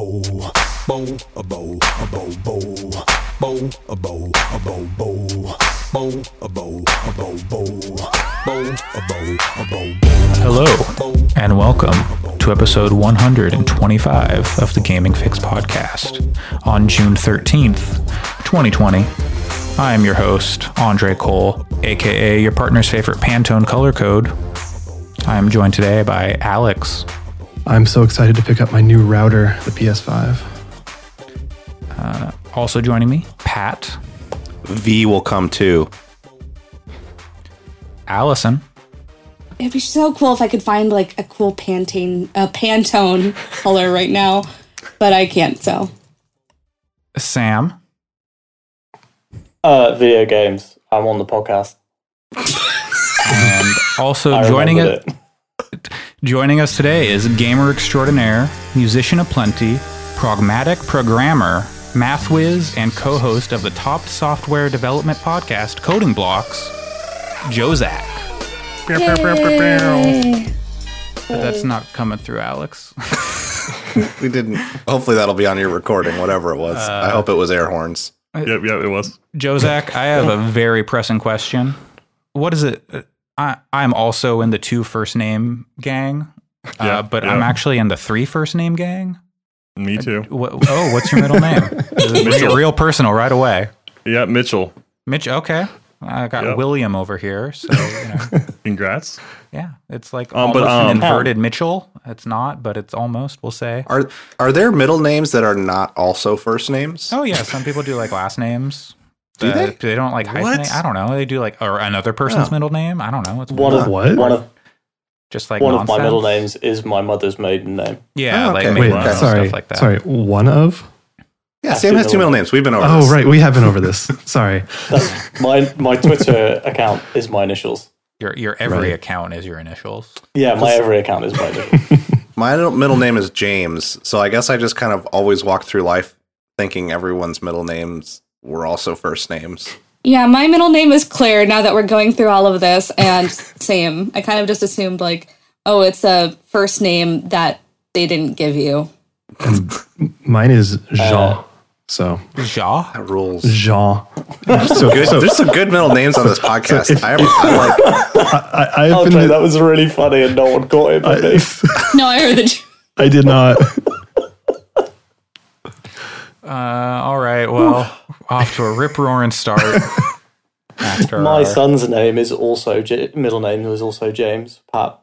bow, bow, a bow, a bow, bow, bow, a bow, a bow, bow, bow, a bow, a bow, bow, bow, a bow, a bow. Hello, and welcome to episode 125 of the Gaming Fyx podcast on June 13th, 2020. I am your host, Andre Cole, aka your partner's favorite Pantone color code. I am joined today by Alex, I'm so excited to pick up my new router, the PS5. also joining me, Pat, V will come too. Allison, It'd be so cool if I could find like a cool Pantene, a Pantone color right now, but I can't. So Sam, Uh, video games. I'm on the podcast. and also I joining remembered it, Joining us today is gamer extraordinaire, musician aplenty, pragmatic programmer, math whiz, and co-host of the top software development podcast, Coding Blocks, Joe Zack. Yay. That's not coming through, Alex. We didn't. Hopefully that'll be on your recording, whatever it was. Uh, I hope it was air horns. Yep, yep, it was. Joe Zack, I have a very pressing question. What is it? I, I'm also in the two first name gang, uh, Yeah, but yeah. I'm actually in the three first name gang. Me too. What, oh, what's your middle name? Mitchell. Real personal right away. Yeah, Mitchell. Mitch, okay. I got Yep. William over here, so you know, Congrats. yeah, it's like Um, but, almost an um, inverted Mitchell. It's not, but it's almost. We'll say. Are are there middle names that are not also first names? Oh yeah, some people do like last names. Do Uh, they? They don't like What? I don't know. They do like or another person's Oh. middle name. I don't know. It's One weird. of What? one of just like one of my middle names is my mother's maiden name. Yeah, Oh, okay. maybe Wait, okay. sorry, stuff like that. sorry, one of? yeah, Sam has two middle names. We've been over this. Oh, this. right, we have been over this. Sorry. That's my my Twitter account is my initials. Your your every Right. account is your initials. Yeah, my every account is my initials. My middle- middle name is James, so I guess I just kind of always walk through life thinking everyone's middle names were also first names. yeah, my middle name is Claire. Now that we're going through all of this, and same, I kind of just assumed like, oh, it's a first name that they didn't give you. Mine is Jean. Uh, so, Jean That rules. Jean. So, Good. so There's some good middle names on this podcast. I, I like. I, I've I'll been. you, that was really funny and no one caught it but me. No, I heard the. j- I did not. Uh, all right. Well, off to a rip roaring start. After My our- son's name is also J- middle name is also James Pat.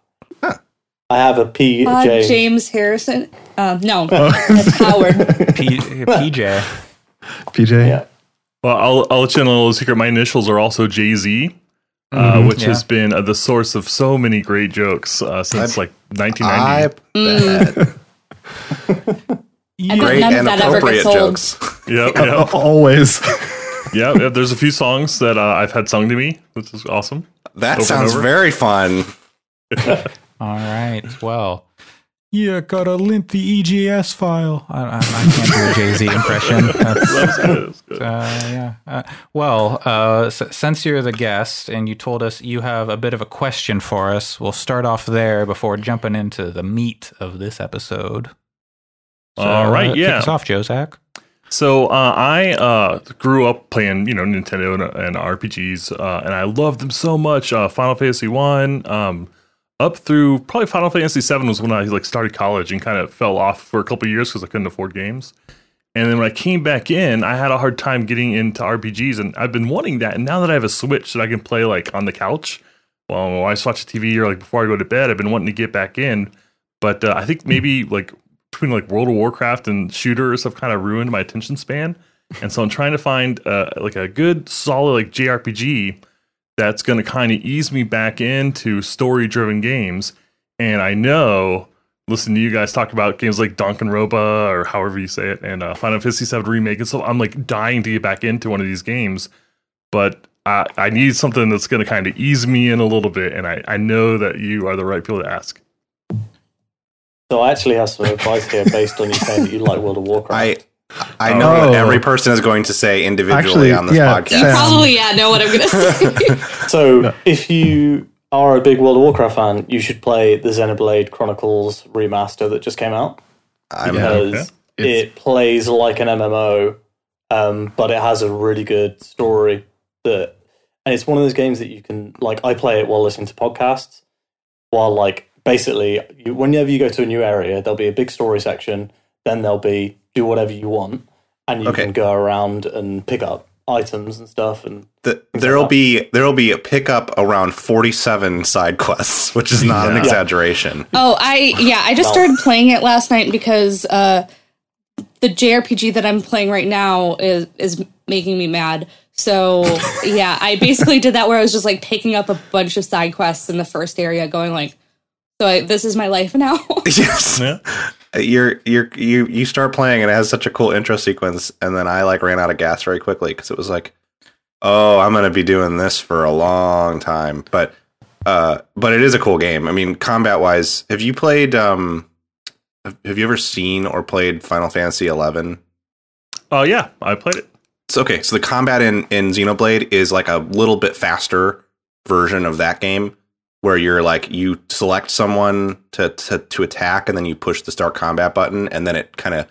I have a P Uh, James. James. Harrison. Um, no, that's Howard. P- PJ. PJ. Yeah. Well, I'll, I'll let you know a little secret. My initials are also Jay Z, uh, Mm-hmm. which yeah. has been uh, the source of so many great jokes uh, since like I 1990. bet. And Great none of and that ever appropriate gets old. jokes. Yep, yep, Always. yeah, yep. There's a few songs that uh, I've had sung to me, which is awesome. That Over sounds very fun. All right. Well. Yeah, got a lengthy EGS file. I, I, I can't do a Jay Z impression. That's, That's good, that's good. Uh, yeah. Uh, well, uh, s- since you're the guest and you told us you have a bit of a question for us, we'll start off there before jumping into the meat of this episode. So, All right, uh, yeah. Kick us off, Joe Zack. So uh, I uh, grew up playing, you know, Nintendo and, and RPGs, uh, and I loved them so much. Uh, Final Fantasy One, um, up through probably Final Fantasy Seven was when I like started college and kind of fell off for a couple of years because I couldn't afford games. And then when I came back in, I had a hard time getting into RPGs, and I've been wanting that. And now that I have a Switch that I can play like on the couch while I watch TV or like before I go to bed, I've been wanting to get back in. But uh, I think maybe like between like World of Warcraft and shooters have kind of ruined my attention span. And so I'm trying to find uh, like a good solid like JRPG that's going to kind of ease me back into story driven games. And I know, listen to you guys talk about games like Danganronpa or however you say it, and uh, Final Fantasy VII Remake. And so I'm like dying to get back into one of these games, but I, I need something that's going to kind of ease me in a little bit. And I, I know that you are the right people to ask. So I actually have some advice here based on you saying that you like World of Warcraft. I I know what Oh. every person is going to say individually Actually, on this yeah, You podcast. Sam. probably yeah know what I'm gonna say. So if you are a big World of Warcraft fan, you should play the Xenoblade Chronicles remaster that just came out I'm, because okay. It plays like an MMO, um, but it has a really good story. That and it's one of those games that you can like. I play it while listening to podcasts, while like basically, you, whenever you go to a new area, there'll be a big story section. Then there'll be do whatever you want, and you Okay. can go around and pick up items and stuff. And The, there'll be there'll be a pickup around 47 side quests, which is not an Yeah. exaggeration. Oh, I yeah, I just Well- started playing it last night because uh the JRPG that I'm playing right now is is making me mad. So, yeah, I basically did that where I was just like picking up a bunch of side quests in the first area going like so I, this is my life now. yes. Yeah. You're you're you you start playing and it has such a cool intro sequence and then I like ran out of gas very quickly cuz it was like oh, I'm going to be doing this for a long time. But uh but it is a cool game. I mean, combat-wise, have you played um have you ever seen or played Final Fantasy 11? Oh yeah, I played it. So, okay, so the combat in in Xenoblade is like a little bit faster version of that game, where you're like you select someone to to, to attack, and then you push the start combat button, and then it kind of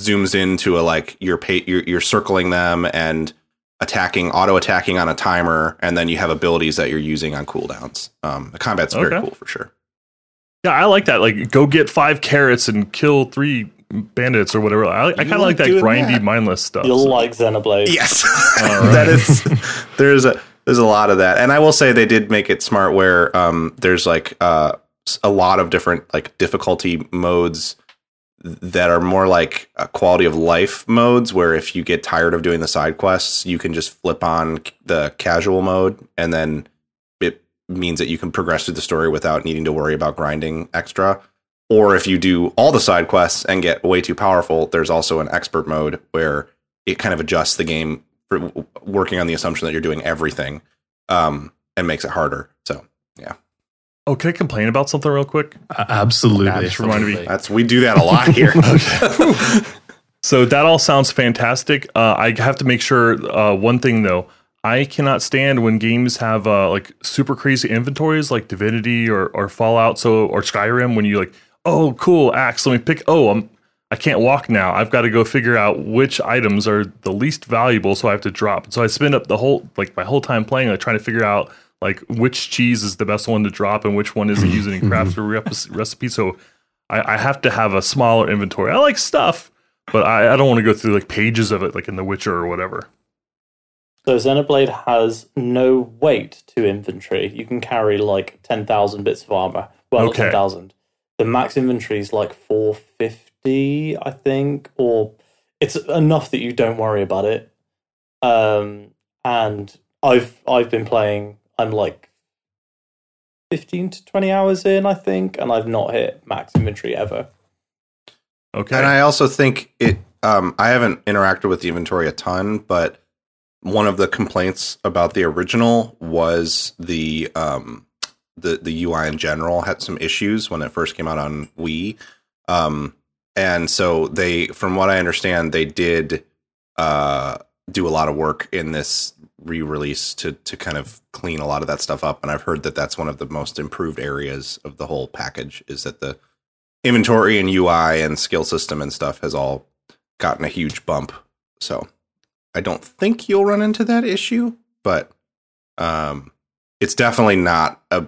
zooms into a like you're, pay, you're you're circling them and attacking, auto attacking on a timer, and then you have abilities that you're using on cooldowns. Um, the combat's very cool for sure. Yeah, I like that. Like, go get five carrots and kill three bandits or whatever. I, I kind of like like that grindy, that. mindless stuff. you'll So- like Xenoblade. Yes, right. that is. There's a there's a lot of that, and I will say they did make it smart where um there's like uh a lot of different like difficulty modes that are more like uh, quality of life modes where if you get tired of doing the side quests you can just flip on the casual mode and then it means that you can progress through the story without needing to worry about grinding extra. Or if you do all the side quests and get way too powerful there's also an expert mode where it kind of adjusts the game working on the assumption that you're doing everything um, and makes it harder so yeah. Oh, can I complain about something real quick? A- absolutely. Just reminded me. that's we do that a lot here So that all sounds fantastic. Uh, I have to make sure uh, one thing though. I cannot stand when games have uh, like super crazy inventories, like Divinity or, or Fallout, so or Skyrim. When you like, oh, cool, axe. Let me pick. Oh, I'm I can't walk now. I've got to go figure out which items are the least valuable, so I have to drop. So I spend up the whole like my whole time playing, like trying to figure out like which cheese is the best one to drop and which one isn't using in craft rep- recipe. So I, I have to have a smaller inventory. I like stuff, but I, I don't want to go through like pages of it, like in The Witcher or whatever. So Xenoblade has no weight to inventory. You can carry like ten thousand bits of armor. Well, Okay. not ten thousand. The max inventory is like four fifty, I think, or it's enough that you don't worry about it. Um, and I've I've been playing. I'm like fifteen to twenty hours in, I think, and I've not hit max inventory ever. Okay. And I also think it. Um, I haven't interacted with the inventory a ton, but one of the complaints about the original was the um, the the UI in general had some issues when it first came out on Wii, um, and so they, from what I understand, they did uh, do a lot of work in this re-release to to kind of clean a lot of that stuff up. And I've heard that that's one of the most improved areas of the whole package is that the inventory and UI and skill system and stuff has all gotten a huge bump. So I don't think you'll run into that issue, but um, it's definitely not a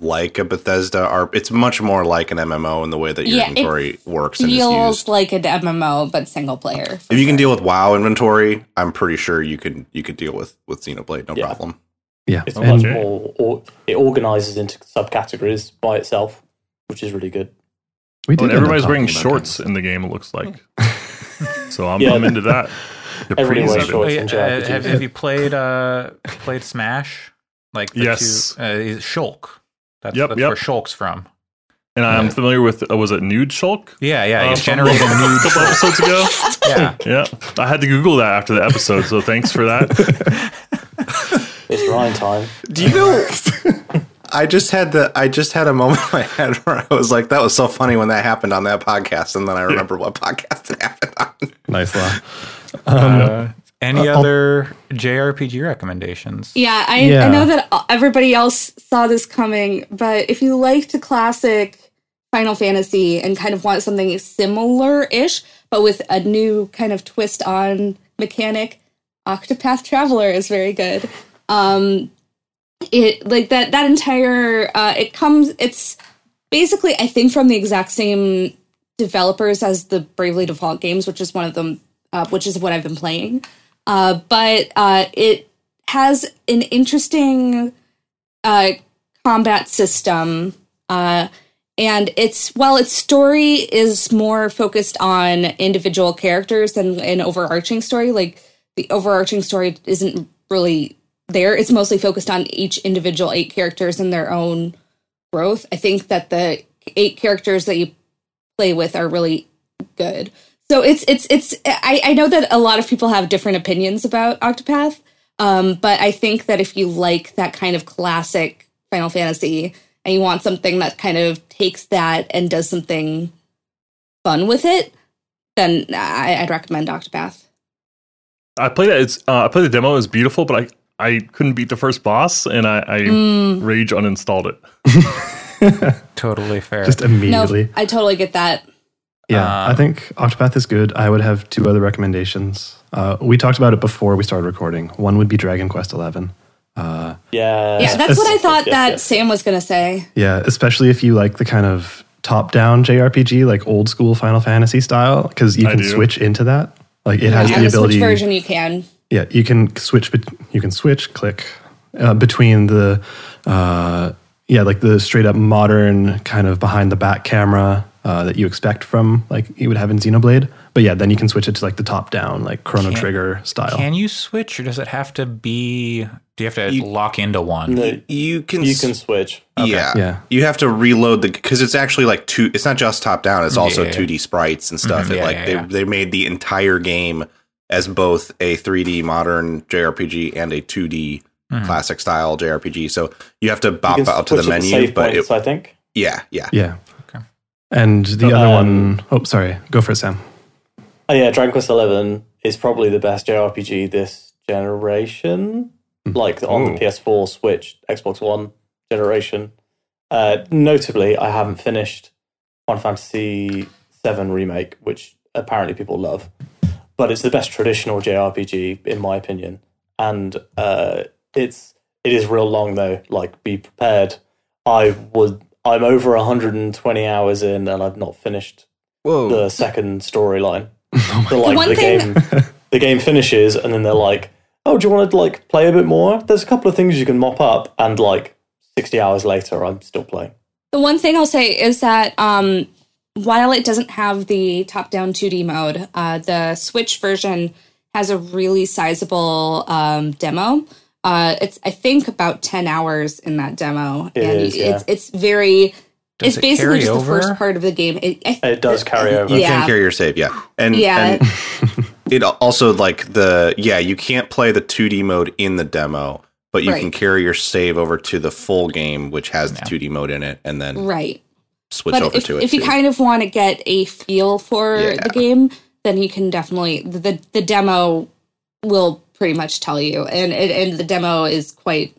like a Bethesda or it's much more like an MMO in the way that your Yeah, it inventory works and is Feels used. like an MMO but single player. if you can deal with WoW inventory, I'm pretty sure you can you could deal with with Xenoblade no Yeah. problem. Yeah. It's and much more, or it organizes into subcategories by itself, which is really good. we did end everybody's wearing shorts games. in the game. It looks like. so I'm, Yeah. I'm into that. Everybody wears So, shorts uh, in have, have you played uh played Smash? Like the Yes. two, uh, is Shulk. That's, Yep, that's yep. where Shulk's from. And I'm Yeah. familiar with uh, was it Nude Shulk? Yeah, yeah. Uh, He's from generating a nude. couple episodes ago. Yeah. Yeah, I had to Google that after the episode, so thanks for that. It's Ryan time. Do you know? I just had the I just had a moment in my head where I was like, that was so funny when that happened on that podcast, and then I remember what podcast it happened on. Nice law. Uh, any I'll- other JRPG recommendations? Yeah, I, Yeah. I know that everybody else saw this coming, but if you liked a classic Final Fantasy and kind of want something similar ish, but with a new kind of twist on mechanic, Octopath Traveler is very good. Um, it like that that entire uh, it comes it's basically I think from the exact same developers as the Bravely Default games, which is one of them, uh, which is what I've been playing. Uh, but uh, it has an interesting uh, combat system, uh, and it's while its story is more focused on individual characters than an overarching story. Like the overarching story isn't really there. It's mostly focused on each individual eight characters and their own growth. I think that the eight characters that you play with are really good. So it's it's it's I, I know that a lot of people have different opinions about Octopath. Um, but I think that if you like that kind of classic Final Fantasy and you want something that kind of takes that and does something fun with it, then I, I'd recommend Octopath. I played it. It's uh, I played the demo. It was beautiful, but I I couldn't beat the first boss, and I, I Mm. rage uninstalled it. Totally fair. Just No, immediately. I totally get that. Yeah, Um, I think Octopath is good. I would have two other recommendations. Uh, we talked about it before we started recording. One would be Dragon Quest Eleven. Uh, Yeah. Yeah, that's what I thought yes, that yes. Sam was going to say. yeah, especially if you like the kind of top-down JRPG, like old school Final Fantasy style, because you can switch into that. Like it has On the the ability. Switch version, you can. Yeah, you can switch. bet- You can switch, click uh, between the, uh, yeah, like the straight up modern kind of behind the back camera uh, that you expect from like you would have in Xenoblade. But yeah, then you can switch it to like the top down, like Chrono Can- Trigger style. Can you switch, or does it have to be? Do you have to You- lock into one? No, You can. you can switch. Yeah. Yeah. You have to reload the because it's actually like two. It's not just top down. It's also Yeah. 2D sprites and stuff. Mhm, It, yeah, like yeah, they yeah. they made the entire game as both a 3D modern JRPG and a 2D Mhm. classic style JRPG. So you have to You bop can out to the switch at menu, save but points, it, I think. yeah, yeah. Yeah. Okay. And the other Um, one, oh, sorry, go for it, Sam. Oh yeah, Dragon Quest Eleven is probably the best JRPG this generation. Like on Ooh. the PS4, Switch, Xbox One generation. Uh, notably, I haven't finished Final Fantasy VII remake, which apparently people love, but it's the best traditional JRPG in my opinion, and uh, it's it is real long though. Like, be prepared. I would. I'm over 120 hours in, and I've not finished Whoa. the second storyline. So like one the, thing- game, the game finishes, and then they're like, "Oh, do you want to like play a bit more?" There's a couple of things you can mop up, and like 60 hours later, I'm still playing. The one thing I'll say is that um, while it doesn't have the top down 2D mode, uh, the Switch version has a really sizable um, demo. Uh, it's, I think, about 10 hours in that demo. It and is, it's, it's very. Does it's it basically just over? the first part of the game. It, I, It does carry over. You Yeah. can carry your save, yeah, and Yeah. and it also like the yeah you can't play the 2D mode in the demo, but you Right. can carry your save over to the full game, which has the 2D mode in it, and then right. switch but over if, to it. if you too. kind of want to get a feel for Yeah. the game, then you can definitely the the demo will pretty much tell you, and and, and the demo is quite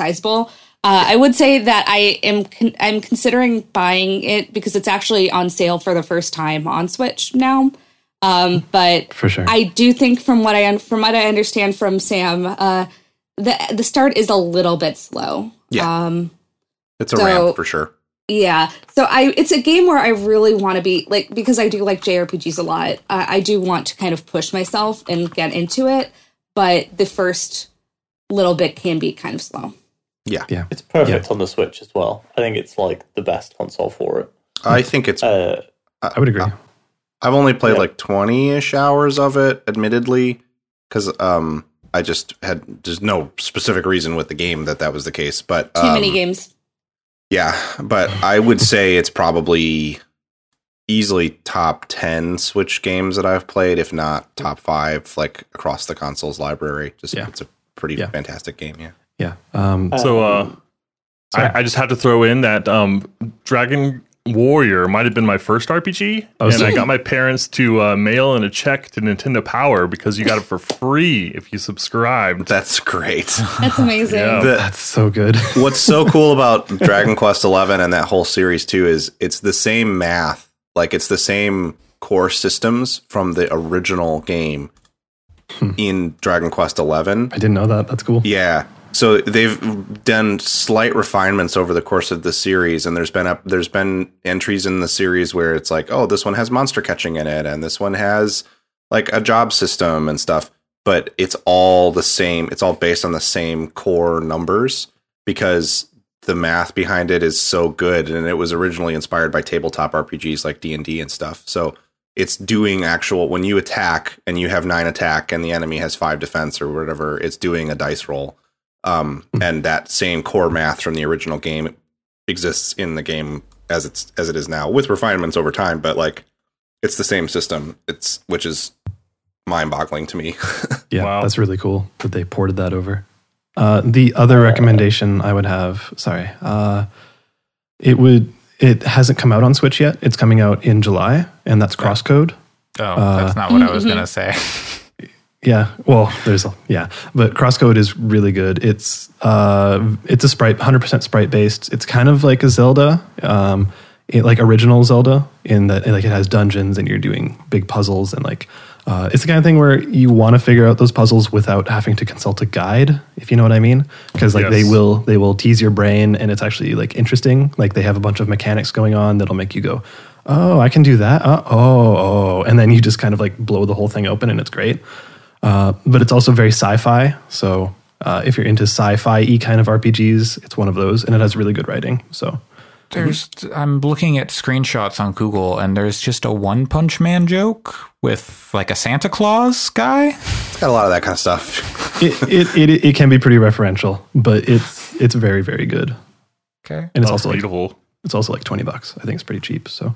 sizable. Uh, I would say that I am con- I'm considering buying it because it's actually on sale for the first time on Switch now. Um, but For sure. I do think from what I un- from what I understand from Sam, uh, the the start is a little bit slow. Yeah. Um, it's a so- ramp for sure. yeah. So I it's a game where I really want to be like because I do like JRPGs a lot. I, I do want to kind of push myself and get into it, but the first little bit can be kind of slow. Yeah, yeah, It's perfect on the Switch as well. I think it's like the best console for it. I think it's. Uh, I would agree. I've only played Yeah. like twenty ish hours of it, admittedly, because um I just had there's no specific reason with the game that that was the case, but Too um, many games. Yeah, but I would say it's probably easily top 10 Switch games that I've played, if not top five, like across the consoles library. Just Yeah. it's a pretty Yeah. fantastic game. Yeah. Yeah. Um, So, uh, um, I, I just have to throw in that um, Dragon Warrior might have been my first RPG, Oh, and so- I got my parents to uh, mail in a check to Nintendo Power because you got it for free if you subscribed. That's great. That's amazing. Yeah. The- That's so good. what's so cool about Dragon Quest Eleven and that whole series too is it's the same math, like it's the same core systems from the original game hmm. in Dragon Quest Eleven. I didn't know that. That's cool. Yeah. So they've done slight refinements over the course of the series, and there's been up there's been entries in the series where it's like, oh, this one has monster catching in it, and this one has like a job system and stuff. But it's all the same. It's all based on the same core numbers because the math behind it is so good, and it was originally inspired by tabletop RPGs like D and D and stuff. So it's doing actual when you attack and you have nine attack and the enemy has five defense or whatever it's doing a dice roll um, and that same core math from the original game exists in the game as it's as it is now with refinements over time but like it's the same system it's which is mind-boggling to me Yeah, Wow. that's really cool that they ported that over. Uh, the other recommendation I would have, sorry, uh, it would. It hasn't come out on Switch yet. It's coming out in July, and that's Crosscode. Oh, Uh, that's not what I was gonna say. Yeah, well, there's a, yeah, but Crosscode is really good. It's uh, it's a sprite, 100% sprite based. It's kind of like a Zelda, um, it, like original Zelda, in that like it has dungeons and you're doing big puzzles and like uh, it's the kind of thing where you want to figure out those puzzles without having to consult a guide, if you know what I mean. Because like they will they will tease your brain and it's actually like interesting. Like they have a bunch of mechanics going on that'll make you go, oh, I can do that. Uh, oh, oh, and then you just kind of like blow the whole thing open and it's great. Uh, but it's also very sci-fi. So uh, if you're into sci-fi y kind of RPGs, it's one of those, and it has really good writing. So There's I'm looking at screenshots on Google and there's just a One Punch Man joke with like a Santa Claus guy. it's got a lot of that kind of stuff it, it, it it can be pretty referential, but it's it's very very good, Okay. and it's That's also like, beautiful. it's also like twenty bucks. I think it's pretty cheap. So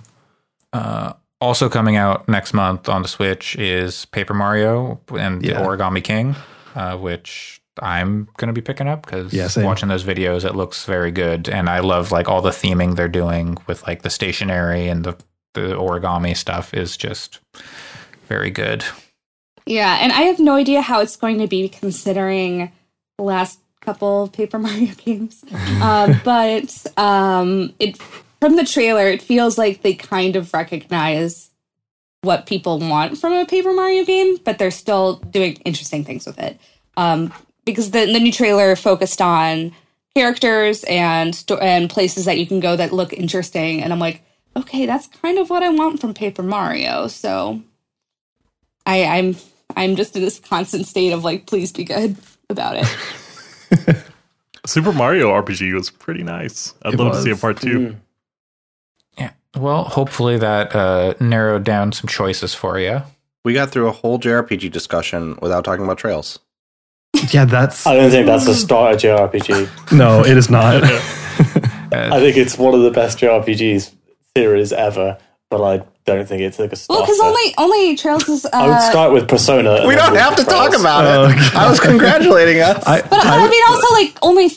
Uh, also coming out next month on the Switch is Paper Mario and Yeah. the Origami King, uh, which I'm going to be picking up because Yeah, same. watching those videos, it looks very good, and I love like all the theming they're doing with like the stationery and the the origami stuff is just very good. Yeah, and I have no idea how it's going to be considering the last couple Paper Mario games. um, but um, it from the trailer, it feels like they kind of recognize what people want from a Paper Mario game, but they're still doing interesting things with it. Um, because the, the new trailer focused on characters and and places that you can go that look interesting, and I'm like, okay, that's kind of what I want from Paper Mario. So I, I'm I'm just in this constant state of like, please be good about it. Super Mario RPG was pretty nice. I'd It love to see a part two. Mm. Yeah. Well, hopefully that uh, narrowed down some choices for you. we got through a whole jrpg discussion without talking about trails yeah, that's I don't think that's a start a JRPG. no, it is not. I think it's one of the best JRPGs series ever, but I don't think it's like a Well, because only only Trails is. Uh, I would start with Persona. we don't have to talk Trails. about Oh, it i was congratulating us I, but I, mean, also like only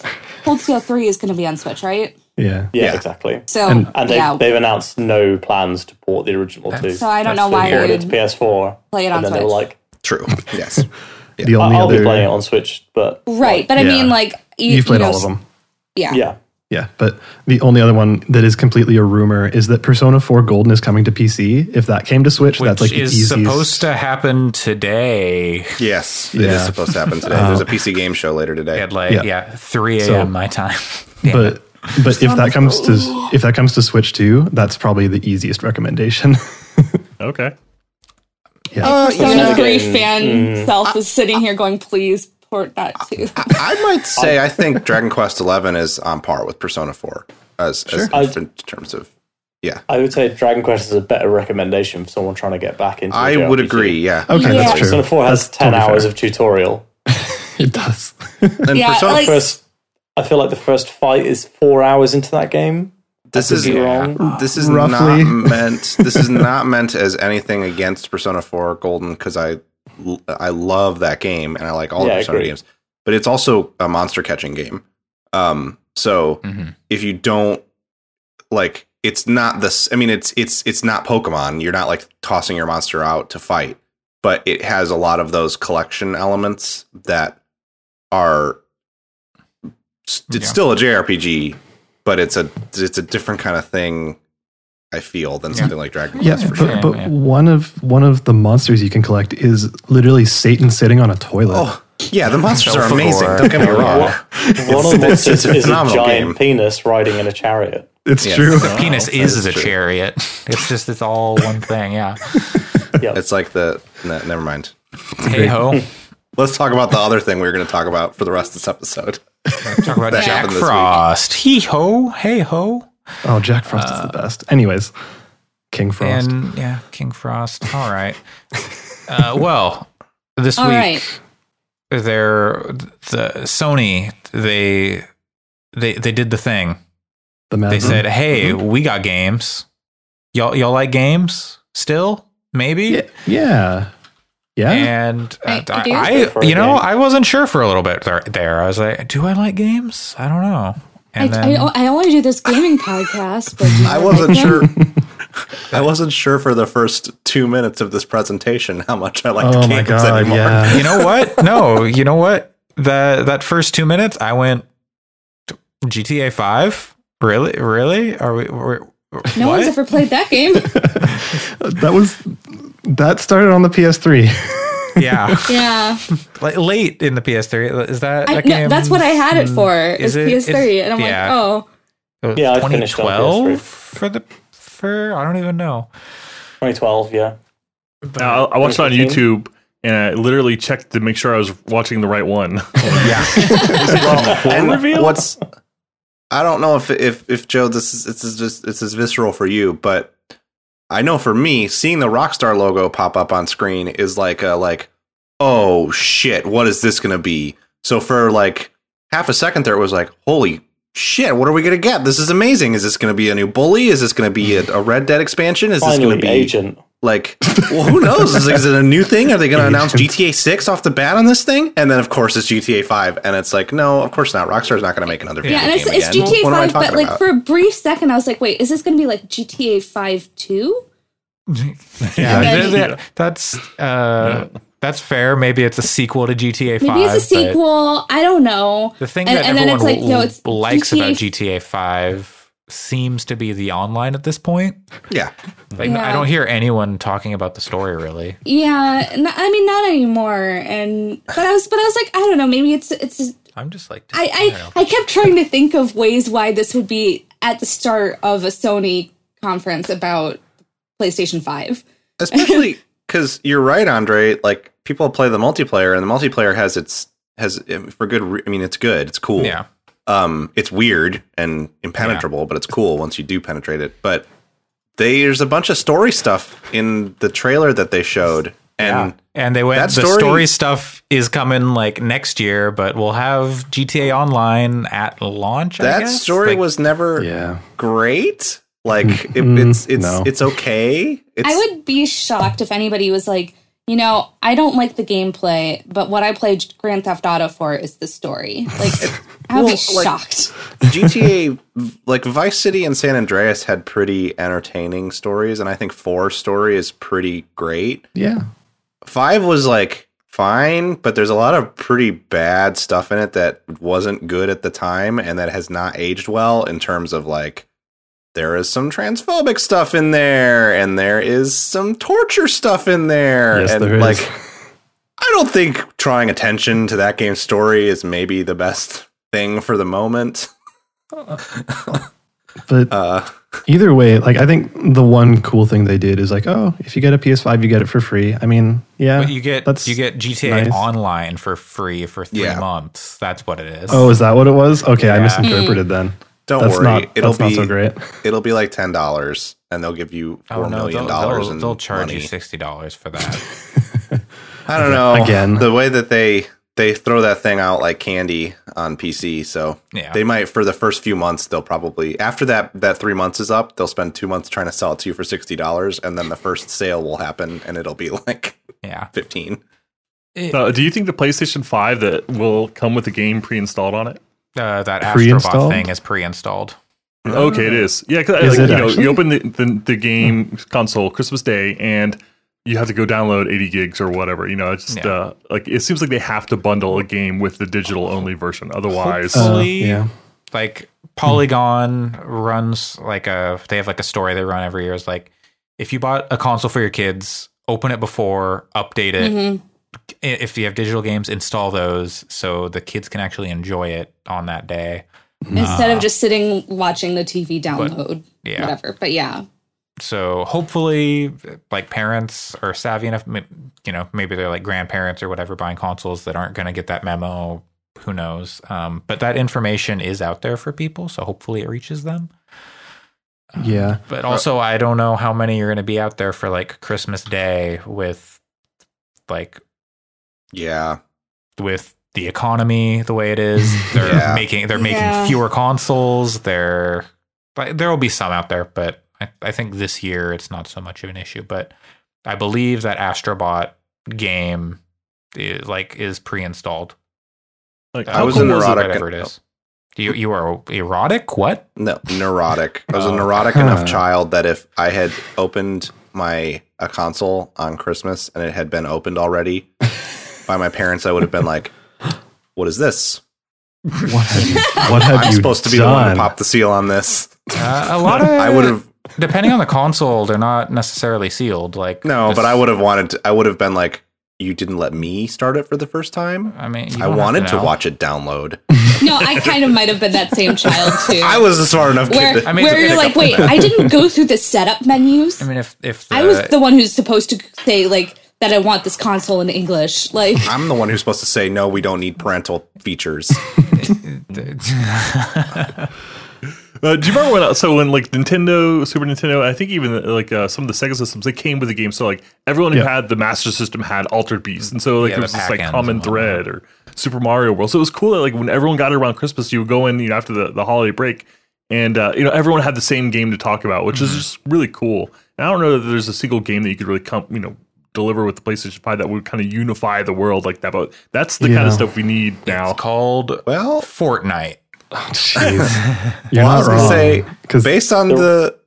Cold Steel Three is going to be on Switch, right? yeah, Yeah, Yeah. exactly. So And- And they've, yeah, they've announced no plans to port the original two. so I don't know why They I ported it to PS4, play it on and then they were Switch. like, true yes the I- only "I'll other be playing it on Switch," but right, but I Yeah. mean, like you, you've played you know, all of them. Yeah. yeah, Yeah, but the only other one that is completely a rumor is that Persona 4 Golden is coming to PC. If that came to Switch, Which that's like the is easiest. supposed to happen today yes it is supposed to happen today there's a pc game show later today at like Yeah. yeah, 3 a.m. So- my time. Damn but but if that comes to if that comes to Switch too, that's probably the easiest recommendation. Okay. Yeah, Uh, Persona Yeah. Three fan mm. self is sitting here going, "Please port that too." I might say I think Dragon Quest Eleven is on par with Persona Four as, as I- in terms of yeah. I would say Dragon Quest is a better recommendation for someone trying to get back into. a I would agree. Yeah, okay, Yeah. that's true. Persona Four has That's ten totally hours fair. of tutorial. It does. and Yeah, Persona like- First, I feel like the first fight is four hours into that game. This is be Yeah. wrong. this is Roughly. not meant. This is not meant as anything against Persona Four Golden because I I love that game and I like all Yeah, the Persona games, but it's also a monster catching game. Um, so Mhm. if you don't like it's not this. I mean, it's it's it's not Pokemon. You're not like tossing your monster out to fight, but it has a lot of those collection elements that are. It's Yeah. still a JRPG, but it's a it's a different kind of thing. I feel than something like Dragon Yeah, Quest for but, sure. but yeah. one of one of the monsters you can collect is literally Satan sitting on a toilet. Oh yeah, the monsters are amazing. Don't get me wrong. One of the it's- monsters it's a is a phenomenal giant game. penis riding in a chariot. it's yes. true. The penis that is is a true. chariot. It's just it's all one thing. Yeah. Yeah. It's like the no, never mind. Hey ho. Let's talk about the other thing we are going to talk about for the rest of this episode. Talk about Jack happened this week. Frost. Hee ho. Hey ho. Oh, Jack Frost is the uh, best. Anyways, King Frost. And yeah, King Frost. All right. Uh, well, this All week right. they're the Sony. They they they did the thing. the Mad They said, mm-hmm. "Hey, mm-hmm. we got games. Y'all y'all like games still? Maybe." yeah, yeah, yeah. And uh, I- I. I, you know, game. I wasn't sure for a little bit there. there. I was like, "Do I like games? I don't know." I, And I, then, I don't want to do this gaming podcast, but I wasn't them? sure. I wasn't sure for the first two minutes of this presentation how much I liked oh games my god, anymore. yeah. you know what? No, you know what? That that first two minutes, I went GTA Five. Really, really? Are we? We're, No what? one's ever played that game. that was that started on the PS3. yeah, yeah, like late in the PS3. Is that, I, that no, that's what I had it mm. for. Is Is it- PS3, it's- and I'm yeah. like, oh, Yeah, I finished on 2012 for the for I don't even know. 2012, yeah. Uh, now, I watched it on YouTube and I literally checked to make sure I was watching the right one. Yeah, And reveal? what's I don't know if if if Joe this is this is just it's as visceral for you, but I know for me, seeing the Rockstar logo pop up on screen is like a like, oh shit, what is this gonna be? So for like half a second there, it was like, holy shit, what are we gonna get? This is amazing. Is this gonna be a new bully? Is this gonna be a, a Red Dead expansion? Is this gonna be Agent. Like, well, who knows? Is, is it a new thing? Are they going to announce GTA 6 off the bat on this thing? And then, of course, it's GTA 5. And it's like, no, of course not. Rockstar's not going to make another video yeah, and it's, game it's again. GTA What 5, but like about? for a brief second, I was like, wait, is this going to be like GTA 5 2? yeah. Okay. that- that- that's uh, that's fair. Maybe it's a sequel to GTA Five. Maybe it's a sequel. I don't know. The thing And- that and then everyone it's like, no, it's likes GTA about GTA Five seems to be the online at this point. yeah. Like I don't hear anyone talking about the story really. Yeah, n- I mean, not anymore. And but I was, but I was like, I don't know. Maybe it's it's. I'm just like I I, I kept trying to think of ways why this would be at the start of a Sony conference about PlayStation Five. Especially because you're right, Andre. Like, people play the multiplayer, and the multiplayer has its, has, um, for good, re- I mean, it's good. It's cool. yeah. Um, it's weird and impenetrable, but it's cool once you do penetrate it. But there's a bunch of story stuff in the trailer that they showed. And And they went That the story- story stuff is coming like next year, but we'll have GTA Online at launch. I that guess? story Like, was never yeah. great. Like it, Mm, it's it's no. it's okay. It's, I would be shocked if anybody was like, you know, I don't like the gameplay, but what I played Grand Theft Auto for is the story. Like, I would Well, be like- shocked. GTA like Vice City and San Andreas had pretty entertaining stories, and I think four story is pretty great. Yeah. Five was like fine, but there's a lot of pretty bad stuff in it that wasn't good at the time and that has not aged well in terms of like there is some transphobic stuff in there and there is some torture stuff in there Yes, and there is. like I don't think drawing attention to that game's story is maybe the best thing for the moment. But Uh either way, like I think the one cool thing they did is like, oh, if you get a PS5, you get it for free. I mean, yeah, But you get that's you get GTA nice. Online for free for three Yeah. months. That's what it is. Oh, is that what it was? Okay, I misinterpreted then. Don't That's worry, not it'll that's be not so great. it'll be like ten dollars and they'll give you Oh, four no, million they'll, dollars they'll, they'll charge money. you sixty dollars for that. I don't know. Again. the way that they they throw that thing out like candy on PC, so Yeah. they might for the first few months they'll probably after that that three months is up, they'll spend two months trying to sell it to you for sixty dollars, and then the first sale will happen and it'll be like yeah. fifteen. Uh, do you think the PlayStation 5 that will come with the game pre-installed on it? Uh, that Astrobot Pre-installed? thing is pre-installed. Okay, it is. Yeah, because Is like, it you know, actually? you open the, the, the game console Christmas Day, and you have to go download 80 gigs or whatever. You know, it's just Yeah. uh, like it seems like they have to bundle a game with the digital only version. Otherwise, Uh, yeah. like Polygon runs like a they have like a story they run every year. Is like if you bought a console for your kids, open it before, update it. Mhm. I- If you have digital games, install those so the kids can actually enjoy it on that day. Instead of just sitting watching the TV download, Yeah. whatever. But yeah, So hopefully, like parents are savvy enough. You know, maybe they're like grandparents or whatever buying consoles that aren't going to get that memo. Who knows? Um, but that information is out there for people, so hopefully it reaches them. Yeah. But also, I don't know how many are going to be out there for like Christmas Day with like Yeah. with the economy the way it is. They're Yeah. making they're making Yeah. fewer consoles. They're like there will be some out there, but I, I think this year it's not so much of an issue. But I believe that Astrobot game is like is pre-installed. like Uh, how was cool in was it? neurotic- whatever it is. You you are erotic? What? No, neurotic. I was a Oh. neurotic Huh. enough child that if I had opened my a console on Christmas and it had been opened already by my parents, I would have been like, "What is this? What have you, what have I'm you supposed to be the one to pop the seal on this." Uh, a lot of I would have depending on the console, they're not necessarily sealed. Like no, this- but I would have wanted. To, I would have been like, "You didn't let me start it for the first time." I mean, I wanted to know. watch it download. no, I kind of might have been that same child too. I was a smart enough where, kid. To, I mean, where you're like, wait. I didn't go through the setup menus. I mean, if if the, I was the one who's supposed to say like that I want this console in English. Like, I'm the one who's supposed to say no. We don't need parental features. Uh, do you remember when? So when like Nintendo, Super Nintendo, I think even like uh, some of the Sega systems, they came with the game. So like everyone who Yeah. had the Master System had Altered Beast, and so like Yeah, there was this like common thread or Super Mario World. So it was cool that like when everyone got around Christmas, you would go in, you know, after the, the holiday break, and uh, you know everyone had the same game to talk about, which Mm-hmm. is just really cool. And I don't know that there's a single game that you could really come, you know. Deliver with the PlayStation 5 that would kind of unify the world like that, but that's the kind of stuff we need now. It's called Well, Fortnite. Jeez. You're well, I not was gonna wrong. say 'Cause based on the.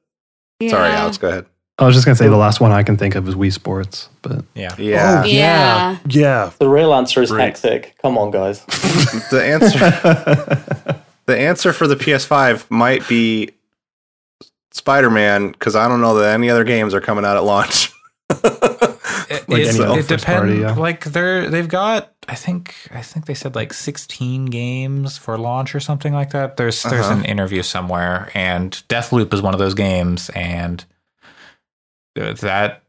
Sorry, yeah. Alex. Go ahead. I was just gonna say the last one I can think of is Wii Sports, but Yeah. Yeah. Oh, yeah. Yeah, The real answer is Great. hectic. Come on, guys. the answer the answer for the PS5 might be Spider-Man because I don't know that any other games are coming out at launch. It, Like it, any it depends. party, yeah. Like they're they've got. I think I think they said like 16 games for launch or something like that. There's there's Uh-huh. an interview somewhere, and Deathloop is one of those games, and that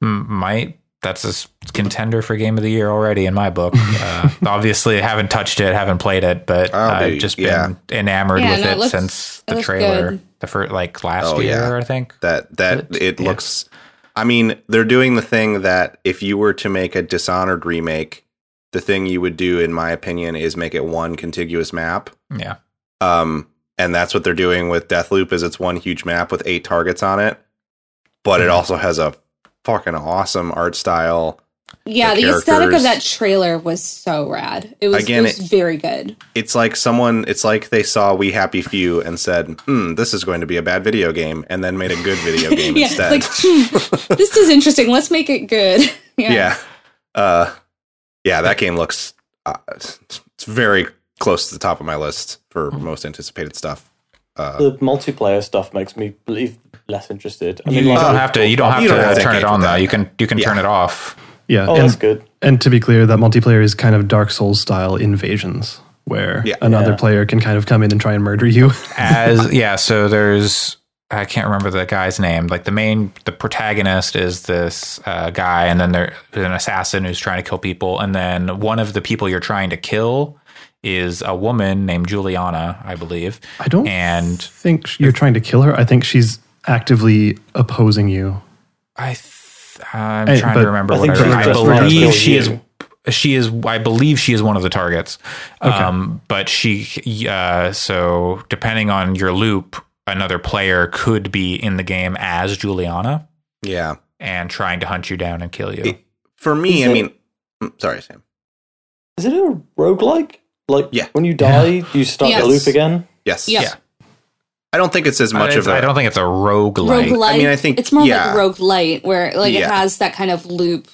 might. That's a contender for game of the year already in my book. Uh, obviously, I haven't touched it, haven't played it, but I've dude, just yeah. been enamored Yeah, with it it looks- since it the trailer, good. the first like last Oh, year, yeah. I think. that that But, it yeah. looks I mean, they're doing the thing that if you were to make a Dishonored remake, the thing you would do in my opinion is make it one contiguous map. Yeah, Um and that's what they're doing with Deathloop is it's one huge map with eight targets on it. But it Mhm. also has a fucking awesome art style. Yeah, The the, aesthetic of that trailer was so rad. It was, Again, it was it- very good. It's like someone it's like they saw We Happy Few and said, "Hmm, this is going to be a bad video game," and then made a good video game yeah, instead. like hmm, this is interesting. Let's make it good. yeah. yeah uh yeah that game looks uh, it's very close to the top of my list for most anticipated stuff uh The multiplayer stuff makes me believe less interested. I you, mean, you like, don't have to. You don't have You don't to have to turn it on though. You can you can turn it off. Yeah. Oh, and, that's good. and to be clear, that multiplayer is kind of Dark Souls style invasions, where Yeah. another Yeah. player can kind of come in and try and murder you. As yeah, so there's I can't remember the guy's name. Like the main the protagonist is this uh, guy, and then there's an assassin who's trying to kill people, and then one of the people you're trying to kill is a woman named Juliana, I believe. I don't And think you're trying to kill her. I think she's actively opposing you. I th- I'm Hey, trying but to remember I what think I, I just trying to believe she is. She is. I believe she is one of the targets. Um, but she. Uh, so depending on your loop, another player could be in the game as Juliana yeah and trying to hunt you down and kill you. It- for me Is i it- mean mm, sorry sam Is it a roguelike? Like, Yeah. when you die, you start Yes. the loop again? yes Yeah. Yeah. I don't think it's as much It's- of a. I don't think it's a roguelite. I mean, I think- it's more yeah. like light where like it has that kind of loop.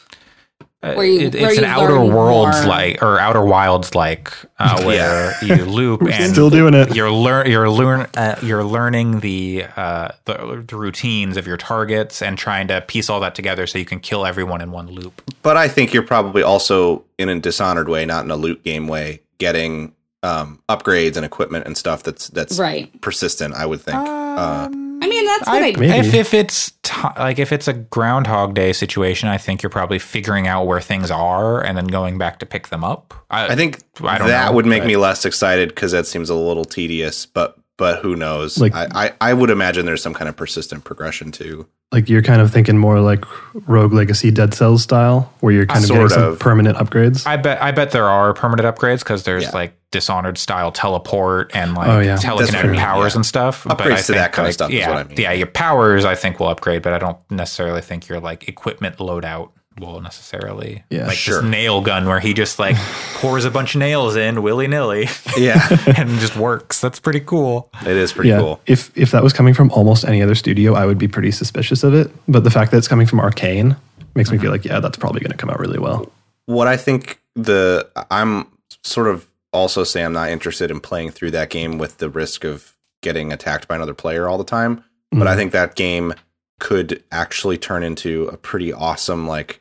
Uh, where you- it- where it's you an outer worlds more. like or outer wilds like uh, where you loop and Still doing it. you're learn you're learn uh, you're learning the, uh, the the routines of your targets and trying to piece all that together so you can kill everyone in one loop. but I think you're probably also in a dishonored way, not in a loot game way, getting um, upgrades and equipment and stuff that's that's Right. persistent. I would think. uh, I mean, that's what I, Maybe. If if it's t- like if it's a Groundhog Day situation, I think you're probably figuring out where things are and then going back to pick them up. I think I don't that know, would make but- me less excited because that seems a little tedious. But but who knows? Like- I, I I would imagine there's some kind of persistent progression too. Like you're kind of thinking more like Rogue Legacy Dead Cells style, where you're kind of Sort getting some permanent upgrades. I bet I bet there are permanent upgrades because there's Yeah. like Dishonored style teleport and like Oh, yeah. That's what I telekinetic powers yeah. and stuff. but Upgrades I to think, that kind of like, stuff is Yeah, what I mean. yeah, your powers I think will upgrade, but I don't necessarily think your like equipment loadout will necessarily. Yeah, like sure. this nail gun where he just like pours a bunch of nails in willy nilly Yeah, and just works. That's pretty cool. it is pretty yeah, cool. if if that was coming from almost any other studio, I would be pretty suspicious of it. But the fact that it's coming from Arcane makes me feel uh-huh. like yeah, that's probably going to come out really well. what I think the I'm sort of also say I'm not interested in playing through that game with the risk of getting attacked by another player all the time. But I mm-hmm. think that game could actually turn into a pretty awesome like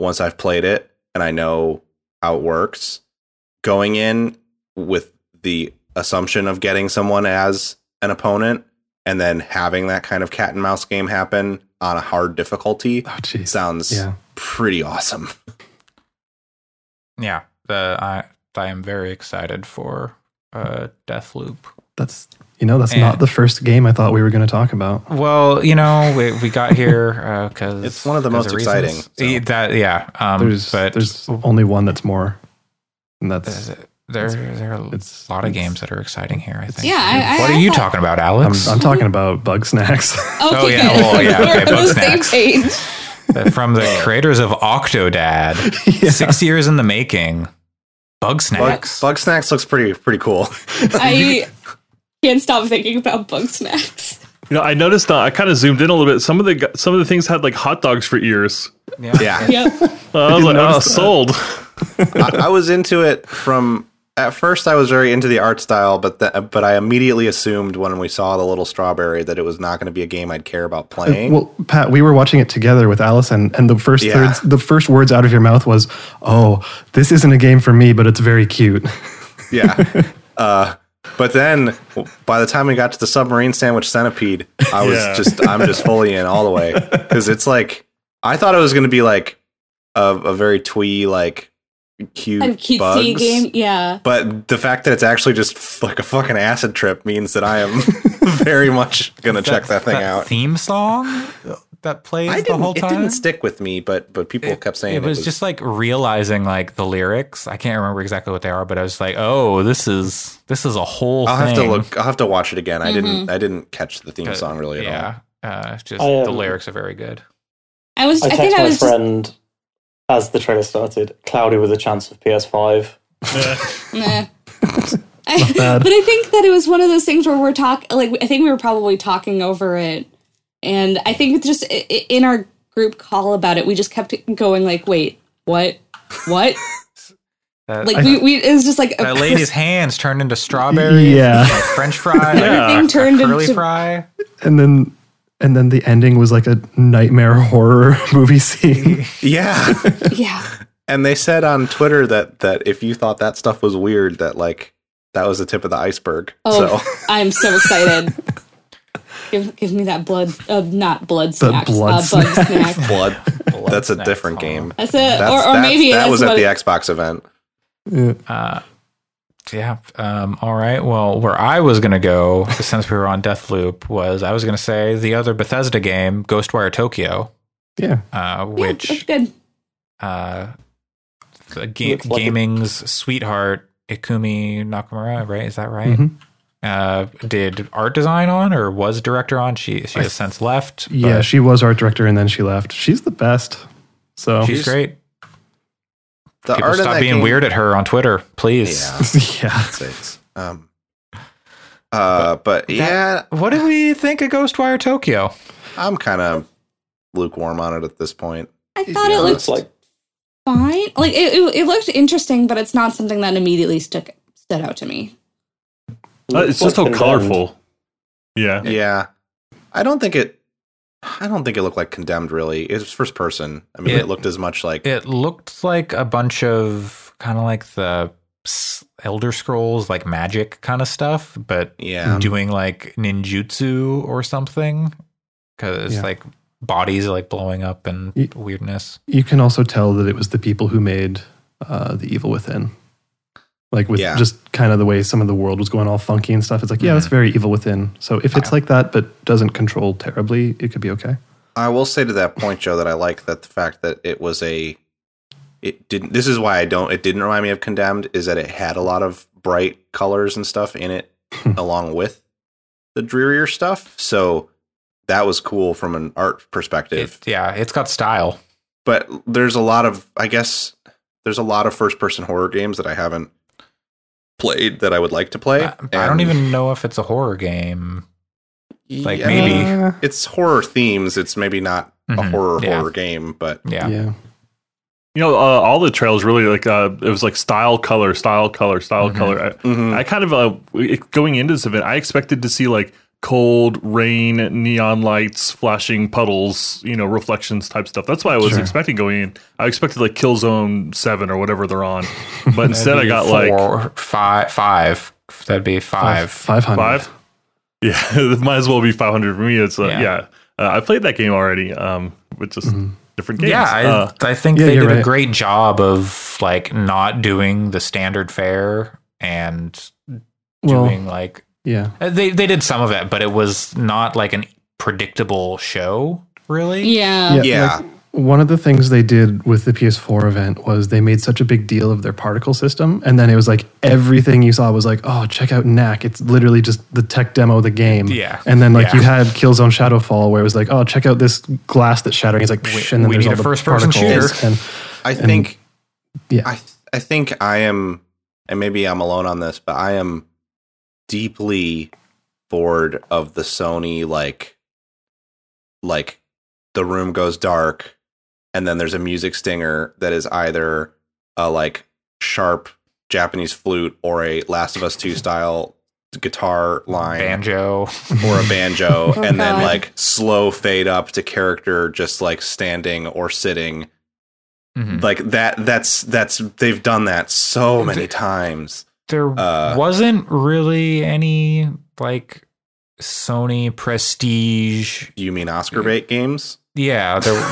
once I've played it and I know how it works, going in with the assumption of getting someone as an opponent and then having that kind of cat and mouse game happen on a hard difficulty Oh, sounds Yeah. pretty awesome. Yeah, the I I am very excited for uh, Deathloop. That's you know that's And- not the first game I thought we were going to talk about. Well, you know, we, we got here because It's one of the most exciting, so. That yeah, um, There's but there's only one that's more, and that's there there are it's- a lot of games that are exciting here. I think. Yeah, I- I- what are I you thought- talking about, I'm, Alex? I'm talking about Bugsnax. Okay, Oh, yeah, good. well, yeah, okay, We're on the Bug same Snacks. page. From the creators of Octodad, six years in the making. Bug Bug, snacks. Bugsnax looks pretty pretty cool. I can't stop thinking about Bugsnax. You know, I noticed uh, I kind of zoomed in a little bit. Some of the some of the things had like hot dogs for ears. yeah. Yeah, Yep. Uh, I was like, oh, that. sold. I, I was into it from at first. I was very into the art style, but the, but I immediately assumed when we saw the little strawberry that it was not going to be a game I'd care about playing. well, Pat, we were watching it together with Allison, and the first Yeah. thirds, the first words out of your mouth was, "Oh, this isn't a game for me, but it's very cute." yeah. Uh, but then by the time we got to the submarine sandwich centipede, I was Yeah. just I'm just fully in all the way because it's like I thought it was going to be like a, a very twee like cute Kind cutesy bugs. game. Yeah. But the fact that it's actually just like a fucking acid trip means that I am very much gonna check that thing out. Theme song that plays I the whole time? It didn't stick with me, but but people kept saying it was, just like realizing like the lyrics. I can't remember exactly what they are, but I was like, oh, this is this is a whole. I'll have to look. I'll have to watch it again. I Mhm. didn't. I didn't catch the theme song really at all. Yeah, uh, just um, the lyrics are very good. I was. I I, text think I my was just. friend as the trailer started, cloudy with a chance of PS5. Nah. bad. but I think that it was one of those things where we're talking. Like I think we were probably talking over it, and I think it's just i- i- in our group call about it, we just kept going like, "Wait, what? What?" That, Like we, we it was just like a that cris- lady's hands turned into strawberries. Yeah. like French fry. Yeah. like Everything turned a curly into- fry. and then and then the ending was like a nightmare horror movie scene. Yeah. Yeah. and they said on Twitter that that if you thought that stuff was weird, that like that was the tip of the iceberg. Oh, So I'm so excited. Give, give me that blood, uh, not blood The snacks, blood uh, bug snack. snack. blood. Blood That's a different huh? game. That's it, That's, or, or that's- maybe that that's was at the it- Xbox event. Uh, yeah. Um, all right. Well, where I was going to go, since we were on Deathloop, was I was going to say the other Bethesda game, Ghostwire Tokyo, yeah, uh, Yeah, which that's good. uh, the ga- Looks like it- gaming's sweetheart Ikumi Nakamura, right? Is that right? Mhm. Uh, did art design on or was director on? She she has since left. yeah. She was art director and then she left. She's the best. So she's great. The People art stop being game- weird at her on Twitter, please. Yeah. yeah, Sakes. Um, Uh, but yeah, What do we think of Ghostwire Tokyo? I'm kind of lukewarm on it at this point. I thought it It's looked like fine. Like it, it, it looked interesting, but it's not something that immediately stuck stood out to me. Uh, it's just so Condemned. colorful. Yeah. Yeah, I don't think it. I don't think it looked like Condemned. Really, it was first person. I mean, It- it, looked as much like It looked like a bunch of kind of like the Elder Scrolls, like magic kind of stuff, but yeah. doing like ninjutsu or something. Because Yeah. like bodies like blowing up and Y- weirdness. You can also tell that it was the people who made uh, the Evil Within. Like with Yeah. just kind of the way some of the world was going all funky and stuff. It's like, yeah, that's mm-hmm. very Evil Within. So if it's like that but doesn't control terribly, it could be okay. I will say to that point, Joe, that I like that the fact that it was a. It didn't. This is why I don't. It didn't remind me of Condemned. Is that it had a lot of bright colors and stuff in it, hmm. along with the drearier stuff. So that was cool from an art perspective. It, yeah, it's got style. but there's a lot of i guess there's a lot of first person horror games that i haven't played that i would like to play I, I don't even know if it's a horror game. like, Yeah, maybe. It's horror themes it's maybe not a Mhm, horror yeah. horror game but Yeah. yeah. You know, uh, all the trails really like uh, it was like style, color, style, color, style, Mhm. color. I, Mhm. I kind of uh, going into this event, I expected to see like cold rain, neon lights, flashing puddles, you know, reflections type stuff. That's why I was Sure. expecting going in. I expected like Killzone Seven or whatever they're on, but instead I got like five, five. That'd be five. 500. five. Yeah, it might as well be 500 for me. It's uh, Yeah. yeah. Uh, I played that game already. Um, with just different games. Yeah, I, Uh, I think Yeah, they you're did a great job of like not doing the standard fare and Well, doing like yeah. uh, they they did some of it, but it was not like an predictable show, really. Yeah. Yeah. like, one of the things they did with the PS4 event was they made such a big deal of their particle system, and then it was like everything you saw was like, "Oh, check out Knack!" It's literally just the tech demo of the game. Yeah. and then like Yeah. you had Killzone Shadowfall, where it was like, "Oh, check out this glass that's shattering." It's like, Psh, and then we there's need all a the first-person particles, shooter. And i think yeah, i i think i am and maybe i'm alone on this but i am deeply bored of the sony like like the room goes dark and then there's a music stinger that is either a like sharp Japanese flute or a Last of Us 2 style guitar line Banjo. or a banjo Oh, and then like slow fade up to character just like standing or sitting Mhm. like that that's that's they've done that so many times There Uh, wasn't really any like Sony prestige. you mean Oscar bait games Yeah, there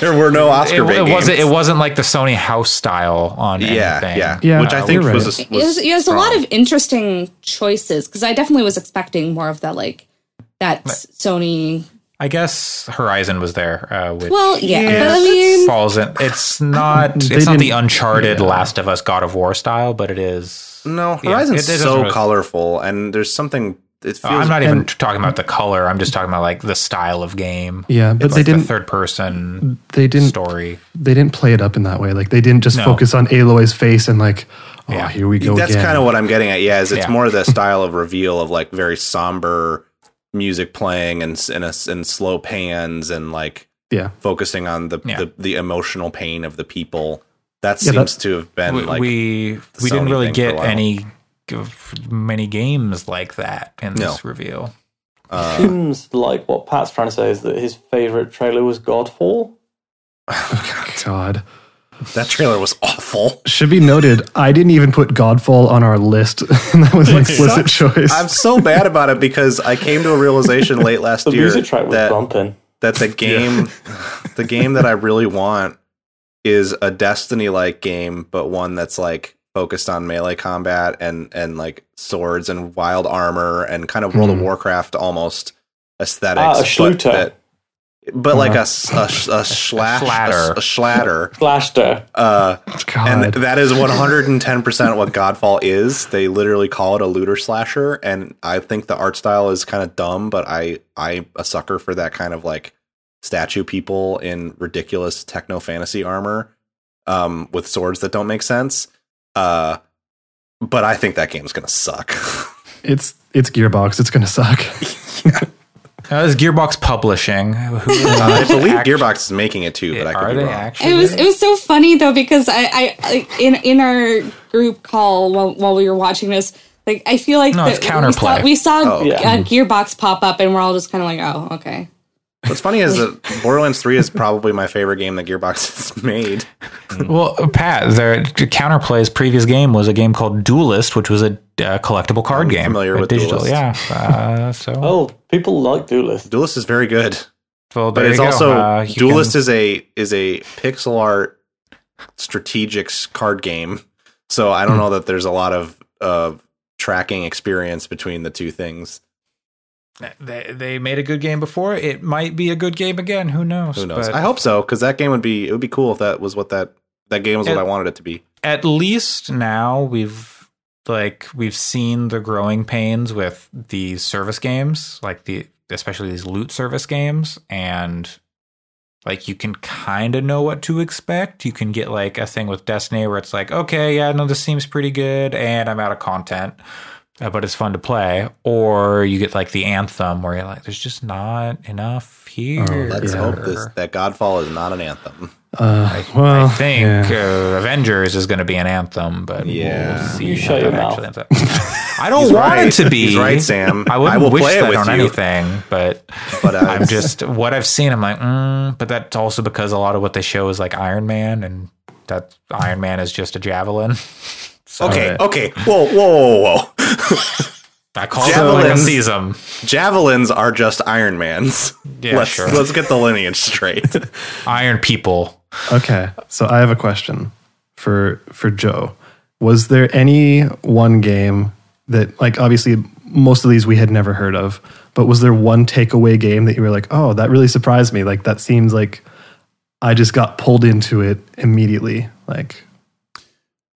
there were no Oscar it, bait it games wasn't. It wasn't like the Sony house style on yeah anything. yeah Yeah, which I think you're was, right. a, It was, yeah, there's a lot of interesting choices because I definitely was expecting more of that, like that Sony. I guess Horizon was there. Uh, which Well, yeah, Yeah, but I mean, falls in. It's not. It's not the Uncharted yeah. Last of Us God of War style, but it is. No Yeah, Horizon's it- it so doesn't- colorful and there's something it oh, feels I'm not even and- talking about the color. I'm just talking about like the style of game. yeah, but It's they like the didn't. third person They didn't. story. They didn't play it up in that way. Like they didn't just No. focus on Aloy's face and like, oh, Yeah. here we go. that's kind of what I'm getting at. Yeah, is it's Yeah. more the style of reveal of like very somber music playing and s- and, a, and slow pans and like yeah. focusing on the, Yeah. the the emotional pain of the people. That Yeah, seems that- to have been we like we, the we didn't really thing for a get any many games like that in No. this reveal. uh, seems like what Pat's trying to say is that his favorite trailer was Godfall. God. that trailer was awful. Should be noted, I didn't even put Godfall on our list. that was an explicit choice. I'm so bad about it because I came to a realization late last The year music track was that bumping. that the game the game that I really want is a Destiny like game, but one that's like focused on melee combat and and like swords and wild armor and kind of World of Hmm. Warcraft almost aesthetics. Ah, a but Schluter. that- But like a, Uh-huh. s- a, s- a slash, Schlatter. a, a schlatter, Flashter. uh, God. and that is 110% what Godfall is. They literally call it a looter slasher, and I think the art style is kind of dumb, but I I'm a sucker for that kind of like statue people in ridiculous techno fantasy armor um, with swords that don't make sense. Uh, but I think that game's gonna suck. it's it's Gearbox. It's gonna suck. This is Gearbox Publishing. Who I believe Gearbox is making it too, but I are could be they wrong. actually? It was it was so funny though because I I in in our group call while while we were watching this like I feel like No, that it's counterplay. we saw, we saw Oh, okay. Gearbox pop up and we're all just kind of like oh okay What's funny is that Borderlands 3 is probably my favorite game that Gearbox has made. Well, Pat, their Counterplay's previous game was a game called Duelyst, which was a uh, collectible card I'm game. familiar with digital. Duelyst. Yeah. Uh, so, Oh, people like Duelyst. Duelyst is very good. well, But it's also Uh, Duelyst can- is a is a pixel art strategics card game. So I don't Hmm. know that there's a lot of of tracking experience between the two things. They, they made a good game before. It might be a good game again. Who knows? Who knows? But I hope so because that game would be it would be cool if that was what that that game was what I wanted it to be. at least now we've like we've seen the growing pains with these service games, like the especially these loot service games, and like you can kind of know what to expect. You can get like a thing with Destiny where it's like, okay, yeah, no, this seems pretty good, and I'm out of content. Uh, But it's fun to play, or you get like the anthem where you're like, "There's just not enough here." Let's Yeah. hope this that Godfall is not an anthem. Uh, well, I think yeah. uh, Avengers is going to be an anthem, but Yeah. we'll see You shut your mouth. actually ends up. I don't He's want right. it to be. He's right, Sam. I wouldn't I will wish play it that with on you. anything, but But uh, I'm just what I've seen. I'm like, mm, but that's also because a lot of what they show is like Iron Man, and that Iron Man is just a javelin. So okay. Okay. Whoa. Whoa. Whoa. Whoa. I call it like I Javelins. sees them. Javelins are just Iron Mans. Yeah, let's sure. let's get the lineage straight. Iron people. Okay, so I have a question for for Joe. Was there any one game that, like, obviously most of these we had never heard of, but was there one takeaway game that you were like, oh, that really surprised me? Like, that seems like I just got pulled into it immediately. Like,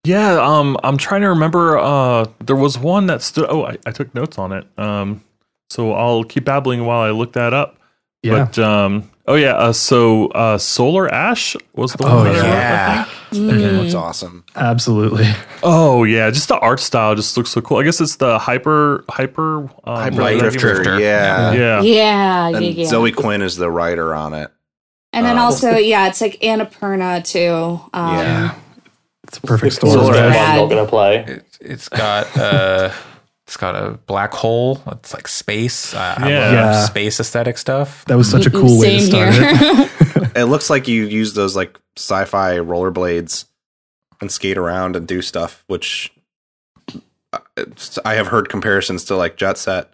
Yeah, um, I'm trying to remember. Uh, there was one that stood. Oh, I, I took notes on it. Um, so I'll keep babbling while I look that up. yeah, But um, oh yeah, uh, so uh, Solar Ash was the one. Oh, that I wrote, I Yeah. think. That game looks awesome. absolutely. Oh yeah, just the art style just looks so cool. I guess it's the hyper hyper um, Hyper Light Drifter, Drifter. yeah. Yeah. yeah yeah And yeah Zoe Quinn is the writer on it. and then uh, also yeah it's like Annapurna too um, Yeah. It's a perfect Solar storm. Solar Ash. Ash. I'm not going to play. It's, it's got uh, it's got a black hole. It's like space. Uh, I Yeah. love Yeah. space aesthetic stuff. That was such a cool way to start it. here. It looks like you use those like sci-fi rollerblades and skate around and do stuff, which uh, I have heard comparisons to like Jet Set,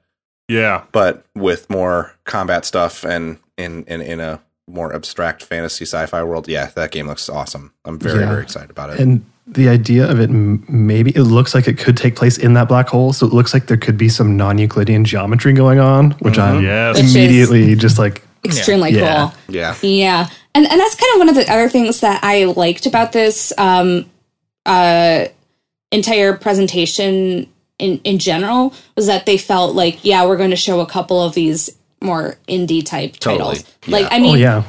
Yeah. but with more combat stuff and in in, in a more abstract fantasy sci-fi world. Yeah, that game looks awesome. I'm very Yeah. very excited about it. And the idea of it, maybe it looks like it could take place in that black hole. So it looks like there could be some non Euclidean geometry going on, which I'm Yes. Which immediately just like, extremely Yeah. cool yeah, Yeah. And and that's kind of one of the other things that I liked about this um uh entire presentation in in general was that they felt like yeah, we're going to show a couple of these more indie type Totally. titles. Like I mean oh yeah,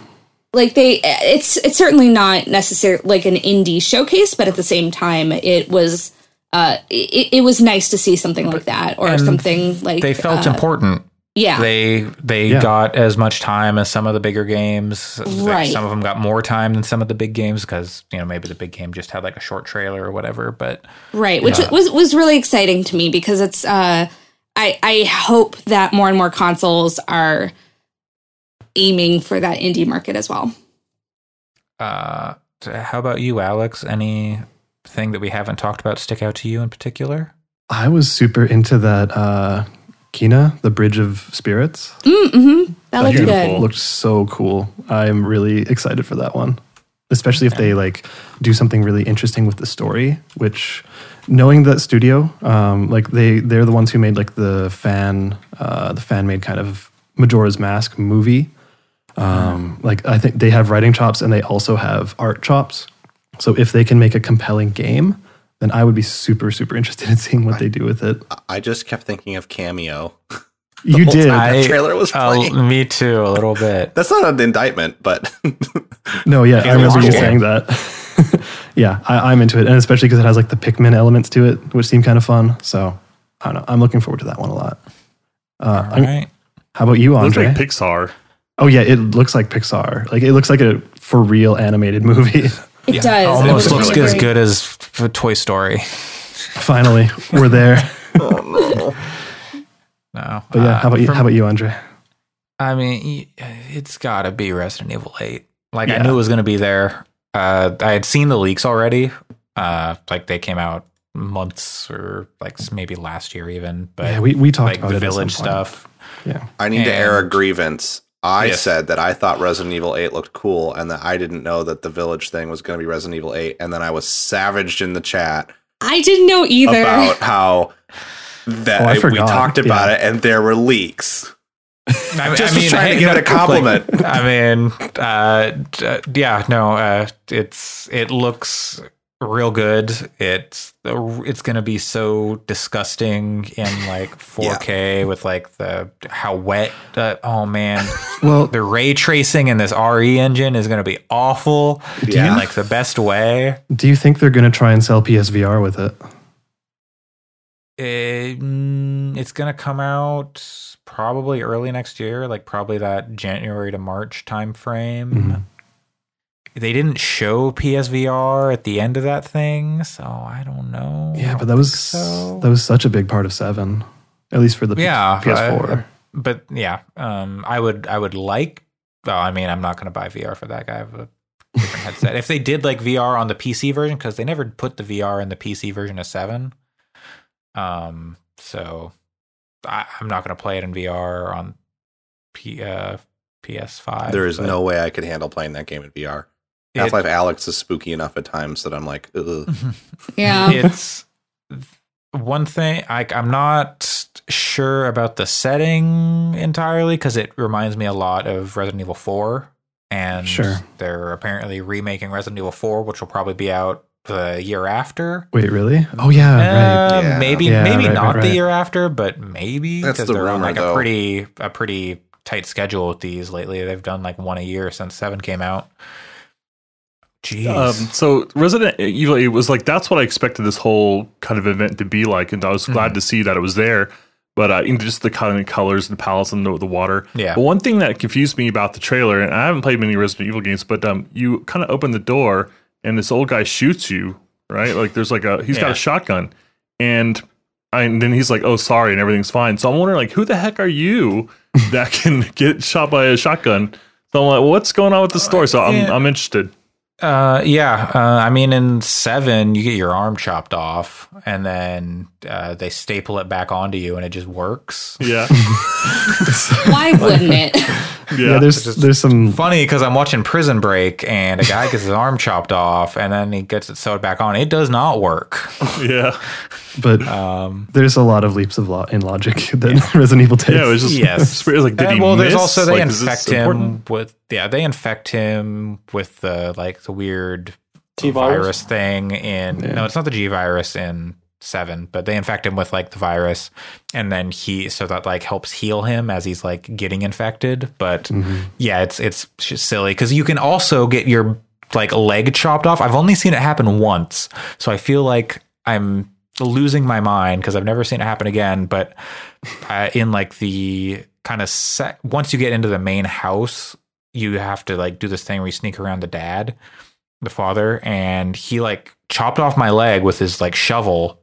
like they it's it's certainly not necessarily like an indie showcase, but at the same time it was uh it, it was nice to see something like that or And something like They felt uh, important. yeah. They they Yeah. got as much time as some of the bigger games. Right. Some of them got more time than some of the big games because you know maybe the big game just had like a short trailer or whatever. But Right, which Yeah. was was really exciting to me because it's uh I I hope that more and more consoles are aiming for that indie market as well. uh, how about you, Alex? Anything that we haven't talked about stick out to you in particular? I was super into that uh, Kena, the Bridge of Spirits. Mm-hmm. That looked beautiful. good. Looked so cool. I'm really excited for that one, especially if they like do something really interesting with the story. Which, knowing that studio, um, like they they're the ones who made like the fan uh, the fan made kind of Majora's Mask movie. Um, like I think they have writing chops and they also have art chops. So if they can make a compelling game, then I would be super super interested in seeing what they do with it. I just kept thinking of Kameo. You did. time. That trailer was playing. me too, a little bit. That's not an indictment, but No, yeah, I remember you saying that. yeah, I, I'm into it, and especially because it has like the Pikmin elements to it, which seem kind of fun. So I don't know. I'm looking forward to that one a lot. Uh, All right. How about you, Looks Andre? like Pixar. oh yeah, it looks like Pixar. Like it looks like a for real animated movie. It does. Almost it looks really as good as f- Toy Story. Finally, we're there. Oh no. No. But yeah, Uh, how about you? from- How about you, Andre? I mean, it's got to be Resident Evil 8. Like, I knew it was going to be there. Uh, I had seen the leaks already. Uh, like, they came out months or like maybe last year, even. But yeah, we, we talked like about the it at some village stuff. Yeah, I need to air a grievance. I Yes. said that I thought Resident Evil 8 looked cool and that I didn't know that the village thing was going to be Resident Evil 8. And then I was savaged in the chat I didn't know either. about how that Oh, I we talked about Yeah. it and there were leaks. I, just mean, was trying to give it a compliment. like, I mean, uh, uh, yeah, no, uh, it's it looks real good. It's it's gonna be so disgusting in like 4K with like the how wet. Oh man, well, the ray tracing in this RE engine is gonna be awful. Yeah. in like the best way. do you think they're going to try and sell PSVR with it? It, mm, it's gonna come out probably early next year, like probably that January to March time frame. Mhm. They didn't show PSVR at the end of that thing, so I don't know. Yeah, don't but that was so. that was such a big part of Seven, at least for the P- yeah PS4. uh, but yeah, um, I would I would like. Well, I mean, I'm not to buy VR for that guy. I have a different headset. If they did like VR on the PC version, because they never put the VR in the PC version of Seven, um, so I, I'm not going to play it in VR on P, uh, PS5. There is but no way I could handle playing that game in VR. it- Half Life Alyx is spooky enough at times that I'm like, Ugh. yeah. it's one thing I, i'm not sure about the setting entirely because it reminds me a lot of resident evil 4 and Sure. they're apparently remaking resident evil 4 which will probably be out the year after Wait, really? Oh yeah, right. Uh, Yeah. maybe Yeah, maybe right, not right, the right. year after but maybe That's 'cause the they're on rumor, like though. a pretty a pretty tight schedule with these lately they've done like one a year since 7 came out Jeez. Um, so Resident Evil 8 was like that's what I expected this whole kind of event to be like, and I was glad to see that it was there. But uh, you just the kind of colors, and the palettes, and the, the water. Yeah. But one thing that confused me about the trailer, and I haven't played many Resident Evil games, but um, you kind of open the door and this old guy shoots you, right? Like there's like a he's got a shotgun, and I, and then he's like, "Oh, sorry," and everything's fine. So I'm wondering, like, who the heck are you that can get shot by a shotgun? So I'm like, what's going on with the story? So I'm Yeah. I'm interested. Uh, yeah. Uh, I mean, in seven, you get your arm chopped off, and then uh, they staple it back onto you, and it just works. Yeah, Why wouldn't it? Yeah, yeah. there's there's some Funny because I'm watching Prison Break, and a guy gets his arm chopped off, and then he gets it sewed back on. It does not work. yeah. but Um, there's a lot of leaps of lo- in logic that Resident Evil takes. Yeah, it was just Yes. it was like did and, he well, there's also they Like, infect him important? with yeah, they infect him with the like the weird T-virus? thing in no, it's not the G virus in seven, but they infect him with like the virus, and then he so that like helps heal him as he's like getting infected. But Mm-hmm. yeah, it's it's just silly because you can also get your like leg chopped off. I've only seen it happen once, so I feel like I'm losing my mind because I've never seen it happen again. But uh, in like the kind of set, once you get into the main house, you have to like do this thing where you sneak around the dad, the father, and he like chopped off my leg with his like shovel.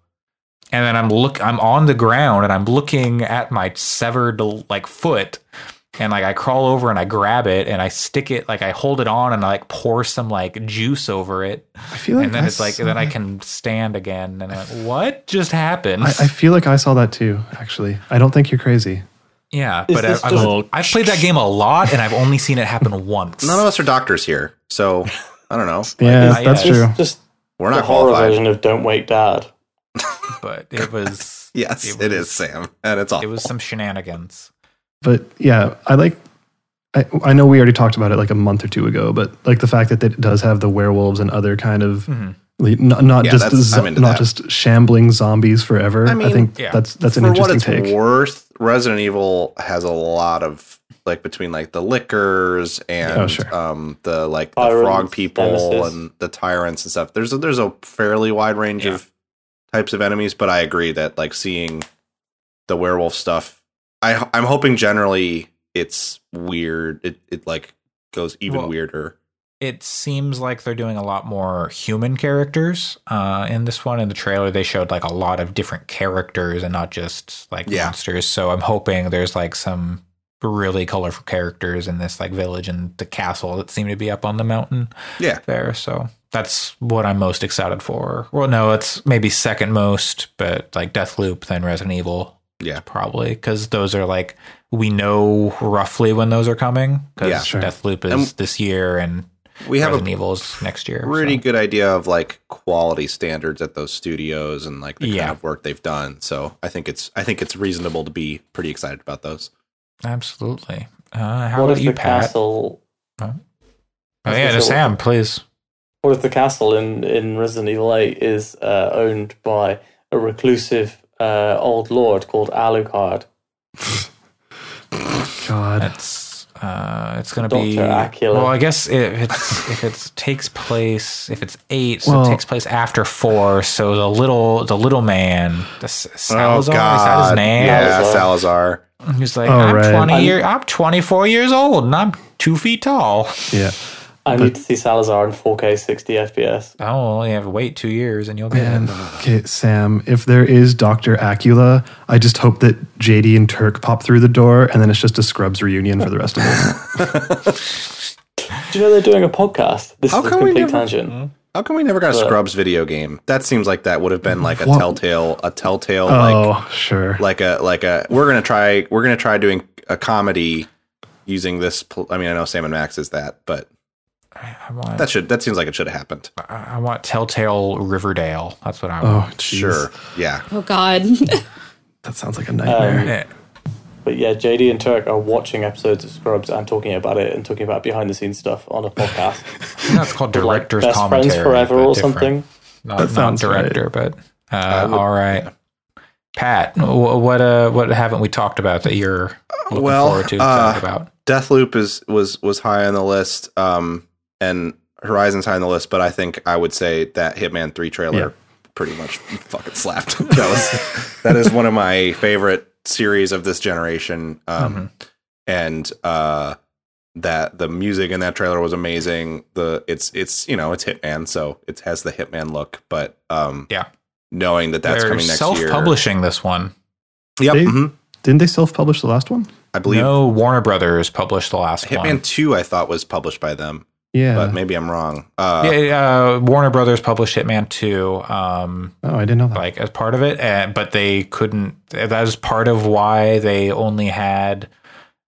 And then I'm look I'm on the ground and I'm looking at my severed like foot and like I crawl over and I grab it and I stick it like I hold it on and I like pour some like juice over it I feel like and then I it's like then I can stand again and I'm like what just happened I, I feel like I saw that too. Actually, I don't think you're crazy. yeah Is but I, I've, just- I've played that game a lot and I've only seen it happen once none of us are doctors here. So I don't know. Yeah, I- that's yeah, true. Just, just We're the not horror qualified. version of Don't Wake Dad. But it was Yes, It it is Sam. And it's all it was some shenanigans But yeah, I like. I, I know we already talked about it like a month or two ago, but like the fact that it does have the werewolves and other kind of Mhm. like, not, not Yeah, just zo- not that. just shambling zombies forever. I, I mean, think yeah. that's that's an for what interesting it's take. worth, Resident Evil has a lot of like between like the lickers and Oh, sure. um the like the frog people nemesis. and the tyrants and stuff. There's a, there's a fairly wide range Yeah. of types of enemies, but I agree that like seeing the werewolf stuff. I I'm hoping generally it's weird. It it like goes even Well- weirder. it seems like they're doing a lot more human characters uh, in this one. In the trailer, they showed like a lot of different characters and not just like Yeah. monsters. So I'm hoping there's like some really colorful characters in this like village and the castle that seem to be up on the mountain Yeah. there. So that's what I'm most excited for. Well, no, it's maybe second most, but like Deathloop, then Resident Evil, Yeah. probably because those are like we know roughly when those are coming because Yeah. Sure. Deathloop is And this year and We have Resident a Evil is next year. pretty so. good idea of like quality standards at those studios and like the Yeah. kind of work they've done. So I think it's I think it's reasonable to be pretty excited about those. Absolutely. Uh, how what about if you, the Pat? castle? Oh I was yeah, gonna just say, what- Sam, please. What if the castle in, in Resident Evil 8 is uh, owned by a reclusive uh, old lord called Alucard? God. It's uh, it's gonna Dr. be. Acula. Well, I guess if it's if it takes place if it's eight, so Well- it takes place after four. So the little the little man, the S- Oh, Salazar, is that his name? Yeah, Salazar. Salazar. He's like, Oh, I'm right. twenty I'm- year, I'm twenty four years old, and I'm two feet tall. Yeah. I need to see Salazar in 4K 60 FPS. Oh, well, you have to wait two years, and you'll get Man. it. Okay, Sam, if there is Dr. Acula, I just hope that JD and Turk pop through the door and then it's just a Scrubs reunion for the rest of us. Do you know they're doing a podcast? This How is a come we complete never- tangent. Hmm? How come we never got a Scrubs video game? That seems like that would have been like a What? telltale a telltale like oh, sure. like a like a we're gonna try we're gonna try doing a comedy using this pl- i mean i know sam and max is that but I want, that should that seems like it should have happened I I want Telltale Riverdale. That's what I want. Oh, sure yeah Oh God. That sounds like a nightmare. Um, Yeah. But yeah, JD and Turk are watching episodes of Scrubs and talking about it and talking about behind the scenes stuff on a podcast. That's called like director's Best commentary. Friends Forever or different. something. Not, That not sounds director, but uh, would- all right. Pat, what uh, what haven't we talked about that you're looking Well, forward to uh, talk about? deathloop is was was high on the list um and horizon's high on the list but i think i would say that hitman 3 trailer Yeah. pretty much fucking slapped that was that is one of my favorite series of this generation um Mm-hmm. and uh that the music in that trailer was amazing the it's it's you know it's hitman so it has the hitman look but um Yeah. knowing that that's They're coming next year self-publishing this one. yep They- mhm. Didn't they self publish the last one? i believe No, Warner Brothers published the last hitman one. 2 i thought was published by them Yeah. but maybe i'm wrong uh Yeah, uh, Warner Brothers published Hitman 2. Um, oh, I didn't know that. like as part of it, uh, but they couldn't. That was part of why they only had.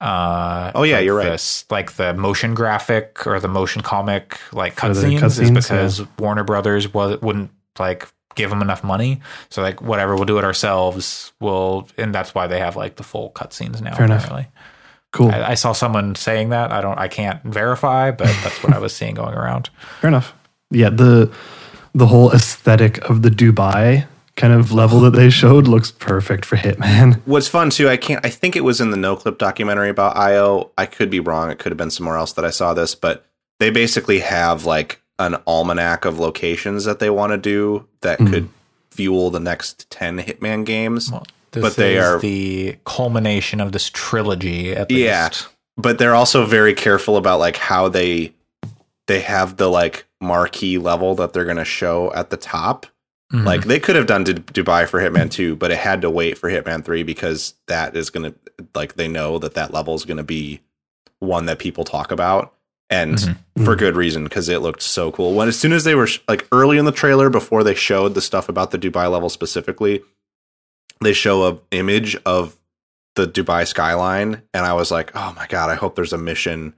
Uh, Oh, yeah, like you're right. This, like the motion graphic or the motion comic like For the cutscenes is cutscenes, because Warner Brothers was wouldn't like give them enough money. So like whatever, we'll do it ourselves. We'll and that's why they have like the full cutscenes now. Fair enough. Apparently. cool. I, I saw someone saying that. I don't. I can't verify, but that's what I was seeing going around. Fair enough. Yeah, the the whole aesthetic of the Dubai kind of level that they showed looks perfect for Hitman. What's fun too, I can't. I think it was in the Noclip documentary about IO. I could be wrong. It could have been somewhere else that I saw this, but they basically have like an almanac of locations that they want to do that Mhm. could fuel the next ten Hitman games. Well, this But they are- the culmination of this trilogy. At Yeah. least. But they're also very careful about like how they they have the like marquee level that they're going to show at the top. Mhm. Like they could have done Du- Dubai for Hitman 2, but it had to wait for Hitman 3 because that is going to like they know that that level is going to be one that people talk about and Mhm. for good reason because it looked so cool. When as soon as they were sh- like early in the trailer before they showed the stuff about the Dubai level specifically, they show a image of the Dubai skyline and I was like, "Oh my god, I hope there's a mission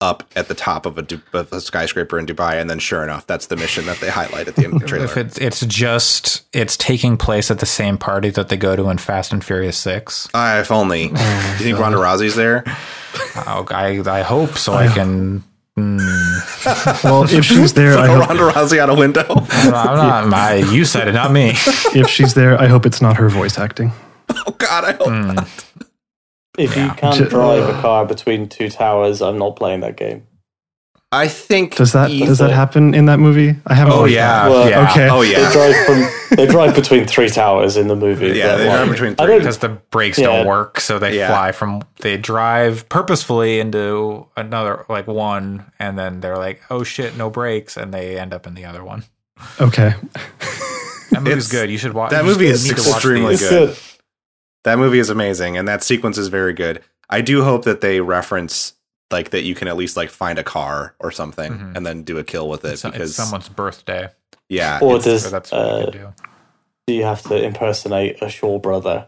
up at the top of a, Du- of a skyscraper in Dubai." And then sure enough, that's the mission that they highlight at the end of the trailer. If it's it's just it's taking place at the same party that they go to in Fast and Furious Six. Ah, if only. Do you think Ronda Rousey's there? Oh, I I hope so. I can. Mm, Well, if she's there, I Throw hope, Ronda Rousey out a window. I'm not. My, you said it, not me. if she's there, I hope it's not her voice acting. oh God, I hope. Mm. not. If Yeah. you can't drive a car between two towers, I'm not playing that game. I think Does that he- does that happen in that movie? I haven't. Oh watched yeah. Well, yeah. Okay. Oh yeah. They yeah, drive from they drive between three towers in the movie. yeah. They like, are between three. because the brakes Yeah. don't work, so they Yeah. fly from they drive purposefully into another like one, and then they're like, oh shit, no brakes, and they end up in the other one. Okay. That movie's It's- good. You should watch. that you just movie is need to watch extremely good. good. That movie is amazing, and that sequence is very good. I do hope that they reference like that you can at least like find a car or something Mhm. and then do a kill with it It's, it's because someone's birthday, yeah, Or does so that's what you uh, could do. do you have to impersonate a Shaw brother?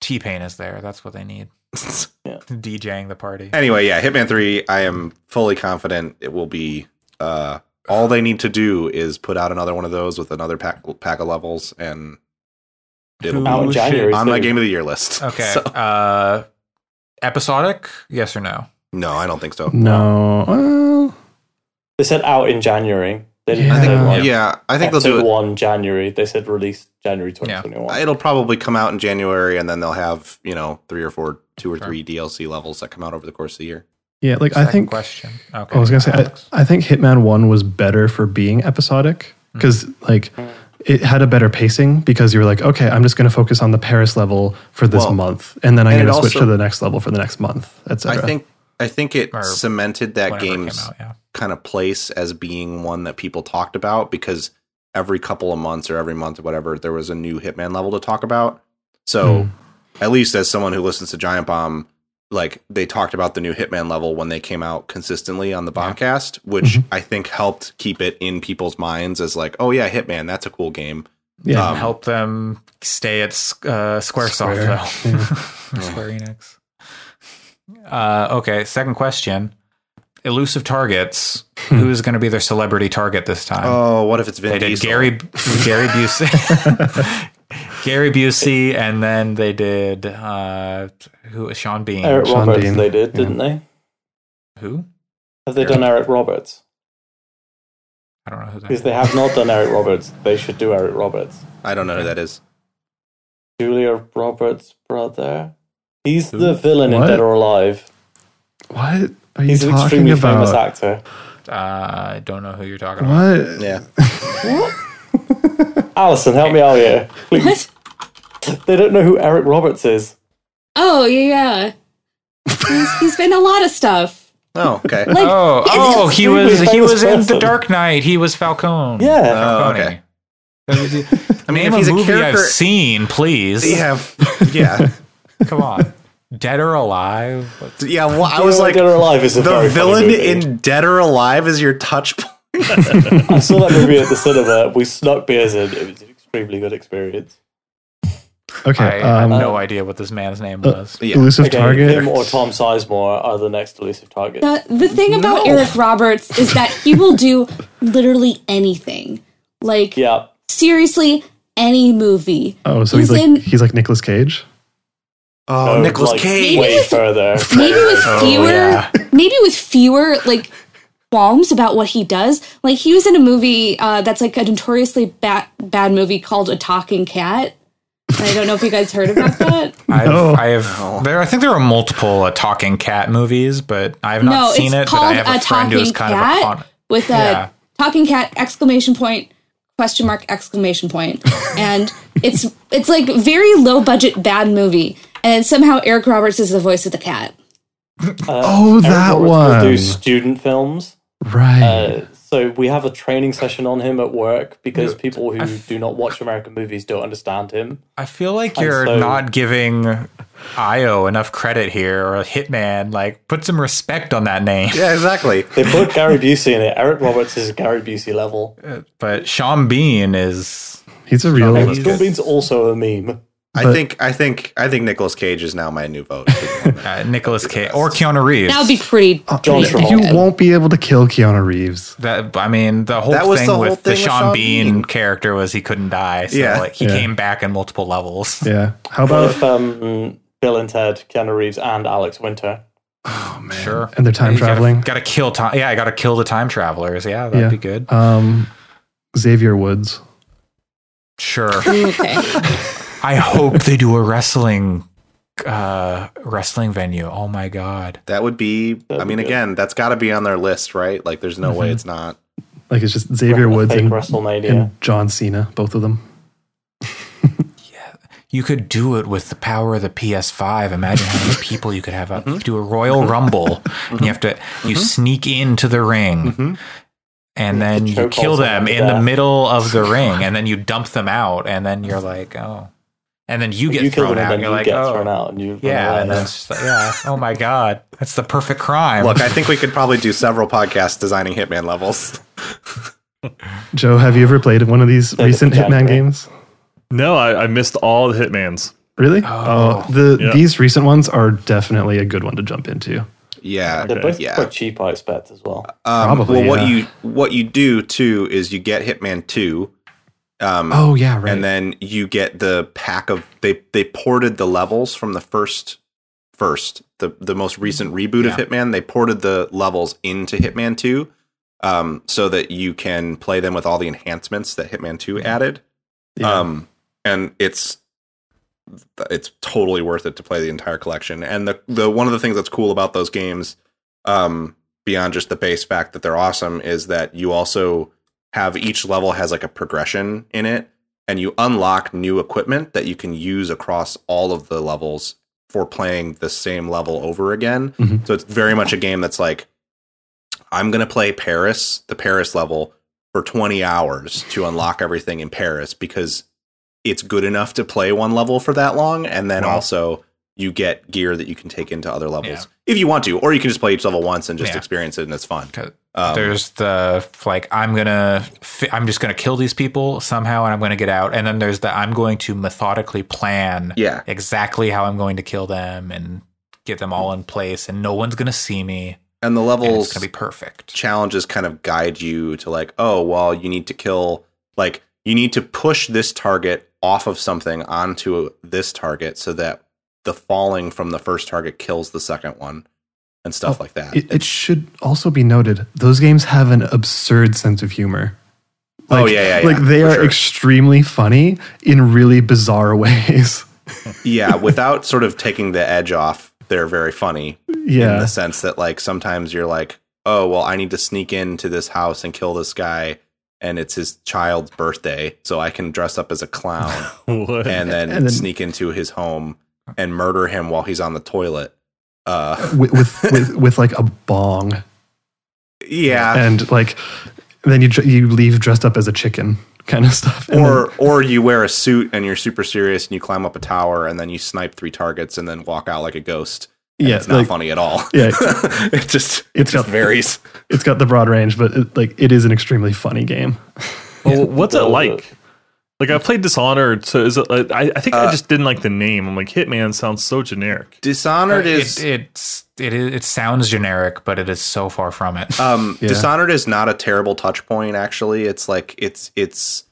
T Pain is there. That's what they need. DJing the party. anyway, yeah, Hitman Three. I am fully confident it will be. uh All they need to do is put out another one of those with another pack pack of levels, and it'll Who be Out in should- January. on my game of the year list. Okay. So- Uh, episodic? Yes or no? No, I don't think so. No. Well, They said out in January. They didn't Yeah. I think, like yeah, I think they'll do it. one January. They said release January 2021. It'll probably come out in January, and then they'll have you know three or four, two or Sure. three DLC levels that come out over the course of the year. yeah, like I think question. Okay. Oh, I was gonna say I, I think Hitman One was better for being episodic hmm. because like it had a better pacing because you were like, okay, I'm just gonna focus on the Paris level for this Well, month, and then I'm and gonna switch also- to the next level for the next month, etc. I think I think it cemented that Whenever it came game's out, yeah. kind of place as being one that people talked about because every couple of months or every month or whatever there was a new Hitman level to talk about. So at least as someone who listens to Giant Bomb, like they talked about the new Hitman level when they came out consistently on the Bombcast, which I think helped keep it in people's minds as like, oh yeah, Hitman, that's a cool game. yeah, um, help them stay at uh, SquareSoft Square, though. Square Enix. Uh, okay, second question. Elusive targets. Who is going to be their celebrity target this time? Oh, what if it's Vin they did Gary Gary Busey, Gary Busey, and then they did uh, who? Sean Bean. Eric Sean Roberts, Bean, they did, yeah. didn't they? Who? Have they done Eric Roberts? I don't know who that Because they have not done Eric Roberts. They should do Eric Roberts. I don't know who that is. Julia Roberts' brother. He's Who? the villain What? in Dead or Alive. what are you He's an talking extremely famous actor. Uh, I don't know who you're talking about. What? Yeah. Alison, help me out here. Please. What? They don't know who Eric Roberts is. Oh yeah, yeah. He's, he's been a lot of stuff. Oh, okay. Like, Oh, he's oh, he was he was famous in The. Dark Knight. He was Falcone. Yeah. Oh, okay. I mean, if he's a a movie I've seen, please. Yeah, yeah, Come on. Dead or Alive? What- yeah. Well, I was like, Dead or Alive is a the very funny villain movie. in Dead or Alive is your touch point. I saw that movie at the cinema. We snuck beers in. It was an extremely good experience. Okay. I have um, no idea what this man's name was. Yeah. Elusive Okay, target. him or Tom Sizemore are the next elusive target. The, the thing about No. Eric Roberts is that he will do literally anything. Like yeah. seriously, any movie. Oh, so he's, He's like in- he's like Nicolas Cage. Oh, No, Nicholas like, Cage. Way with- further. Maybe with Oh, fewer, yeah. maybe with fewer like qualms about what he does. Like he was in a movie uh, that's like a notoriously bad bad movie called A Talking Cat. I don't know if you guys heard about that. I've, No. I have. There, I think there are multiple uh, talking cat movies, but I have not no, seen it's it. But I called have a, A friend who's Talking kind Cat of a con- with a Yeah. talking cat exclamation point question mark exclamation point and it's it's like very low budget bad movie and somehow Eric Roberts is the voice of the cat. Oh, Eric that Roberts will do student films. Right. Uh, so we have a training session on him at work because people who do not watch American movies don't understand him. I feel like I'm you're so- not giving Io enough credit here, or a Hitman. Like, put some respect on that name. Yeah, exactly. They put Gary Busey in it. Eric Roberts is Gary Busey level. But Sean Bean is. he's a real. Sean. Bean's also a meme. I think I think I think Nicolas Cage is now my new vote. Uh, Nicholas Cage or Keanu Reeves. That would be pretty. John pretty You good. won't be able to kill Keanu Reeves. That I mean, the whole That was thing the whole with the thing with Sean, Sean Bean, Bean. character was he couldn't die. So Yeah. like he Yeah. came back in multiple levels. Yeah. How about if um, Bill and Ted, Keanu Reeves, and Alex Winter? Oh man. Sure. and they're time traveling? Got to kill time. Yeah, I got to kill the time travelers. Yeah, that'd Yeah. be good. Um, Xavier Woods. Sure. Okay. I hope they do a wrestling uh, wrestling venue. Oh my god. That would be. I That'd mean, be again, that's got to be on their list, right? Like, there's no way Mhm. it's not. Like it's just Xavier Woods and, WrestleMania. and John Cena, both of them. Yeah. You could do it with the power of the PS5. Imagine how many people you could have up. You do a Royal Rumble, and you have to you sneak into the ring, and then you kill them someone to in the middle of the ring, and then you dump them out, and then you're like, oh, and then you get you thrown out. and And then you're you like, get oh, thrown out and you yeah, and then just like, yeah. Oh my god, that's the perfect crime. Look, I think we could probably do several podcasts designing Hitman levels. Joe, have you ever played one of these They're recent Hitman January. games? No, I, I missed all the Hitmans. Really? Oh. the Yeah. these recent ones are definitely a good one to jump into. Yeah, They're both yeah. quite cheap, I expect, as well. Um, Probably, Well, what you what you do too is you get Hitman Two. Um, Oh yeah, right. and then you get the pack of they they ported the levels from the first first the the most recent reboot of Hitman. They ported the levels into Hitman Two, um, so that you can play them with all the enhancements that Hitman Two added. yeah. Um, and it's it's totally worth it to play the entire collection. And the the one of the things that's cool about those games, um, beyond just the base fact that they're awesome, is that you also have each level has like a progression in it, and you unlock new equipment that you can use across all of the levels for playing the same level over again. Mhm. So it's very much a game that's like, I'm gonna play Paris, the Paris level, for 20 hours to unlock everything in Paris because it's good enough to play one level for that long, and then Wow. also you get gear that you can take into other levels if you want to, or you can just play each level once and just Yeah. experience it, and it's fun. Um, there's the like I'm gonna fi- I'm just gonna kill these people somehow and I'm gonna get out and then there's the I'm going to methodically plan yeah, exactly how I'm going to kill them and get them all in place and no one's gonna see me and the and levels it's gonna be perfect. challenges kind of guide you to like, oh, well, you need to kill, like, you need to push this target off of something onto this target so that the falling from the first target kills the second one and stuff Oh, like that. it, it should also be noted those games have an absurd sense of humor. Oh, yeah, yeah, yeah, Like they are sure. extremely funny in really bizarre ways. yeah, without sort of taking the edge off, they're very funny Yeah, in the sense that like sometimes you're like, oh well, I need to sneak into this house and kill this guy, and it's his child's birthday, so I can dress up as a clown and then, And then- sneak into his home and murder him while he's on the toilet. Uh, with, with, with with like a bong yeah, and like then you you leave dressed up as a chicken kind of stuff. And or or you wear a suit and you're super serious and you climb up a tower and then you snipe three targets and then walk out like a ghost. yeah, It's not like, funny at all. Yeah. it just it It's just got- varies. it's got the broad range, but it, like it is an extremely funny game. Well, what's it like? Like I played Dishonored, so is it? Like, I, I think I Uh, just didn't like the name. I'm like Hitman sounds so generic. Dishonored is it, it's it is it sounds generic but it is so far from it. Um, Yeah. Dishonored is not a terrible touch point. Actually, it's like it's it's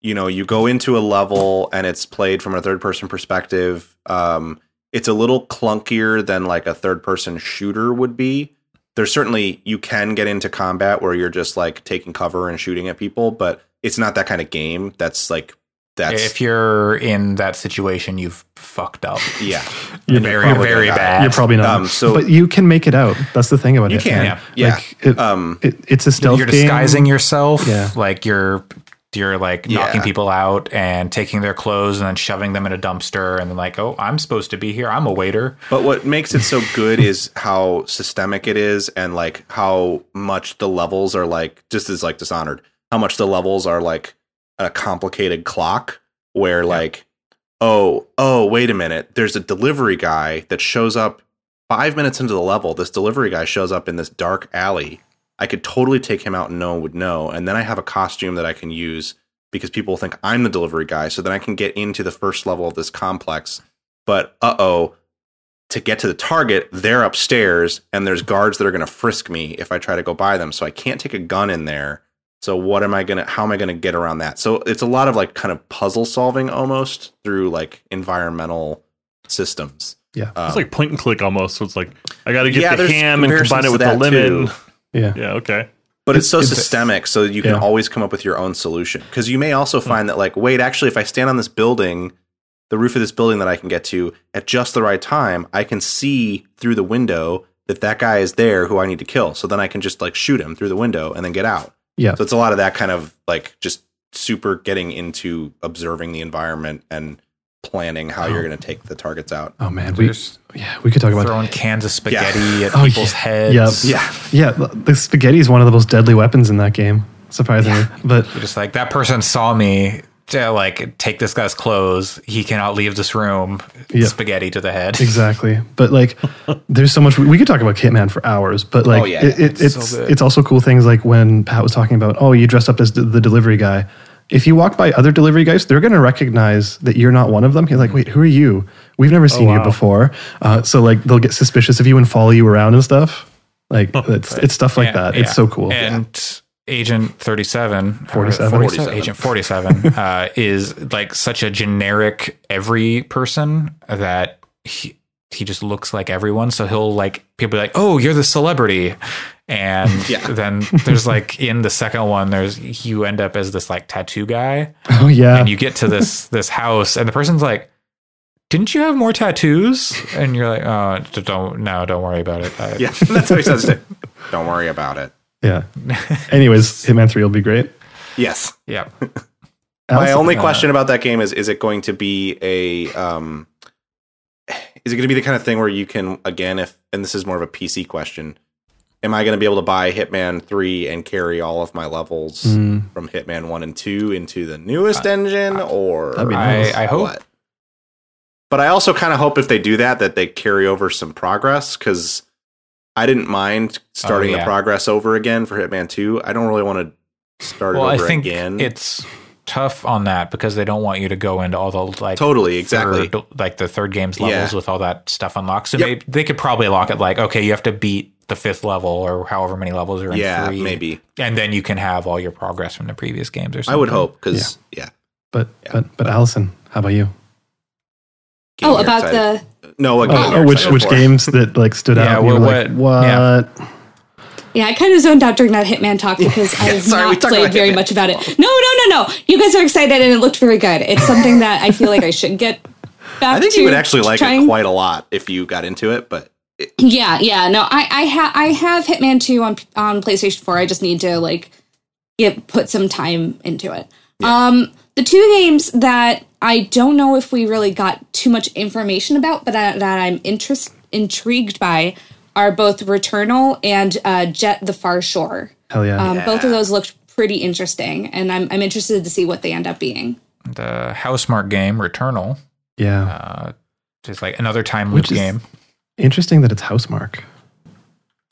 you know you go into a level and it's played from a third person perspective. Um, it's a little clunkier than like a third person shooter would be. There's certainly you can get into combat where you're just like taking cover and shooting at people, but it's not that kind of game. That's like that's if you're in that situation you've fucked up. yeah. You're very probably very gonna bad. You're probably not. Um, so- but you can make it out. That's the thing about You it. You can, Yeah. yeah. Like it, Um, it, it's a stealth you're game. disguising yourself Yeah. like you're you're like knocking Yeah. people out and taking their clothes and then shoving them in a dumpster and then like oh i'm supposed to be here i'm a waiter But what makes it so good is how systemic it is and like how much the levels are like just as like dishonored, how much the levels are like a complicated clock where like oh, oh, wait a minute, there's a delivery guy that shows up 5 minutes into the level. This delivery guy shows up in this dark alley. I could totally take him out and no one would know. And then I have a costume that I can use because people think I'm the delivery guy. So then I can get into the first level of this complex. But uh oh, to get to the target, they're upstairs and there's guards that are going to frisk me if I try to go by them. So I can't take a gun in there. So what am I going to how am I going to get around that? So it's a lot of like kind of puzzle solving almost through like environmental systems. Yeah. Um, It's like point and click almost. So it's like I got to get Yeah, the there's ham and combine it with the lemon. too. Yeah. Yeah. Okay. but it's, so it's- systemic so you can Yeah. always come up with your own solution because you may also find that like wait actually if i stand on this building the roof of this building that I can get to at just the right time, I can see through the window that that guy is there who I need to kill. So then I can just like shoot him through the window and then get out. Yeah. So it's a lot of that kind of like just super getting into observing the environment and planning how you're oh. going to take the targets out. Oh man, we There's yeah we could talk about throwing cans of spaghetti at Oh, people's yeah. heads. Yep. Yeah. yeah. The spaghetti is one of the most deadly weapons in that game, surprisingly. But You're just like that person saw me to like take this guy's clothes. He cannot leave this room. Yeah. Spaghetti to the head. exactly. But like, there's so much we, we could talk about Hitman for hours. But like, Oh, yeah. it, it, It's it's so it's also cool things like when Pat was talking about, oh, you dressed up as the, the delivery guy. If you walk by other delivery guys, they're going to recognize that you're not one of them. You're like, wait, who are you? We've never seen you wow. before. Uh, so like, they'll get suspicious of you and follow you around and stuff. Like it's it's stuff like Yeah, that. yeah. It's so cool. And Agent 37, 47. 47, Agent 47 uh, is like such a generic every person that he, he just looks like everyone. So he'll like, people be like, oh, you're the celebrity. And Yeah. then there's like in the second one, there's you end up as this like tattoo guy, oh yeah. and you get to this this house, and the person's like, "Didn't you have more tattoos?" And you're like, "Oh, don't no, don't worry about it." I- Yeah, that's what he says. to- Don't worry about it. Yeah. Anyways, Hitman Three will be great. Yes. yeah. My only uh, question about that game is: Is it going to be a? Um, is it going to be the kind of thing where you can again, if and this is more of a PC question, am I going to be able to buy Hitman Three and carry all of my levels Mm. from Hitman One and Two into the newest engine, or That'd be I, nice. I hope what? But I also kind of hope if they do that, that they carry over some progress because I didn't mind starting oh, yeah. the progress over again for Hitman Two. I don't really want to start well, it I over think again. it's tough on that because they don't want you to go into all the like totally exactly. third- like the third game's levels Yeah. with all that stuff unlocked. So Yep. they they could probably lock it like okay, you have to beat the fifth level or however many levels are in Yeah, three, maybe. and then you can have all your progress from the previous games or something. I would hope because yeah. But but but Allison, how about you? Game Oh, about excited- the no, what game Oh, you're which which for. games that like stood Yeah, out? and what- like, what- yeah. what? Yeah, I kind of zoned out during that Hitman talk because I've sorry, not played very Hitman. much about it. No, no, no, no. You guys are excited and it looked very good. It's something that I feel like I should get back I think to you would actually like trying. it quite a lot if you got into it, but it, Yeah, yeah. No, I I have I have Hitman 2 on on PlayStation 4. I just need to like get put some time into it. Um the two games that I don't know if we really got too much information about, but I, that I'm interest intrigued by are both Returnal and uh, Jett the Far Shore. Hell yeah. Um, Both of those looked pretty interesting, and I'm I'm interested to see what they end up being. the Housemarque game Returnal. yeah. Uh, just like another time Which loop is- game. Interesting that it's Housemarque.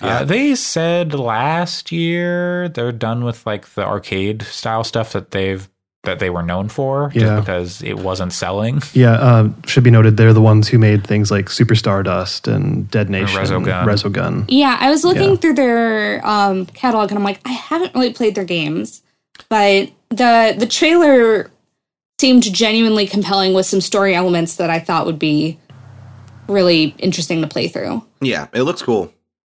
Uh, they said last year they're done with like the arcade style stuff that they've that they were known for, just Yeah. because it wasn't selling. Yeah, uh, should be noted they're the ones who made things like Super Stardust and Dead Nation, Resogun. Resogun. Yeah, I was looking Yeah. through their um, catalog, and I'm like, I haven't really played their games, but the the trailer seemed genuinely compelling with some story elements that I thought would be really interesting to play through. yeah, it looks cool.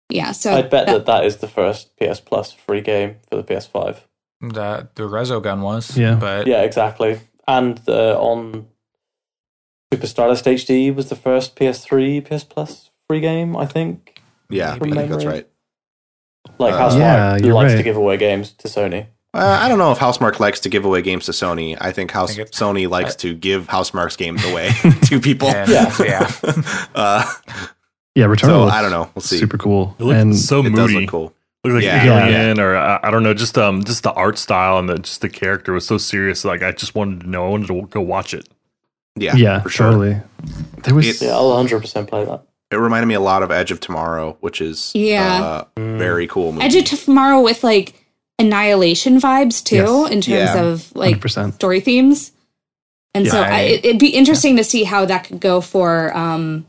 Yeah, so I bet that that is the first PS Plus free game for the PS5. The the Resogun was, Yeah. but Yeah, exactly. And uh, on Super Stardust HD was the first PS3 PS Plus free game, I think. Yeah, I think that's right. Like Uh, how Smart Yeah, you're likes to give away games to Sony. Uh, I don't know if Housemarque likes to give away games to Sony. I think House think Sony likes to give Housemarque's games away to people. and, Yeah. yeah, Uh, Yeah, Returnal. so I don't know. We'll see. Super cool. It looks and so it does look cool. Looks like Yeah. Alien, or I, I don't know, just um, just the art style and the just the character was so serious. Like I just wanted to know. I wanted to go watch it. Yeah, yeah, for sure. totally. There was It- Yeah, I'll 100% play that. It reminded me a lot of Edge of Tomorrow, which is Yeah. uh, very cool movie. Edge of Tomorrow with like annihilation vibes too, Yes. in terms Yeah. of like 100%. story themes. And so Yeah, I- I, it- it'd be interesting to see how that could go for um,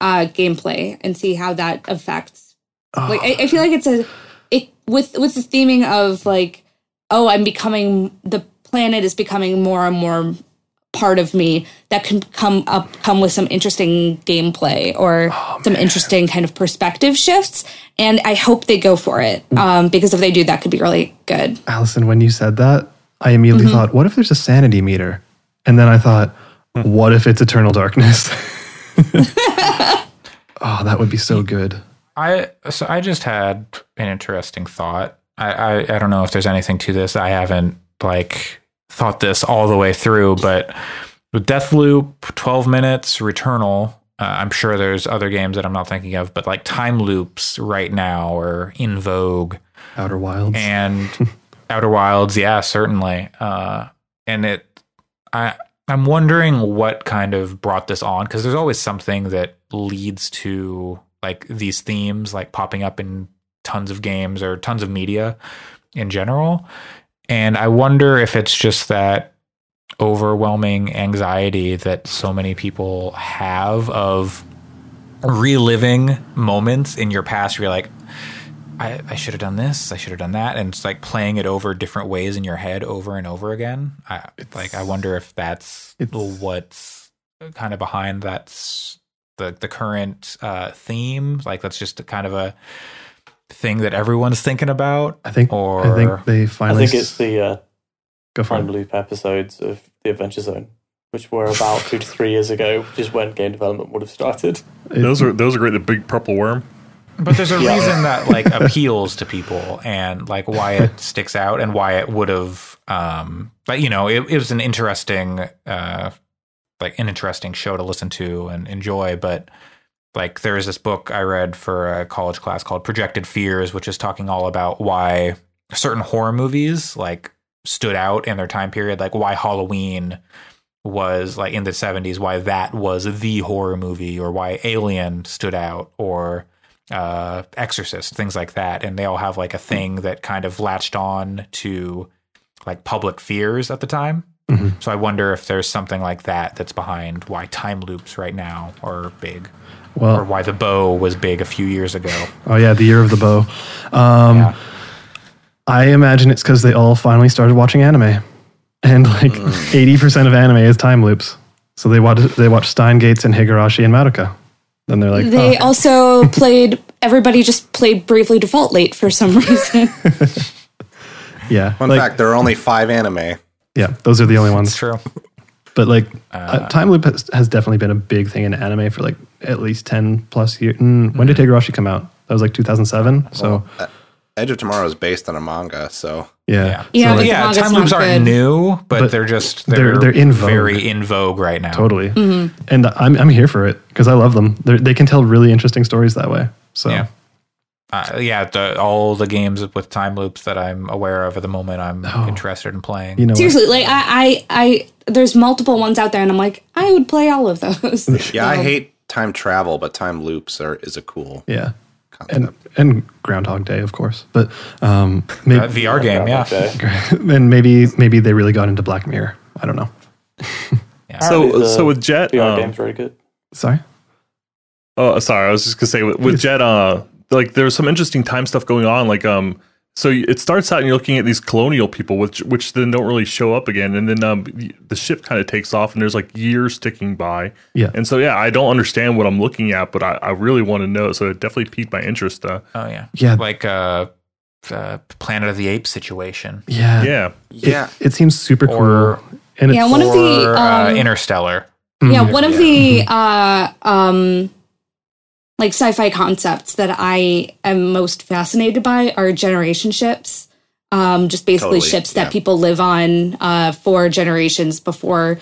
uh, gameplay and see how that affects. Like I, I feel like it's a it with with the theming of like oh I'm becoming the planet is becoming more and more part of me that can come up come with some interesting gameplay or some interesting kind of perspective shifts and i hope they go for it um, because if they do that could be really good Allison, when you said that, I immediately Mm-hmm. thought, what if there's a sanity meter? And then I thought, what if it's Eternal Darkness? oh, that would be so good. I so I just had an interesting thought. I, I I don't know if there's anything to this. I haven't like thought this all the way through, but with Deathloop, 12 minutes, Returnal. Uh, I'm sure there's other games that I'm not thinking of, but like time loops right now are in vogue. Outer Wilds. and Outer Wilds, yeah, certainly. Uh, and it, I, I'm wondering what kind of brought this on because there's always something that leads to like these themes, like popping up in tons of games or tons of media in general. And I wonder if it's just that overwhelming anxiety that so many people have of reliving moments in your past where you're like, I, I should have done this. I should have done that, and it's like playing it over different ways in your head over and over again. I like. I wonder if that's what's kind of behind that's the the current uh, theme. Like that's just a kind of a thing that everyone's thinking about. I think or I think they finally. I think it's the uh, go for time it. loop episodes of the Adventure Zone, which were about two to three years ago, which is when game development would have started. Those are those are great. The big purple worm. But there's a Yeah. reason that like appeals to people and like why it sticks out and why it would have um but you know it, it was an interesting uh like an interesting show to listen to and enjoy but like there is this book I read for a college class called Projected Fears which is talking all about why certain horror movies like stood out in their time period like why Halloween was like in the 70s why that was the horror movie or why Alien stood out or uh, Exorcist, things like that, and they all have like a thing that kind of latched on to like public fears at the time. Mhm. So I wonder if there's something like that that's behind why time loops right now are big, or why the bow was big a few years ago. oh yeah, the year of the bow. Um, Yeah. I imagine it's because they all finally started watching anime, and like eighty percent of anime is time loops. So they watch they watch Steins;Gate and Higurashi and Madoka. Then they're like, They oh, also played. Everybody just played Bravely Default late for some reason. yeah, Fun like, fact: there are only five anime. Yeah, those are the only It's ones. true. But like, uh, time loop has, has definitely been a big thing in anime for like at least ten plus years. Mm, when did Higurashi come out? That was like two thousand seven. So Edge of Tomorrow is based on a manga, so yeah, Yeah, Yeah, So, like, yeah. yeah. Time loops aren't new, but, But they're just they're- they're they're in vogue. very in vogue right now. totally. Mm-hmm. And I'm I'm here for it because I love them. They're, they can tell really interesting stories that way. So Yeah. Uh, yeah, the, all the games with time loops that I'm aware of at the moment, I'm Oh. interested in playing. you know, what? Seriously, like I, I, I, there's multiple ones out there, and I'm like, I would play all of those. yeah. I Um, hate time travel, but time loops are is a cool yeah, concept. and and Groundhog Day, of course. But um, maybe Uh, VR game, yeah. Okay. and maybe maybe they really got into Black Mirror. I don't know. So the so with Jett, VR um, game's very good. Sorry. Oh, sorry. I was just gonna say with, with Jett, uh, like there's some interesting time stuff going on. Like, um, so it starts out and you're looking at these colonial people, which which then don't really show up again, and then um, the ship kind of takes off, and there's like years ticking by. Yeah. And so yeah, I don't understand what I'm looking at, but I, I really want to know. So it definitely piqued my interest. Uh, Oh yeah, Yeah. like uh, uh, Planet of the Apes situation, Yeah. yeah. yeah, It, it seems super cool. Or- and Yeah, it's, one of the, or uh, um, Interstellar. yeah, one of the uh, um, like sci-fi concepts that I am most fascinated by are generation ships. Um, just basically Totally, ships that yeah. people live on uh, for generations before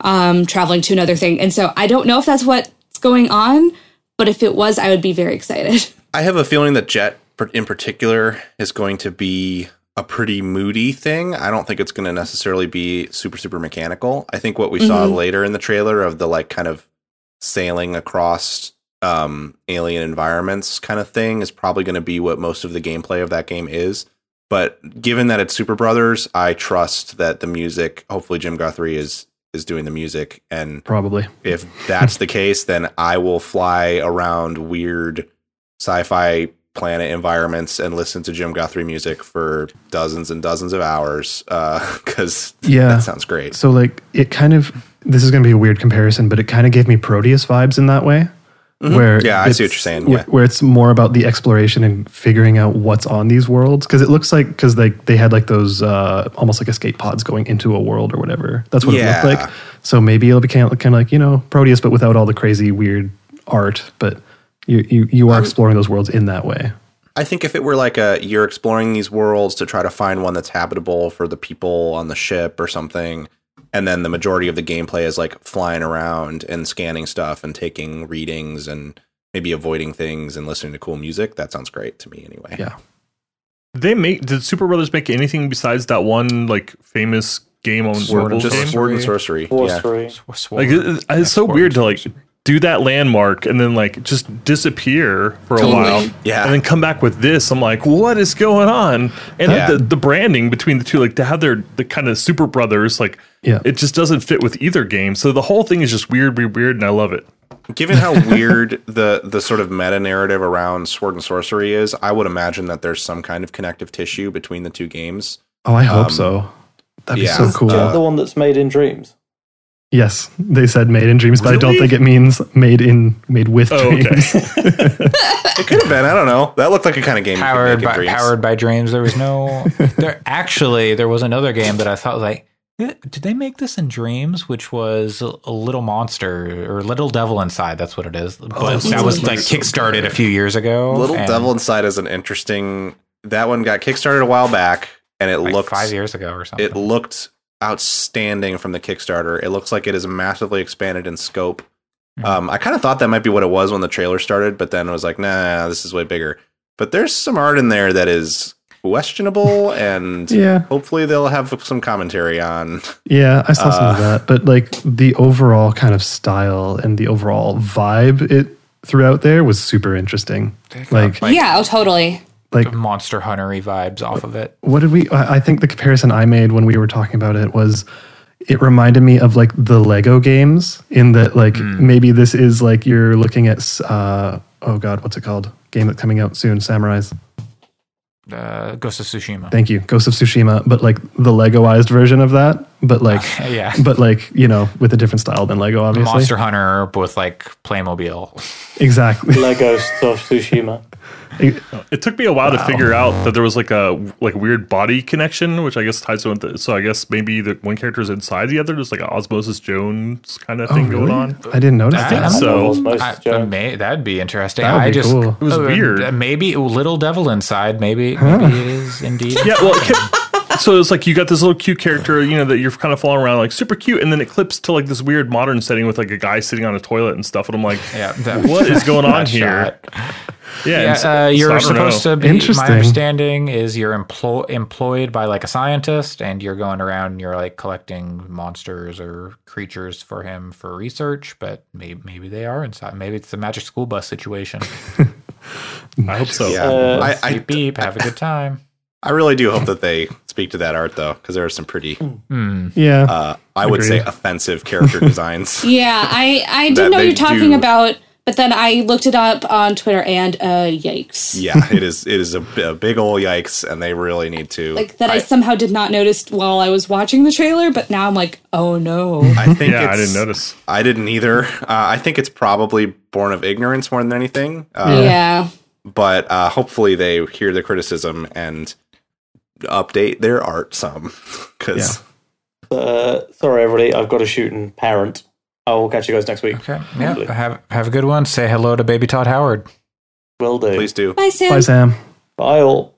um, traveling to another thing. And so I don't know if that's what's going on, but if it was, I would be very excited. I have a feeling that Jett in particular is going to be a pretty moody thing. I don't think it's going to necessarily be super super mechanical. I think what we saw later in the trailer of the like kind of sailing across um alien environments kind of thing is probably going to be what most of the gameplay of that game is. But given that it's Superbrothers, I trust that the music, hopefully Jim Guthrie is is doing the music and probably. if that's the case, then I will fly around weird sci-fi planet environments and listen to Jim Guthrie music for dozens and dozens of hours because Yeah. that sounds great. So like it kind of this is going to be a weird comparison, but it kind of gave me Proteus vibes in that way. Where Yeah, I see what you're saying, yeah. where it's more about the exploration and figuring out what's on these worlds because it looks like because they they had like those uh, almost like escape pods going into a world or whatever. That's what it looked like. So maybe it'll be kind of, kind of like you know Proteus, but without all the crazy weird art. But you you, you are exploring those worlds in that way. I think if it were like a you're exploring these worlds to try to find one that's habitable for the people on the ship or something, and then the majority of the gameplay is like flying around and scanning stuff and taking readings and maybe avoiding things and listening to cool music, that sounds great to me anyway. Yeah. They make did Superbrothers make anything besides that one like famous game on Sword Werewolf and Just game? sword and Sworcery. Yeah. Sorcery. Like it- it's so weird to like do that landmark and then like just disappear for a Totally. while, Yeah. and then come back with this. I'm like, what is going on? And Yeah. the the branding between the two, like to have their the kind of Superbrothers, like Yeah. it just doesn't fit with either game. So the whole thing is just weird, weird, weird, and I love it. Given how weird the the sort of meta narrative around sword and Sworcery is, I would imagine that there's some kind of connective tissue between the two games. Oh, I hope Um, so. That'd yeah. be so cool. Is that the one that's made in dreams? Yes, they said made in dreams, but I don't think it means made in made with Oh, okay. dreams. It could have been, I don't know. That looked like a kind of game powered by dreams. powered by dreams. There was no. there actually there was another game that I thought like. eh, Did they make this in Dreams, which was a a little monster or little devil inside? That's what it is. But that was like kickstarted a few years ago. Little and, Devil Inside is an interesting. That one got kickstarted a while back, and it like looked five years ago or something. it looked outstanding from the Kickstarter. It looks like it is massively expanded in scope. Hmm. Um, I kind of thought that might be what it was when the trailer started, but then I was like, nah, this is way bigger. But there's some art in there that is questionable, and yeah, hopefully they'll have some commentary on. yeah, I saw some of Uh, that, but like the overall kind of style and the overall vibe it threw out there was super interesting. Like, like yeah, oh, totally. Like monster huntery vibes off of it. what did we? I I think the comparison I made when we were talking about it was. It reminded me of like the Lego games in that like maybe this is like you're looking at uh oh god what's it called game that's coming out soon Samurais Uh, Ghost of Tsushima. Thank you, Ghost of Tsushima, but like the Legoized version of that, but like, yeah. but like you know, with a different style than Lego, obviously. Monster Hunter with like Playmobil. Exactly. Lego of Tsushima. It took me a while to figure out that there was like a like weird body connection, which I guess ties to it. So I guess maybe the one character is inside the other. There's like an Osmosis Jones kind of thing Oh, really? going on. I didn't notice I that. think so. Osmosis I, may, that'd be interesting. That would I be just cool. It was uh, weird. Maybe a little devil inside. Maybe maybe it is indeed. Yeah, well, it kept- so it's like you got this little cute character, you know, that you're kind of following around, like super cute, and then it clips to like this weird modern setting with like a guy sitting on a toilet and stuff, and I'm like, Yeah, that- what is going on here? shot. Yeah, Yeah, so- uh, you're I don't know. supposed to be. Interesting. My understanding is you're emplo- employed by like a scientist, and you're going around. and You're like collecting monsters or creatures for him for research. But maybe maybe they are inside. Maybe it's the magic school bus situation. I hope so. Yeah, Uh, I, I, beep beep. Have a good time. I really do hope that they speak to that art though, because there are some pretty, Hmm. Yeah. uh, I would say, offensive character designs. Yeah, I I didn't know you're talking do. about, but then I looked it up on Twitter and uh, yikes. yeah, it is. It is a, a big old yikes, and they really need to Like that I, somehow did not notice while I was watching the trailer, but now I'm like, oh no. I think Yeah, I didn't notice. I didn't either. Uh, I think it's probably born of ignorance more than anything. Uh, yeah. But uh, hopefully they hear the criticism and update their art some. Because Uh, sorry, everybody. I've got a shooting parent. I will catch you guys next week. Okay. Yeah. Have have a good one. Say hello to Baby Todd Howard. Will do. please do. Bye, Sam. Bye, Sam. Bye all.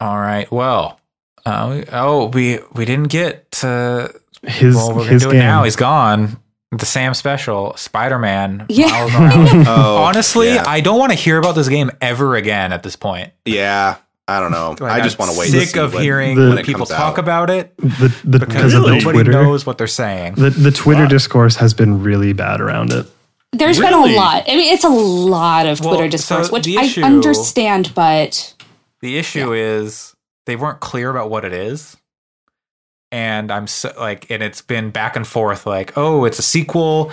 All right. Well. Uh, oh, we we didn't get to His well, we're gonna his do game. it now. He's gone. The Sam special, Spider Man. Yeah. Oh, Honestly, yeah. I don't want to hear about this game ever again at this point. yeah, I don't know. Like, I just I'm want to wait. and Sick of when- hearing The- when it people comes talk out. about it the, the, because because of the nobody Twitter. knows what they're saying. The, the Twitter discourse has been really bad around it. There's Really? been a lot. I mean, it's a lot of Well, Twitter discourse, so which the I understand, but The issue is they weren't clear about what it is. And I'm so like, and it's been back and forth like, oh, it's a sequel.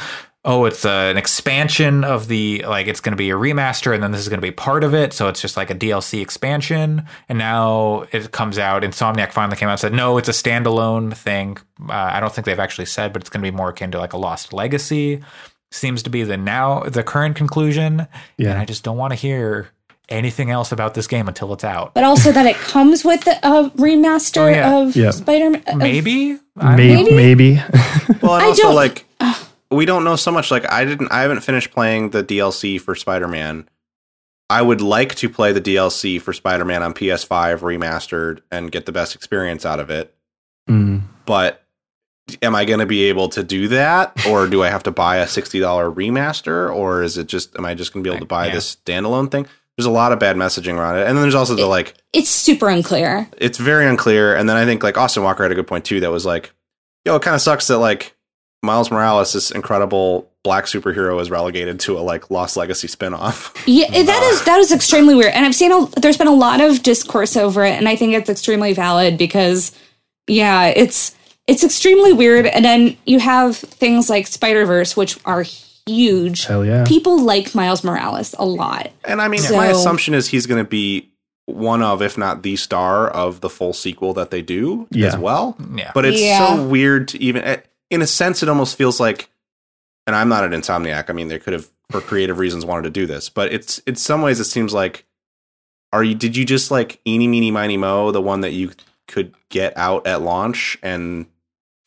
Oh, it's a, an expansion of the, like, it's going to be a remaster and then this is going to be part of it. So it's just like a DLC expansion. And now it comes out. Insomniac finally came out and said, no, it's a standalone thing. Uh, I don't think they've actually said, but it's going to be more akin to like a Lost Legacy. seems to be the now the current conclusion. yeah. And I just don't want to hear anything else about this game until it's out. But also that it comes with a remaster Oh, yeah. of Yeah. Spider-Man. of- Maybe. I- Maybe. Maybe. Well, and I also don't- like we don't know so much. Like I didn't, I haven't finished playing the DLC for Spider Man. I would like to play the DLC for Spider Man on PS5 remastered and get the best experience out of it. Mm. But am I going to be able to do that, or do I have to buy a sixty dollar remaster, or is it just am I just going to be able to buy Yeah. this standalone thing? There's a lot of bad messaging around it, and then there's also the like it's super unclear. it's very unclear. And then I think like Austin Walker had a good point too. That was like, yo, it kind of sucks that like Miles Morales, this incredible black superhero, is relegated to a like Lost Legacy spinoff. Yeah, that is that is extremely weird, and I've seen a, there's been a lot of discourse over it, and I think it's extremely valid because, yeah, it's it's extremely weird. And then you have things like Spider Verse, which are huge. Hell yeah. People like Miles Morales a lot. And I mean, So- my assumption is he's going to be one of, if not the star of the full sequel that they do as well. Yeah. But it's Yeah. so weird to even, eh, in a sense, it almost feels like, and I'm not an insomniac. I mean, they could have, for creative reasons, wanted to do this, but it's in some ways, it seems like, are you? Did you just like eeny meeny miny mo the one that you could get out at launch and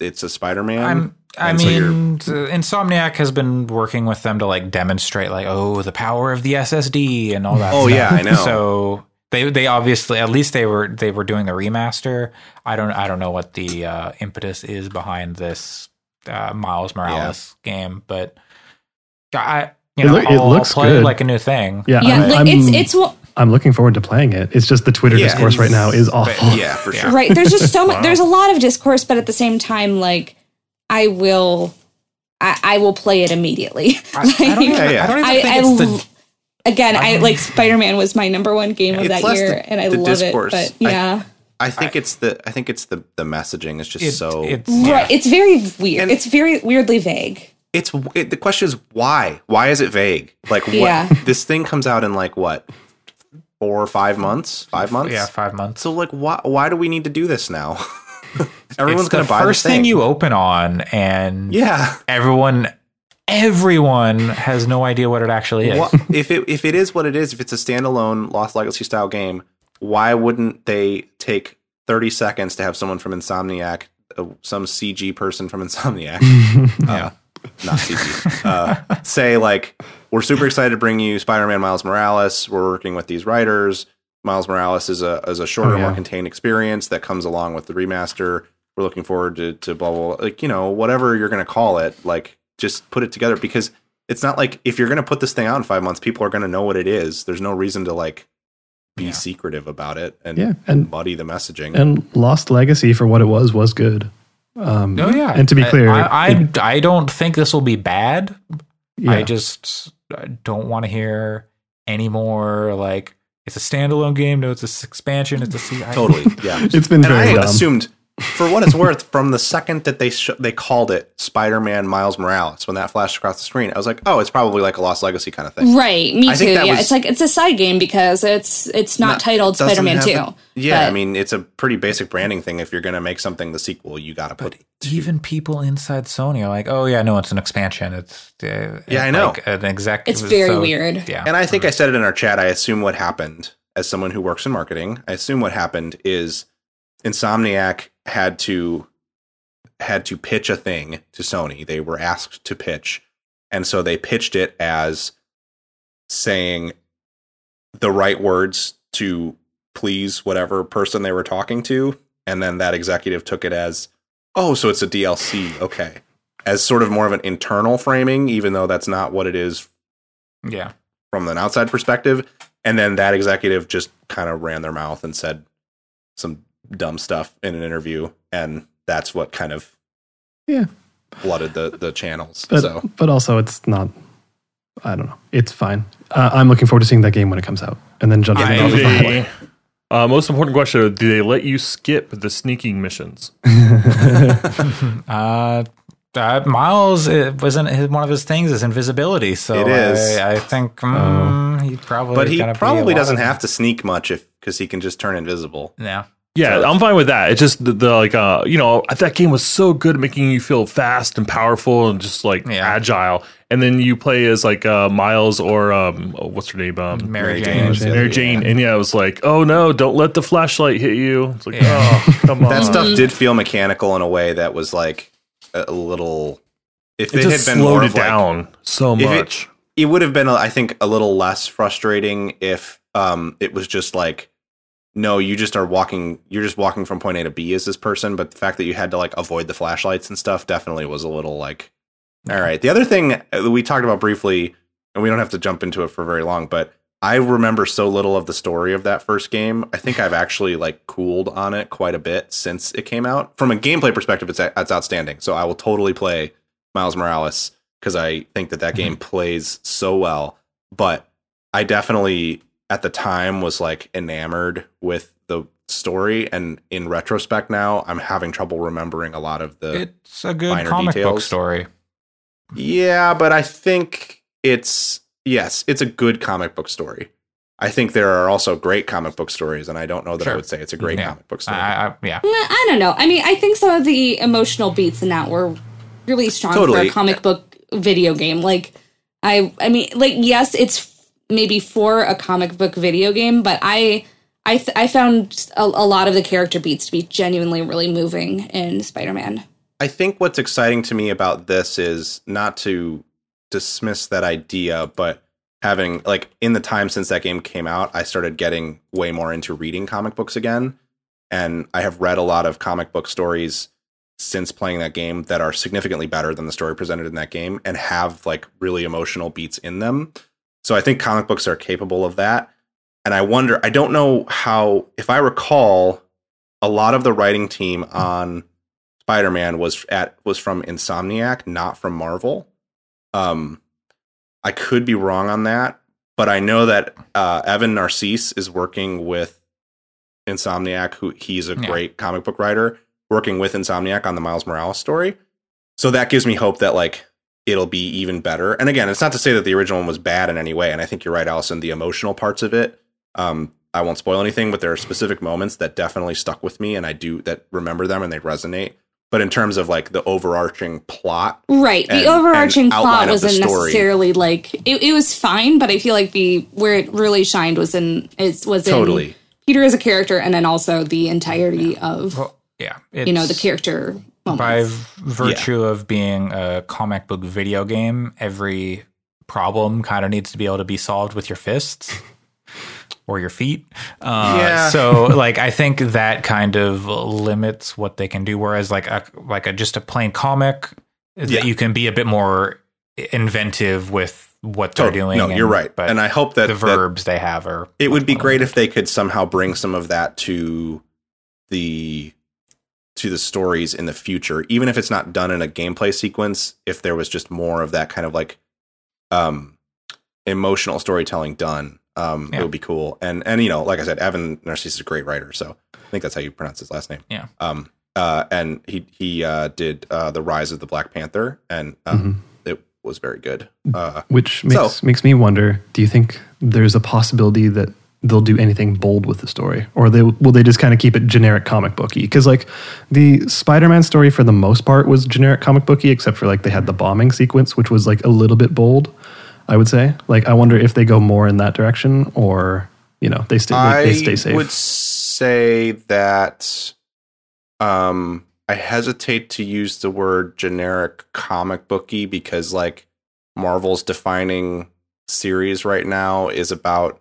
it's a Spider-Man? I'm. I And mean, t- Insomniac has been working with them to like demonstrate, like, oh, the power of the SSD and all that. Oh, stuff. yeah, I know. So they they obviously at least they were they were doing the remaster. I don't I don't know what the uh, impetus is behind this uh, Miles Morales game, but I you It know it I'll, looks play good. like a new thing. Yeah. Yeah, I'm, like, I'm, it's it's well, I'm looking forward to playing it. It's just the Twitter Yeah, discourse right now is awful. yeah, for sure. right. There's just so much. There's a lot of discourse, but at the same time, like I will, I, I will play it immediately. I, I don't even, Yeah, yeah. I don't even I, think I it's the l- again, I like Spider Man was my number one game of that year, the- and I love discourse. it. But yeah, I think it's the I think it's the the messaging is just it- so it's right. It's very weird. And- it's very weirdly vague. it's it, the question is why why is it vague like what Yeah. this thing comes out in like what four or five months five months yeah five months. so like why why do we need to do this now everyone's it's the gonna buy first the thing, thing you open on, and yeah everyone everyone has no idea what it actually is. what, if it if it is what it is if it's a standalone lost legacy style game why wouldn't they take 30 seconds to have someone from insomniac uh, some cg person from insomniac uh, not CG. Uh, say like, we're super excited to bring you Spider-Man Miles Morales. We're working with these writers. Miles Morales is a is a shorter, Oh, yeah. more contained experience that comes along with the remaster. We're looking forward to to blah blah, blah. like you know whatever you're gonna call it. Like just put it together because it's not like if you're gonna put this thing out in five months, people are gonna know what it is. There's no reason to like be Yeah. secretive about it and Yeah, and- muddy the messaging. And Lost Legacy for what it was was good. Um, Oh yeah. And to be clear, I I, it- I don't think this will be bad. yeah. I just don't want to hear any more like it's a standalone game. No, it's a s- expansion. It's a C- I- totally, yeah. it's been and very I dumb. assumed, for what it's worth, from the second that they sh- they called it Spider-Man Miles Morales, when that flashed across the screen, I was like, oh, it's probably like a Lost Legacy kind of thing. Right. Me I too. Yeah. was- it's like it's a side game because it's it's not, Not- titled Spider Man Two. the- yeah, I mean, it's a pretty basic branding thing. If you're going to make something the sequel, you got to put. It. Even people inside Sony are like, "Oh yeah, no, it's an expansion. It's uh, Yeah, I know. like an exec. It's very so- weird. Yeah, And I think I said it in our chat. I assume what happened, as someone who works in marketing, I assume what happened is Insomniac had to had to pitch a thing to Sony. They were asked to pitch, and so they pitched it as saying the right words to please whatever person they were talking to, and then that executive took it as, "Oh, so it's a DLC, okay." As sort of more of an internal framing, even though that's not what it is yeah. from an outside perspective. And then that executive just kind of ran their mouth and said some dumb stuff in an interview. And that's what kind of Yeah. flooded the, the channels. but, so but also it's not. I don't know. It's fine. Uh, I'm looking forward to seeing that game when it comes out, and then judging it I- off of Do they- uh, most important question: Do they let you skip the sneaking missions? Uh, uh, Miles it wasn't his, one of his things is invisibility. So It is. I, I think mm, he probably. but he gonna be a probably doesn't have to sneak much if because he can just turn invisible. Yeah. Yeah, So- I'm fine with that. It's just the, the like uh you know that game was so good at making you feel fast and powerful and just like Yeah. agile. And then you play as like uh Miles or um oh, what's her name um Mary Mary Jane. Jane Mary Jane. yeah. And yeah, it was like oh no, don't let the flashlight hit you. It's like Yeah. oh come on. That stuff did feel mechanical in a way that was like a, a little. If it it, just had been slowed more it of like, down so if it- much. it would have been, I think, a little less frustrating if um it was just like, no, you just are walking, you're just walking from point A to B as this person, but the fact that you had to like avoid the flashlights and stuff definitely was a little like, all right. The other thing uh, that we talked about briefly, and we don't have to jump into it for very long, but I remember so little of the story of that first game. I think I've actually like cooled on it quite a bit since it came out. From a gameplay perspective, it's it's outstanding. So I will totally play Miles Morales because I think that that mm-hmm. game plays so well. But I definitely at the time was like enamored with the story, and in retrospect now, I'm having trouble remembering a lot of the. It's a good minor comic book story. Yeah, but I think it's yes, it's a good comic book story. I think there are also great comic book stories, and I don't know that I would say it's a great Yeah. comic book story. I, I, yeah. I don't know. I mean, I think some of the emotional beats in that were really strong for a comic book video game. Like, I, I mean, like, yes, it's maybe for a comic book video game, but I, I, th- I found a, a lot of the character beats to be genuinely really moving in Spider-Man. I think what's exciting to me about this is not to dismiss that idea, but having like in the time since that game came out, I started getting way more into reading comic books again. And I have read a lot of comic book stories since playing that game that are significantly better than the story presented in that game and have like really emotional beats in them. So I think comic books are capable of that. And I wonder, I don't know how, if I recall, a lot of the writing team on Spider-Man was at was from Insomniac, not from Marvel. Um, I could be wrong on that, but I know that uh, Evan Narcisse is working with Insomniac. Who he's a Yeah. great comic book writer, working with Insomniac on the Miles Morales story. So that gives me hope that like it'll be even better. And again, it's not to say that the original one was bad in any way. And I think you're right, Allison. The emotional parts of it, um, I won't spoil anything, but there are specific moments that definitely stuck with me, and I do that remember them and they resonate. But in terms of like the overarching plot, Right. And- the overarching plot wasn't story. necessarily like it, it was fine, but I feel like the where it really shined was in it was in totally. Peter as a character, and then also the entirety of Well, yeah. you know the character by moments. v- virtue of being a comic book video game, every problem kind of needs to be able to be solved with your fists or your feet. Uh, Yeah. So, like, I think that kind of limits what they can do. Whereas, like, a, like a just a plain comic, that Yeah. you can be a bit more inventive with what they're Totally. doing. No, you're right. But And I hope that the that- verbs they have are. it would be great if they could somehow bring some of that to the to the stories in the future even if it's not done in a gameplay sequence if there was just more of that kind of like um emotional storytelling done um Yeah. it would be cool and and you know like i said evan narcisse is a great writer so i think that's how you pronounce his last name Yeah. um uh and he he uh did uh the rise of the black panther and um it was very good uh Which makes So- makes me wonder: Do you think there's a possibility that they'll do anything bold with the story, or they will they just kind of keep it generic comic booky? Because like the Spider-Man story for the most part was generic comic booky, except for like they had the bombing sequence, which was like a little bit bold. I would say. Like I wonder if they go more in that direction, or you know they stay they, they stay safe. I would say that um I hesitate to use the word generic comic booky because like Marvel's defining series right now is about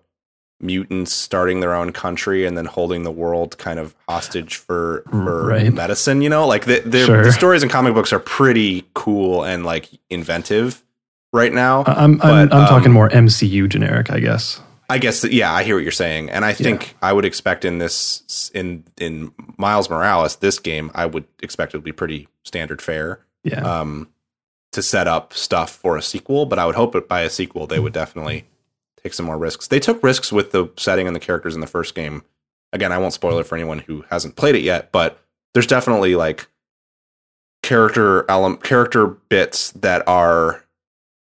mutants starting their own country and then holding the world kind of hostage for for Right. medicine, you know? Like the the, Sure. the stories in comic books are pretty cool and like inventive right now. I'm I'm, but, I'm talking um, more MCU generic, I guess. I guess yeah, I hear what you're saying, and I think I would expect in this in in Miles Morales this game, I would expect it would be pretty standard fare Yeah. um, to set up stuff for a sequel. But I would hope that by a sequel they would definitely take some more risks. They took risks with the setting and the characters in the first game. Again, I won't spoil it for anyone who hasn't played it yet, but there's definitely like character element character bits that are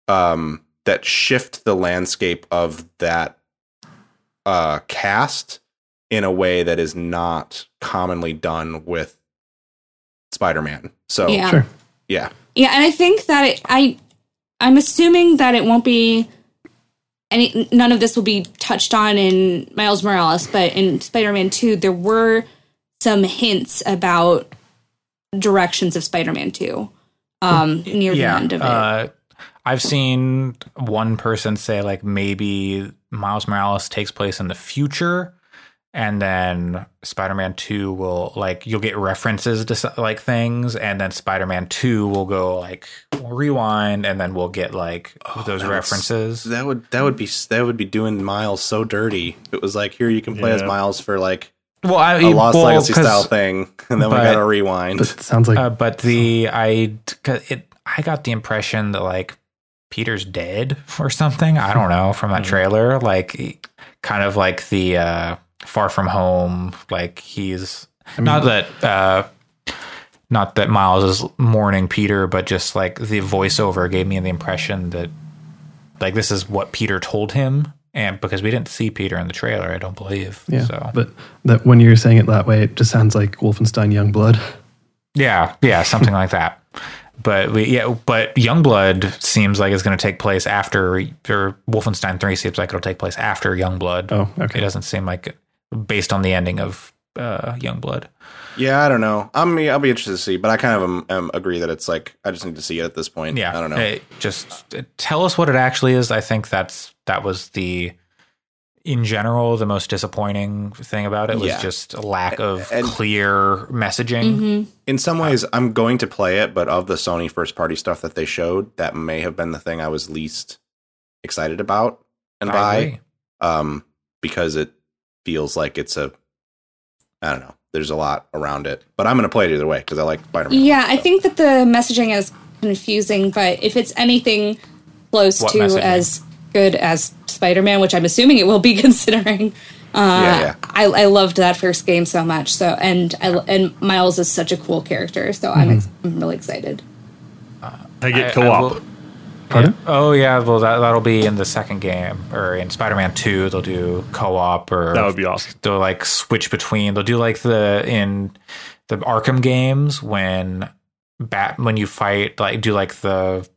um that shift the landscape of that uh cast in a way that is not commonly done with Spider-Man. So Yeah. Sure. yeah. Yeah, and I think that it, I, I'm assuming that it won't be any. None of this will be touched on in Miles Morales, but in Spider-Man Two, there were some hints about directions of Spider-Man Two um, near the end of it. Uh, I've seen one person say like maybe Miles Morales takes place in the future, and then Spider-Man Two will like you'll get references to like things, and then Spider-Man Two will go like rewind, and then we'll get like those that would references. That would that would be that would be doing Miles so dirty. It was like here you can play as Miles for like well, I a Lost well, Legacy 'cause- style thing, and then we got to rewind. But it sounds like Uh, but the I 'cause it I got the impression that like Peter's dead or something. I don't know from that trailer. Like kind of like the uh, Far From Home. Like he's not that uh, not that Miles is mourning Peter, but just like the voiceover gave me the impression that like this is what Peter told him. And because we didn't see Peter in the trailer, I don't believe. yeah. So But that when you're saying it that way, it just sounds like Wolfenstein Youngblood. Yeah, yeah, something like that. But we, yeah, but Youngblood seems like it's going to take place after, or Wolfenstein Three seems like it'll take place after Youngblood. Oh, okay. It doesn't seem like based on the ending of uh, Young Blood. yeah, I don't know. I'm I'll be interested to see, but I kind of am, am agree that it's like I just need to see it at this point. Yeah, I don't know. It- just uh, tell us what it actually is. I think that's that was the, in general, the most disappointing thing about it was Yeah. just a lack of And- clear messaging. Mhm. In some ways, I'm going to play it, but of the Sony first party stuff that they showed, that may have been the thing I was least excited about and I buy. agree. um, because it feels like it's a, I don't know. There's a lot around it, but I'm going to play it either way because I like Spider-Man. Yeah, I think that the messaging is confusing, but if it's anything close What to messaging? as good as Spider Man, which I'm assuming it will be considering, uh, Yeah, yeah. I, I loved that first game so much. So, and I and Miles is such a cool character, so I'm, ex- I'm really excited. I get I- I co-op. will- Pardon? Oh yeah, well that that'll be in the second game or in Spider-Man Two. They'll do co-op or that would be awesome. they'll like switch between. They'll do like the in the Arkham games when bat when you fight like do like the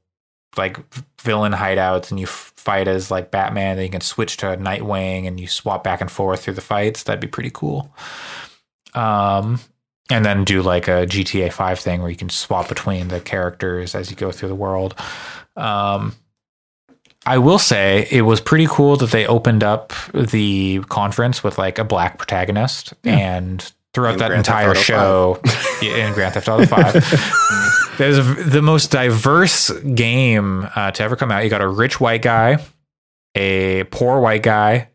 like villain hideouts and you fight as like Batman. Then you can switch to Nightwing and you swap back and forth through the fights. That'd be pretty cool. Um. And then do like a GTA 5 thing where you can swap between the characters as you go through the world. Um, I will say it was pretty cool that they opened up the conference with like a black protagonist, and throughout In that Grand entire Auto show in Grand Theft Auto Five, there's a, the most diverse game uh, to ever come out. You got a rich white guy, a poor white guy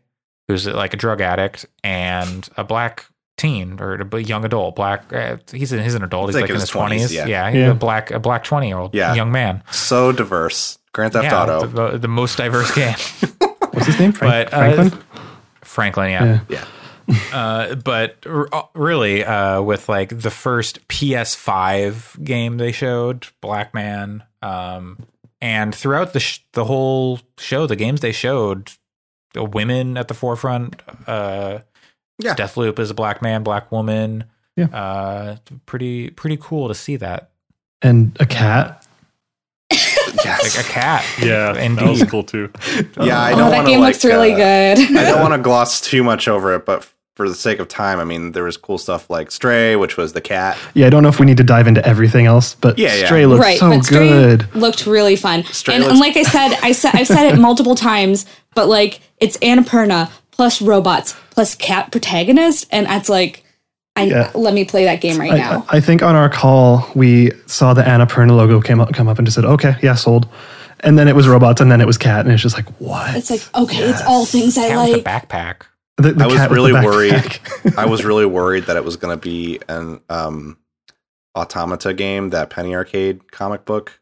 who's like a drug addict, and a black teen or a young adult. Black, uh, he's in, he's an adult. He's, like, in his twenties. yeah. Yeah, he's Yeah. a black a black twenty year old Yeah. young man. So diverse. Grand Theft Yeah, Auto. the, the, the most diverse game. What's his name? Frank, but uh, Franklin? Franklin, yeah. Yeah. yeah. Uh, but r- uh, really, uh, with like the first PS5 game they showed, Black Man, um, and throughout the sh- the whole show, the games they showed, the women at the forefront. Yeah. Deathloop is a black man, black woman. Yeah. Uh, pretty pretty cool to see that. And a cat. Yes. Like a cat. Yeah, that was cool too. yeah, I oh, don't that want game to looks really uh, good. I don't want to gloss too much over it, but for the sake of time, I mean, there was cool stuff like Stray, which was the cat. Yeah, I don't know if we need to dive into everything else, but Yeah, yeah. Stray looks right, so but Stray good. looked really fun. Stray and, looks- and like I said, I said I've said it multiple times, but like it's Annapurna plus robots plus cat protagonist, and that's like, I Yeah. let me play that game right I, now. I think on our call we saw the Annapurna logo came up, come up and just said, "Okay, yeah, sold." And then it was robots, and then it was cat, and it's just like, what? it's like okay, it's all things I Cat with like. a backpack. The, the I was cat with the really worried. I was really worried that it was going to be an um, Automata game, that Penny Arcade comic book,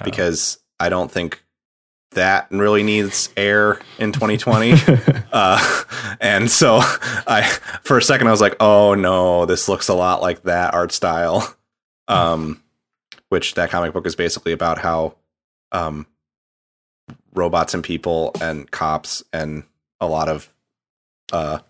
Oh. because I don't think that and really needs air in 2020. uh, and so I, for a second, I was like, oh no, this looks a lot like that art style. Um, which that comic book is basically about how um, robots and people and cops and a lot of uh,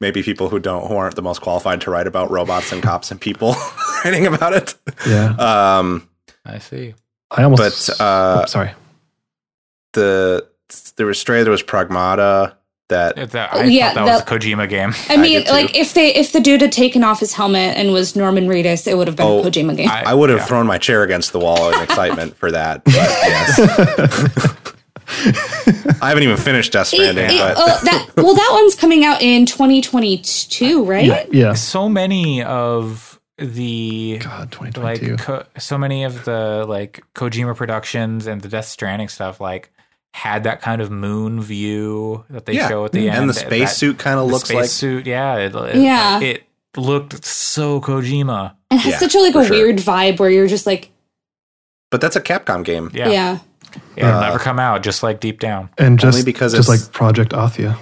maybe people who don't who aren't the most qualified to write about robots and cops and people writing about it. Yeah. Um, I see. I almost. but uh, oh, sorry. The there was Stray, there was Pragmata. That That, Oh, I yeah, thought that was a Kojima game. I mean, did too. like if they if the dude had taken off his helmet and was Norman Reedus, it would have been Oh, a Kojima game. I- I would have yeah. thrown my chair against the wall in excitement for that. But yes, I haven't even finished Death Stranding, it- but oh, that, well, that one's coming out in 2022, right? Yeah. So many of the God, 2022. like ko- so many of the like Kojima productions and the Death Stranding stuff like had that kind of moon view that they yeah, show at the end. and the That- spacesuit kind of the looks like spacesuit, yeah, it, it- Yeah. it looked so Kojima. It has Yeah, such a like a sure. weird vibe where you're just like, But that's a Capcom game. Yeah, yeah. it'll Uh, never come out. Just like deep down. and just Only because just it's- like Project Athia.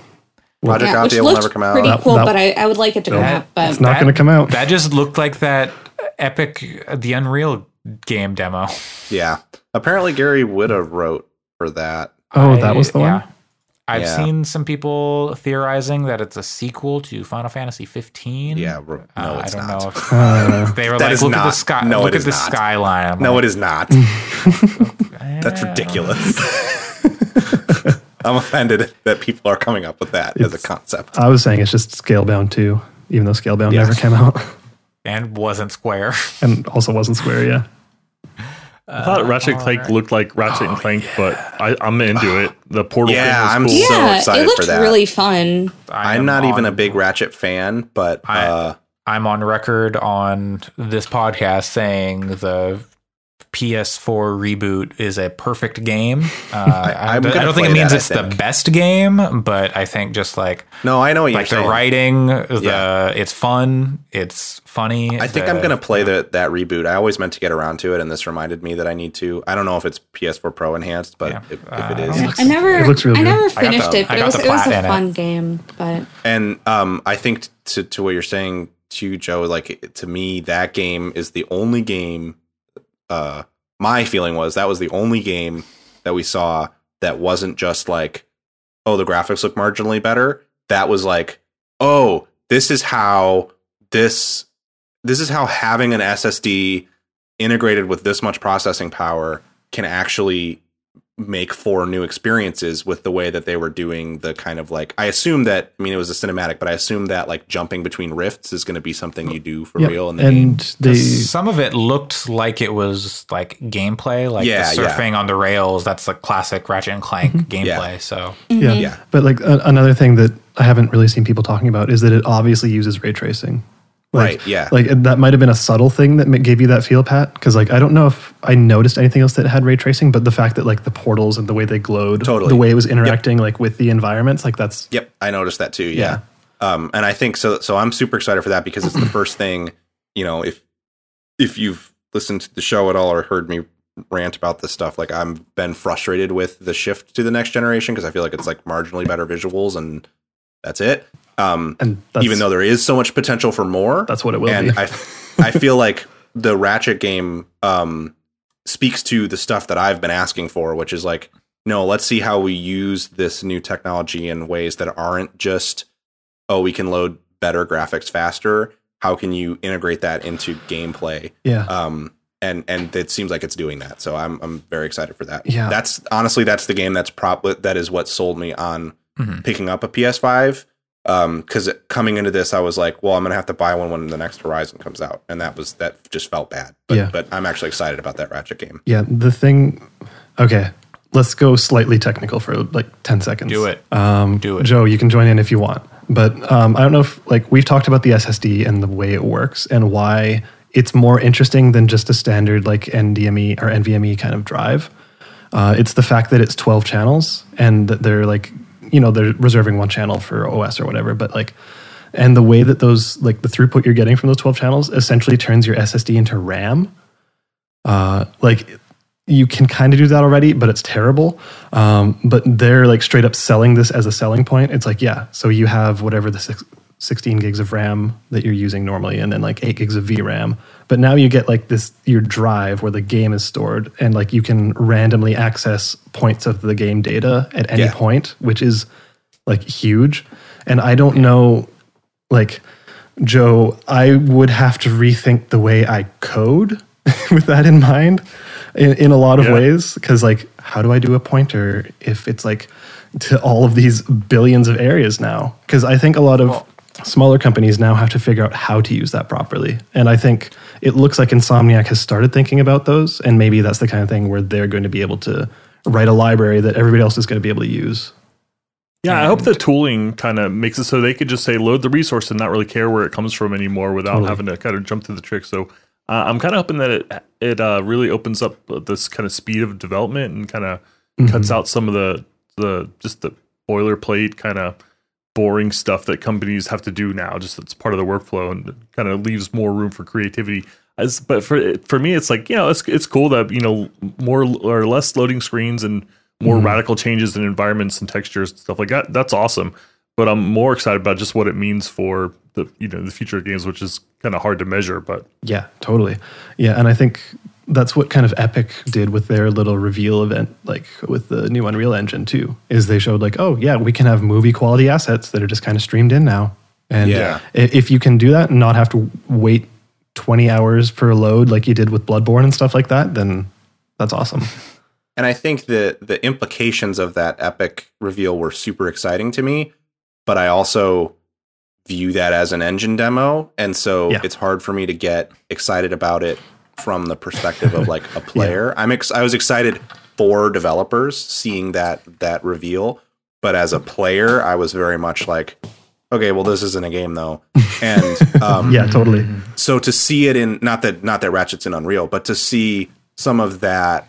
Project yeah, which Athia will never come out. pretty That- cool, that- but I, I would like it to come out. But It's not going to come out. That just looked like that epic, the Unreal game demo. Yeah. Apparently Gary Whitta wrote for that. Oh, I- that was the yeah. one. I've Yeah. seen some people theorizing that it's a sequel to Final Fantasy 15. Yeah, ro- no, Uh, it's I don't not. know if Uh, they were That like, is look at the sky, No, look at the not. skyline. I'm No, like, it is not. That's ridiculous. I'm offended that people are coming up with that as a concept. I was saying it's just Scalebound 2, even though Scalebound Yeah. never came out, And wasn't Square. and also wasn't Square. Yeah. I thought Ratchet and Clank looked like Ratchet and Clank, but I, I'm into it. The portal Yeah, thing was I'm cool. so yeah, excited it looked for that. really fun. I I'm am not even a big Ratchet fan, but I- uh, I'm on record on this podcast saying the PS4 reboot is a perfect game. Uh, I, I'm I gonna don't think it means that, I it's the best game, but I think just like no, I know what like you're the saying. writing, the Yeah. it's fun, it's funny. I think the- I'm gonna play the, that reboot. I always meant to get around to it, and this reminded me that I need to. I don't know if it's PS4 Pro enhanced, but Yeah. if, if Uh, it is, It looks- I never, it looks really I good. never I got finished the- it, but it was, it was a in it. fun game. But and um, I think to to what you're saying to Joe, like to me, that game is the only game. Uh, my feeling was that was the only game that we saw that wasn't just like, oh, the graphics look marginally better. That was like, oh, this is how this this is how having an SSD integrated with this much processing power can actually make four new experiences with the way that they were doing the kind of like I assume that I mean it was a cinematic, but I assume that like jumping between rifts is going to be something you do for Yeah. real in the game. and they some of it looked like it was like gameplay, like Yeah, the yeah. surfing on the rails. That's like classic Ratchet and Clank mm-hmm. gameplay. So yeah. Yeah. But like a, another thing that I haven't really seen people talking about is that it obviously uses ray tracing. Like, Right, yeah. Like that might have been a subtle thing that gave you that feel, Pat. Because like I don't know if I noticed anything else that had ray tracing, but the fact that like the portals and the way they glowed, Totally. the way it was interacting like with the environments, like that's Yep, I noticed that too. Yeah. Um, and I think so. So I'm super excited for that because it's the first thing. You know, if if you've listened to the show at all or heard me rant about this stuff, like I've been frustrated with the shift to the next generation because I feel like it's like marginally better visuals and that's it. Um, and even though there is so much potential for more, that's what it will and be. I, I feel like the Ratchet game um, speaks to the stuff that I've been asking for, which is like, no, let's see how we use this new technology in ways that aren't just, oh, we can load better graphics faster. How can you integrate that into gameplay? yeah. Um, and and it seems like it's doing that. So I'm I'm very excited for that. Yeah. that's honestly that's the game that's prop that is what sold me on Mhm. picking up a PS5. Um, because coming into this, I was like, well, I'm gonna have to buy one when the next Horizon comes out, and that was that just felt bad. But Yeah. but I'm actually excited about that Ratchet game. Yeah, the thing. Okay, let's go slightly technical for like ten seconds. Do it. Um, Do it. Joe. You can join in if you want, but um, I don't know if like we've talked about the SSD and the way it works and why it's more interesting than just a standard like NDME or NVMe kind of drive. Uh, it's the fact that it's twelve channels and that they're like you know they're reserving one channel for OS or whatever, but like. And the way that those, like the throughput you're getting from those 12 channels, essentially turns your SSD into RAM uh, like you can kind of do that already, but it's terrible. Um, but they're like straight up selling this as a selling point. It's like, yeah, so you have whatever the six, 16 gigs of RAM that you're using normally, and then like eight gigs of VRAM. But now you get like this your drive where the game is stored, and like you can randomly access points of the game data at any Yeah. point, which is like huge. And I don't know like Joe, I would have to rethink the way I code with that in mind in, in a lot of Yeah. ways. Cause like, how do I do a pointer if it's like to all of these billions of areas now? Cause I think a lot of smaller companies now have to figure out how to use that properly. And I think it looks like Insomniac has started thinking about those. And maybe that's the kind of thing where they're going to be able to write a library that everybody else is going to be able to use. Yeah, I hope the tooling kind of makes it so they could just say load the resource and not really care where it comes from anymore without Totally. having to kind of jump through the trick. So uh, I'm kind of hoping that it it uh, really opens up this kind of speed of development and kind of cuts out some of the the just the boilerplate kind of boring stuff that companies have to do now. Just it's part of the workflow and kind of leaves more room for creativity. As but for for me, it's like you know it's it's cool that you know more or less loading screens and more mm-hmm. radical changes in environments and textures and stuff like that. That's awesome. But I'm more excited about just what it means for the you know the future of games, which is kind of hard to measure. But Yeah, totally. Yeah, and I think that's what kind of Epic did with their little reveal event, like with the new Unreal Engine too. Is they showed like, oh yeah, we can have movie quality assets that are just kind of streamed in now. And Yeah. if you can do that and not have to wait twenty hours per load like you did with Bloodborne and stuff like that, then that's awesome. And I think the the implications of that epic reveal were super exciting to me, but I also view that as an engine demo, and so Yeah. it's hard for me to get excited about it from the perspective of like a player. I'm ex- I was excited for developers seeing that that reveal, but as a player, I was very much like, okay, well, this isn't a game though, and um, yeah, totally. so to see it in not that not that Ratchet's in Unreal, but to see some of that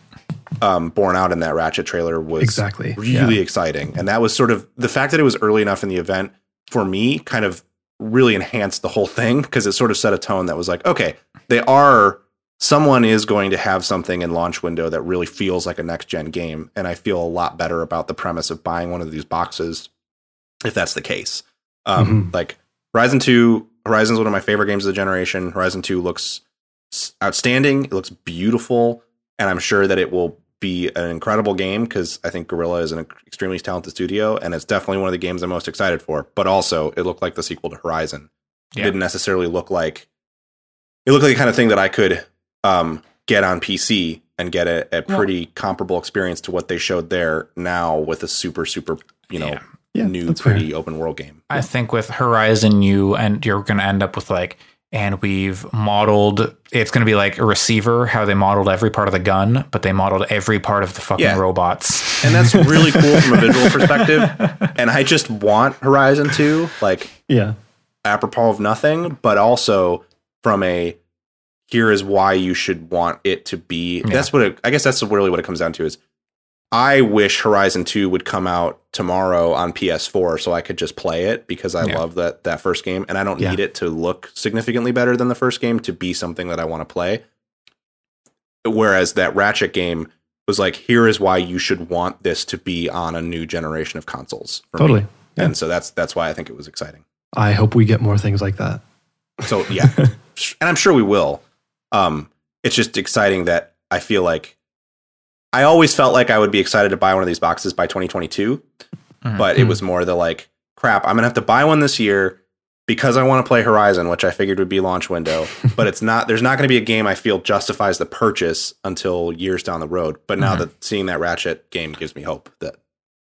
um, borne out in that Ratchet trailer was Exactly, really yeah. exciting, and that was sort of the fact that it was early enough in the event for me kind of really enhanced the whole thing because it sort of set a tone that was like, okay, they are someone is going to have something in launch window that really feels like a next gen game, and I feel a lot better about the premise of buying one of these boxes if that's the case. Um, Like Horizon Two, Horizon's one of my favorite games of the generation. Horizon Two looks outstanding. It looks beautiful, and I'm sure that it will be an incredible game because I think Guerrilla is an extremely talented studio, and it's definitely one of the games I'm most excited for. But also, it looked like the sequel to Horizon. It didn't necessarily look like it looked like the kind of thing that I could um, get on PC and get a, a pretty comparable experience to what they showed there now with a super super you know Yeah. Yeah, new that's fair. pretty open world game. I think with Horizon, you and you're going to end up with like, and we've modeled. It's going to be like a receiver, how they modeled every part of the gun, but they modeled every part of the fucking Yeah. robots. and that's really cool from a visual perspective. And I just want Horizon 2, like Yeah, apropos of nothing, but also from a here is why you should want it to be. That's what it, I guess that's really what it comes down to is I wish Horizon 2 would come out tomorrow on PS4 so I could just play it because I Yeah. love that that first game and I don't Yeah. need it to look significantly better than the first game to be something that I want to play. Whereas that Ratchet game was like here is why you should want this to be on a new generation of consoles. totally. Yeah. And so that's that's why I think it was exciting. I hope we get more things like that. So yeah, and I'm sure we will. Um, it's just exciting that I feel like I always felt like I would be excited to buy one of these boxes by 2022, Mhm. but it was more the like, crap, I'm gonna have to buy one this year because I want to play Horizon, which I figured would be launch window. but it's not. There's not going to be a game I feel justifies the purchase until years down the road. But now that seeing that Ratchet game gives me hope that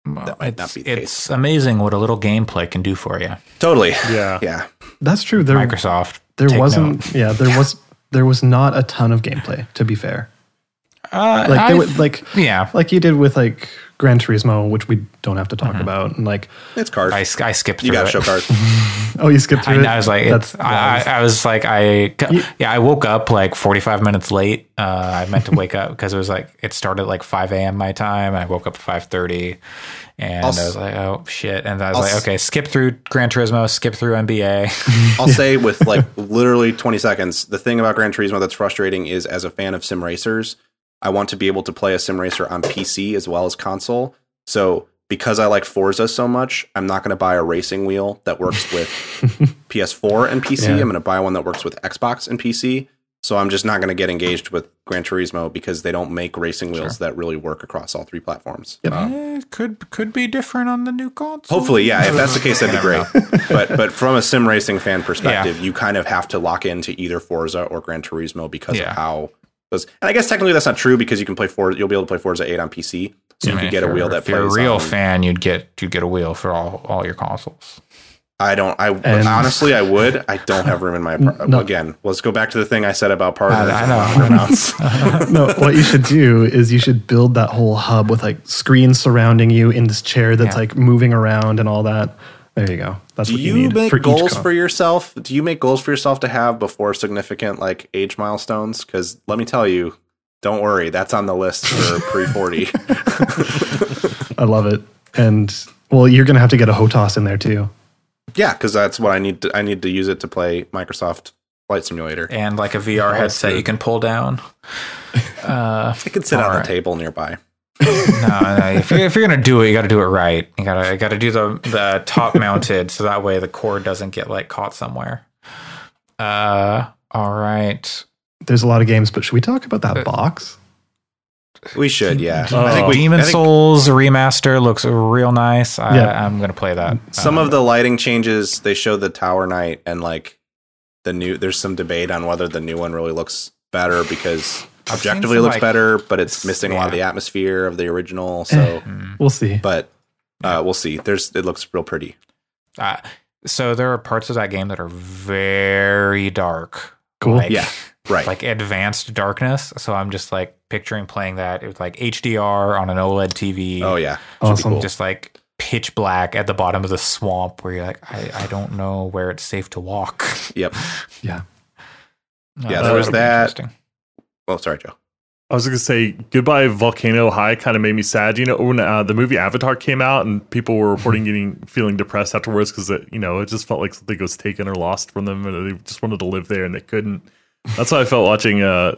Well, That might not be the it's amazing what a little gameplay can do for you. totally, yeah, yeah, That's true. There, Microsoft. there take wasn't. note. Yeah, there was. There was not a ton of gameplay. To be fair, Uh, like I've- like yeah. like you did with like Gran Turismo, which we don't have to talk about, and like it's cars. I, I skipped you got to show cars. oh, you skipped I, through it. I was like, That's it's, I, I I was like, I yeah, I woke up like 45 minutes late. Uh, I meant to wake up because it was like it started at like 5 a.m. my time. I woke up at 5:30, and I'll I was like, oh shit. And I was I'll like, s- okay, skip through Gran Turismo, skip through NBA. I'll say with like literally 20 seconds, the thing about Gran Turismo that's frustrating is as a fan of sim racers, I want to be able to play a sim racer on PC as well as console. So because I like Forza so much, I'm not going to buy a racing wheel that works with PS4 and PC. Yeah. I'm going to buy one that works with Xbox and PC. So I'm just not going to get engaged with Gran Turismo because they don't make racing wheels that really work across all three platforms. Yep. Eh, could could be different on the new console. Hopefully, yeah. If that's the case, that'd be great. but but from a sim racing fan perspective, Yeah. you kind of have to lock into either Forza or Gran Turismo because Yeah. of how. Those, and I guess technically that's not true because you can play Forza. You'll be able to play Forza Eight on PC, so I you mean, can get a wheel you're- that If you're a real on- fan, you'd get you'd get a wheel for all all your consoles. I don't. I And- honestly, I would. I don't have room in my apartment. No. Again, let's go back to the thing I said about partners. I know, I know. no, what you should do is you should build that whole hub with like screens surrounding you in this chair that's Yeah. like moving around and all that. There you go. That's Do what you, you need make for goals con- for yourself? Do you make goals for yourself to have before significant like age milestones? Because let me tell you, don't worry, that's on the list for pre forty. I love it. And well, you're gonna have to get a HOTAS in there too. yeah, because that's what I need. To, I need to use it to play Microsoft Flight Simulator. And like a VR headset you can pull down. Uh, It can sit on Alright. the table nearby. No, no, if you're, if you're gonna do it, you got to do it right. You gotta you gotta do the the top mounted, so that way the cord doesn't get like caught somewhere. Uh, all right. There's a lot of games, but should we talk about that Uh, box? We should, yeah. Oh. I think we, Demon I think Souls remaster looks real nice. I, Yeah. I'm gonna play that. Some Um, of the lighting changes. They show the Tower Knight and like the new. There's some debate on whether the new one really looks better because I've seen objectively looks like- better, but it's missing a lot of the atmosphere of the original. So, mm. We'll see. but uh, we'll see. There's it looks real pretty. Uh, so there are parts of that game that are very dark. Cool. Like, Yeah, right. Like advanced darkness. So I'm just like picturing playing that It was like HDR on an OLED TV. oh yeah, Awesome. Just like pitch black at the bottom of the swamp where you're like, I, I don't know where it's safe to walk. yep. Yeah. No, Yeah, there was that'll be that. Interesting. Oh, sorry, Joe. I was gonna say goodbye Volcano High kind of made me sad. You know, when uh, the movie Avatar came out and people were reporting getting feeling depressed afterwards because it, you know, it just felt like something was taken or lost from them, and they just wanted to live there and they couldn't. That's how I felt watching uh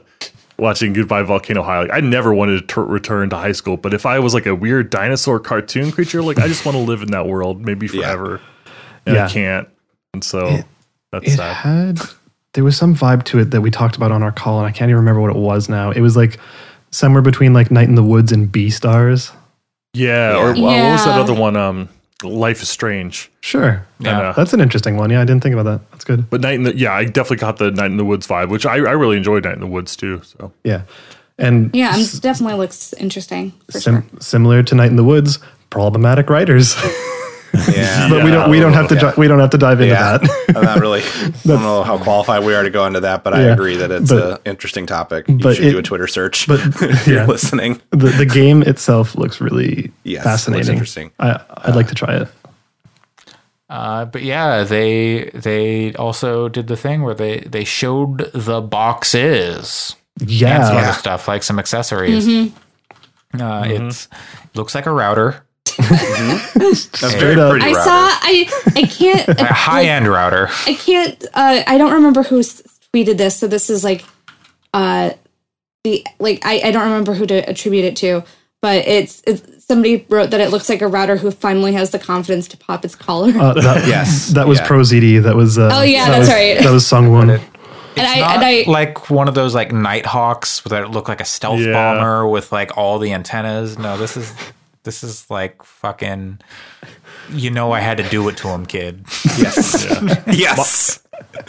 watching Goodbye Volcano High. Like I never wanted to t- return to high school, but if I was like a weird dinosaur cartoon creature, like I just want to live in that world, maybe Yeah. forever. And Yeah. I can't, and so It- that's It sad. had there was some vibe to it that we talked about on our call, and I can't even remember what it was now. It was like somewhere between like Night in the Woods and Beastars. Yeah, or Yeah. uh, what was that other one? Um, Life is Strange. Sure. Yeah. That's an interesting one. Yeah, I didn't think about that. That's good. But Night in the yeah, I definitely got the Night in the Woods vibe, which I, I really enjoyed Night in the Woods too. So Yeah. And Yeah, s- it definitely looks interesting for sim- sure. similar to Night in the Woods, problematic writers. Yeah, but we don't we don't have to Yeah. we don't have to dive into Yeah, that. I'm not really. I don't know how qualified we are to go into that, but I agree that it's an interesting topic. You but should it- do a Twitter search. but- if you're listening. the the game itself looks really Yes, looks fascinating. interesting. I I'd like to try it. Uh, but yeah, they they also did the thing where they they showed the boxes and some Yeah. other stuff like some accessories. Uh, It looks like a router, That's very up. pretty. I router. saw. I I can't. a high end router. I can't. Uh, I don't remember who tweeted this. So this is like, uh, the like I, I don't remember who to attribute it to, but it's, it's somebody wrote that it looks like a router who finally has the confidence to pop its collar. Uh, that, Yes. that was Yeah. ProZD. That was uh, Oh, yeah, that that's was, right. That was Sungwon. and I Not and I like one of those like Nighthawks that look like a stealth Yeah. bomber with like all the antennas. No, this is this is like fucking. You know, I had to do it to him, kid. Yes. yes.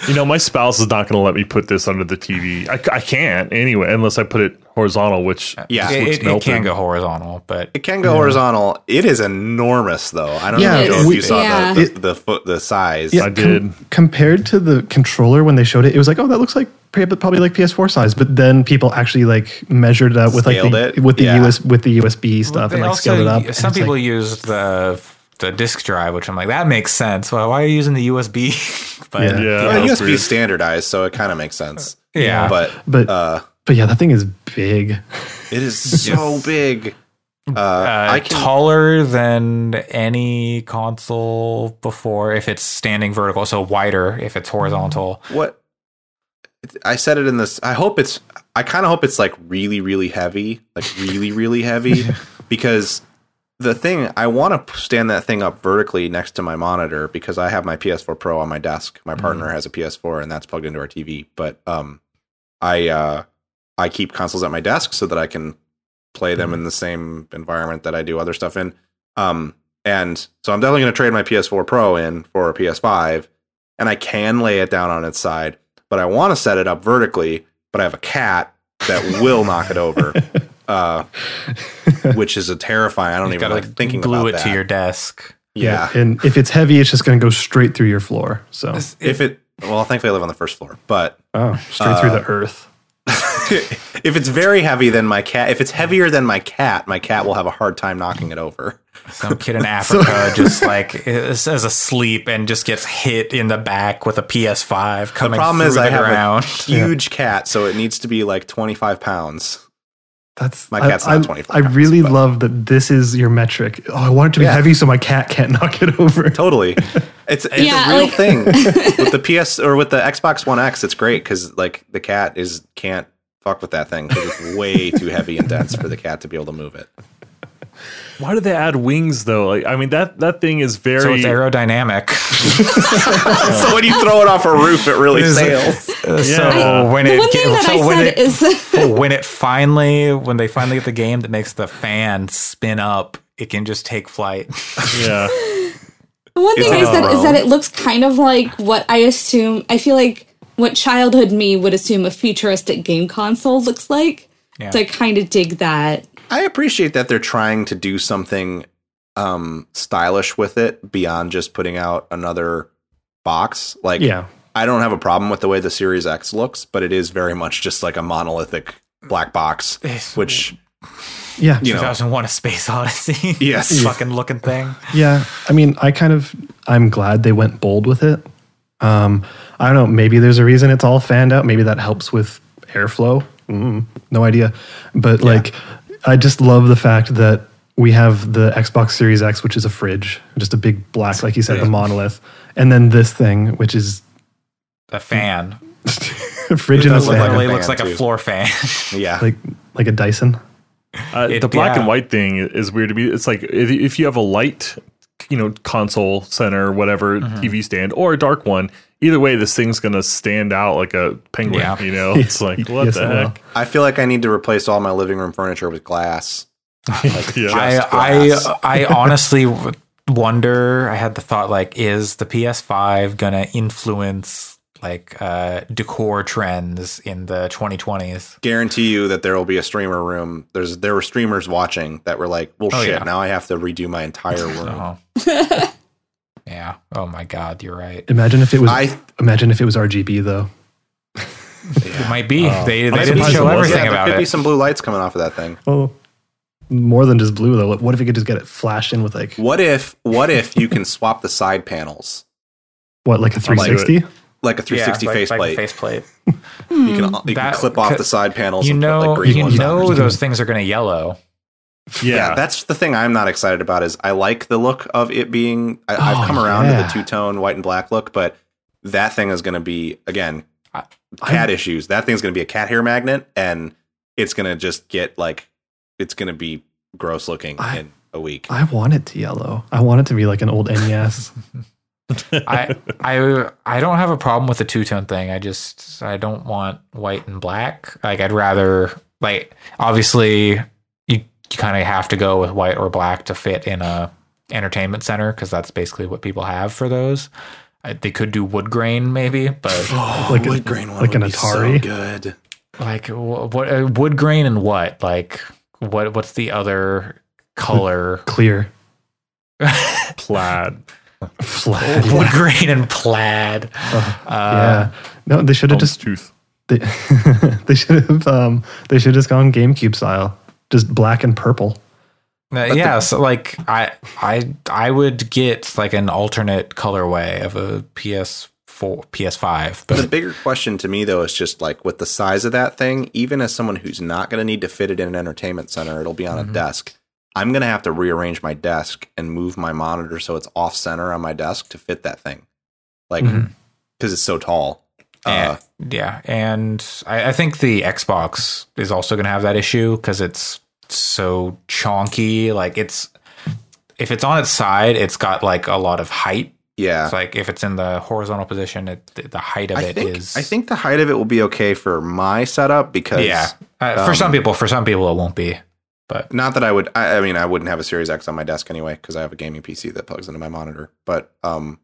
You know, my spouse is not going to let me put this under the TV. I, I can't anyway, unless I put it horizontal, which Yeah. just it, looks it, it can go horizontal, but It can go horizontal. It is enormous, though. I don't Yeah, know if we- you saw Yeah. the, the, the foot, the size. Yeah, I did. compared to the controller when they showed it, it was like, oh, that looks like probably like PS4 size. But then people actually like measured it out with like the, it? with the Yeah. US with the USB stuff They and like also- scaled it up. and Some people like, use the the disk drive, which I'm like, that makes sense. Well, why are you using the USB? but Yeah. Yeah. Well, USB weird. standardized, so it kind of makes sense. yeah, But but uh, but yeah, that thing is big. it is so big. Uh, uh, I can. taller than any console before if it's standing vertical, so wider if it's horizontal. what I said it in this. I hope it's. I kind of hope it's like really, really heavy, like really, really heavy, because the thing I want to stand that thing up vertically next to my monitor because I have my PS4 Pro on my desk. My partner has a PS4 and that's plugged into our TV. But um, I uh, I keep consoles at my desk so that I can play them Mm-hmm. in the same environment that I do other stuff in. Um, and so I'm definitely going to trade my PS4 Pro in for a PS5, and I can lay it down on its side, but I want to set it up vertically. But I have a cat that will knock it over, uh, which is a terrifying. I don't You even gotta like thinking glue about it that. to your desk. yeah. And if it's heavy, it's just going to go straight through your floor. So, If it well, thankfully I live on the first floor, but oh, straight through Uh, the earth. if it's very heavy, then my cat. If it's heavier than my cat, my cat will have a hard time knocking it over. Some kid in Africa just like is, is asleep and just gets hit in the back with a PS5 The coming problem is through I the have ground. a huge cat, so it needs to be like twenty five pounds. That's my I- cat's not I, 25 I pounds, really but- love that this is your metric. Oh, I want it to be Yeah. heavy so my cat can't knock it over. Totally, it's it's Yeah, a real like- thing with the PS or with the Xbox One X. It's great because like the cat is can't fuck with that thing because it's way too heavy and dense for the cat to be able to move it. Why did they add wings though? Like, I mean that that thing is very. So it's aerodynamic. so when you throw it off a roof, it really Is- sails. Uh, so Yeah. when the it one thing that so I when said it, is when it finally when they finally get the game that makes the fan spin up, it can just take flight. yeah. The one thing I It's said is that it looks kind of like what I assume. I feel like what childhood me would assume a futuristic game console looks like. Yeah. So I kind of dig that. I appreciate that they're trying to do something um, stylish with it beyond just putting out another box. Like, Yeah. I don't have a problem with the way the Series X looks, but it is very much just like a monolithic black box, which Yeah. you know, 2001: A Space Odyssey. Yes. fucking looking thing. Yeah, I mean, I kind of, I'm glad they went bold with it. Um, I don't know. Maybe there's a reason it's all fanned out. Maybe that helps with airflow. Mm, no idea. But like, I just love the fact that we have the Xbox Series X, which is a fridge, just a big black, like you said, the monolith, and then this thing, which is A fan. a fridge in a does fan, like a Literally fan, looks like a floor fan. yeah. like like a Dyson. Uh, It- the black yeah. and white thing is weird to me. It's like if, if you have a light, you know, console center, whatever Mm-hmm. TV stand, or a dark one. Either way, this thing's gonna stand out like a penguin. Yeah. You know, it's like what Yes, the it will. heck? I feel like I need to replace all my living room furniture with glass. Like Yeah. I just I. I honestly wonder. I had the thought like, is the PS5 gonna influence like uh, decor trends in the 2020s? guarantee you that there will be a streamer room. There's there were streamers watching that were like, "Well, Oh, shit, yeah. now I have to redo my entire room." Oh. Yeah. Oh my God, you're right. Imagine if it was. I- imagine if it was RGB though. It might be. Oh. they I'm they didn't show it wasn't. everything yeah, there about could be some blue lights coming off of that thing. Oh, more than just blue though. What if you could just get it flashed in with like What if what if you can swap the side panels what, like a I'll do it. 360? like a 360 yeah, like, like faceplate? faceplate. you can you can clip off the side panels. You and know, put, like, green you ones know those things are going to yellow. Yeah, Yeah, that's the thing I'm not excited about. Is I like the look of it being. I, Oh, I've come oh, around yeah. to the two tone white and black look, but that thing is going to be again I- cat issues. That thing's going to be a cat hair magnet, and it's going to just get like it's going to be gross looking I- in a week. I want it to yellow. I want it to be like an old NES. I I I don't have a problem with the two tone thing. I just I don't want white and black. Like I'd rather like obviously you you kind of have to go with white or black to fit in a entertainment center because that's basically what people have for those. I, they could do wood grain maybe, but like a- wood grain one like would an be so Atari? good. like wh- what uh, wood grain and what like what what's the other color? Clear. plaid. Flat. wood grain and plaid. Uh, Uh, yeah. No, they should have Just just tooth. they, they should have um they should have just gone GameCube style. Just black and purple. Uh, yeah, so like I I I would get like an alternate colorway of a PS4 PS5, But The bigger question to me though is just like with the size of that thing, even as someone who's not going to need to fit it in an entertainment center, it'll be on Mm-hmm. a desk. I'm going to have to rearrange my desk and move my monitor so it's off center on my desk to fit that thing. Like because Mhm. it's so tall. Uh, and, yeah, and I, I think the Xbox is also going to have that issue because it's so chonky. Like it's if it's on its side, it's got like a lot of height Yeah. It's like if it's in the horizontal position, it, the height of I it think is. I think the height of it will be okay for my setup because yeah. Uh, for um, some people, for some people, it won't be. But not that I would I, I mean I wouldn't have a Series X on my desk anyway because I have a gaming PC that plugs into my monitor. But um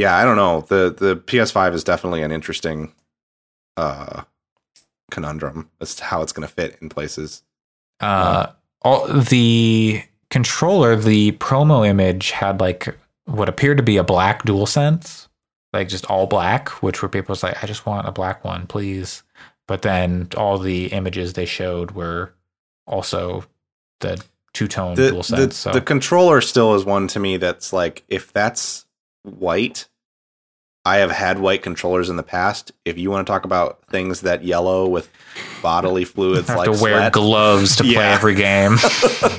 yeah, I don't know. The the PS5 is definitely an interesting uh conundrum as to how it's going to fit in places. uh, all the controller, the promo image had like what appeared to be a black DualSense, like just all black, which were people was like, I just want a black one, please. But then all the images they showed were also the two tone dual the, so the controller still is one to me that's like if that's white I have had white controllers in the past. If you want to talk about things that yellow with bodily fluids have like to wear sweat, gloves to play every game.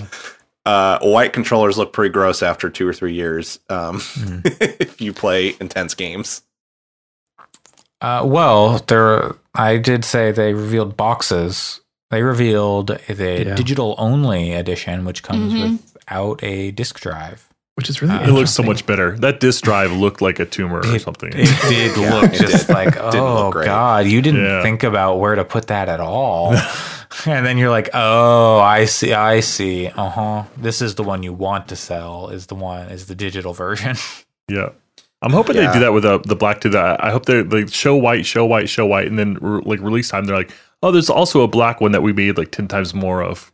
uh, white controllers look pretty gross after two or three years. Um, Hmm. if you play intense games, Uh, well, there. I did say they revealed boxes. They revealed the Yeah. digital only edition, which comes Mhm. without a disk drive. Which is really Uh, It looks so much better. That disk drive looked like a tumor or It- something. It did Yeah, look it just did. like, oh god, you didn't Yeah. think about where to put that at all. and then you're like, oh, I see, I see. Uh huh. This is the one you want to sell. Is the one is the digital version. Yeah. I'm hoping Yeah. they do that with uh, the black to that. I hope they like show white, show white, show white, and then re- like release time. They're like, oh, there's also a black one that we made like ten times more of.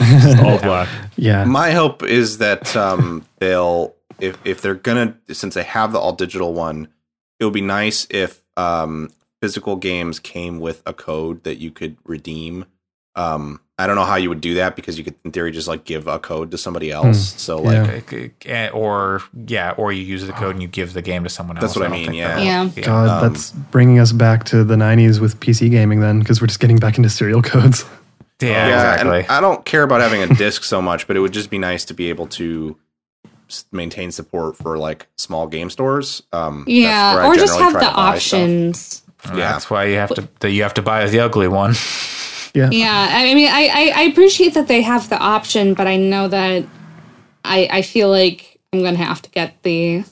Just all black. yeah. my hope is that um, they'll if if they're gonna since they have the all digital one, it would be nice if um, physical games came with a code that you could redeem. Um, I don't know how you would do that because you could, in theory, just like give a code to somebody else. So like, Yeah. Or yeah, or you use the code and you give the game to someone else. That's what I don't mean, yeah. that'll- Yeah. God, Um, that's bringing us back to the 90s with PC gaming then, because we're just getting back into serial codes. Yeah, yeah, exactly. and I don't care about having a disc so much, but it would just be nice to be able to maintain support for like small game stores. Um, Yeah, or just have the to buy stuff. options. Yeah. That's why you have to that you have to buy the ugly one. Yeah. Yeah, I mean, I, I, I appreciate that they have the option, but I know that I I feel like I'm gonna have to get the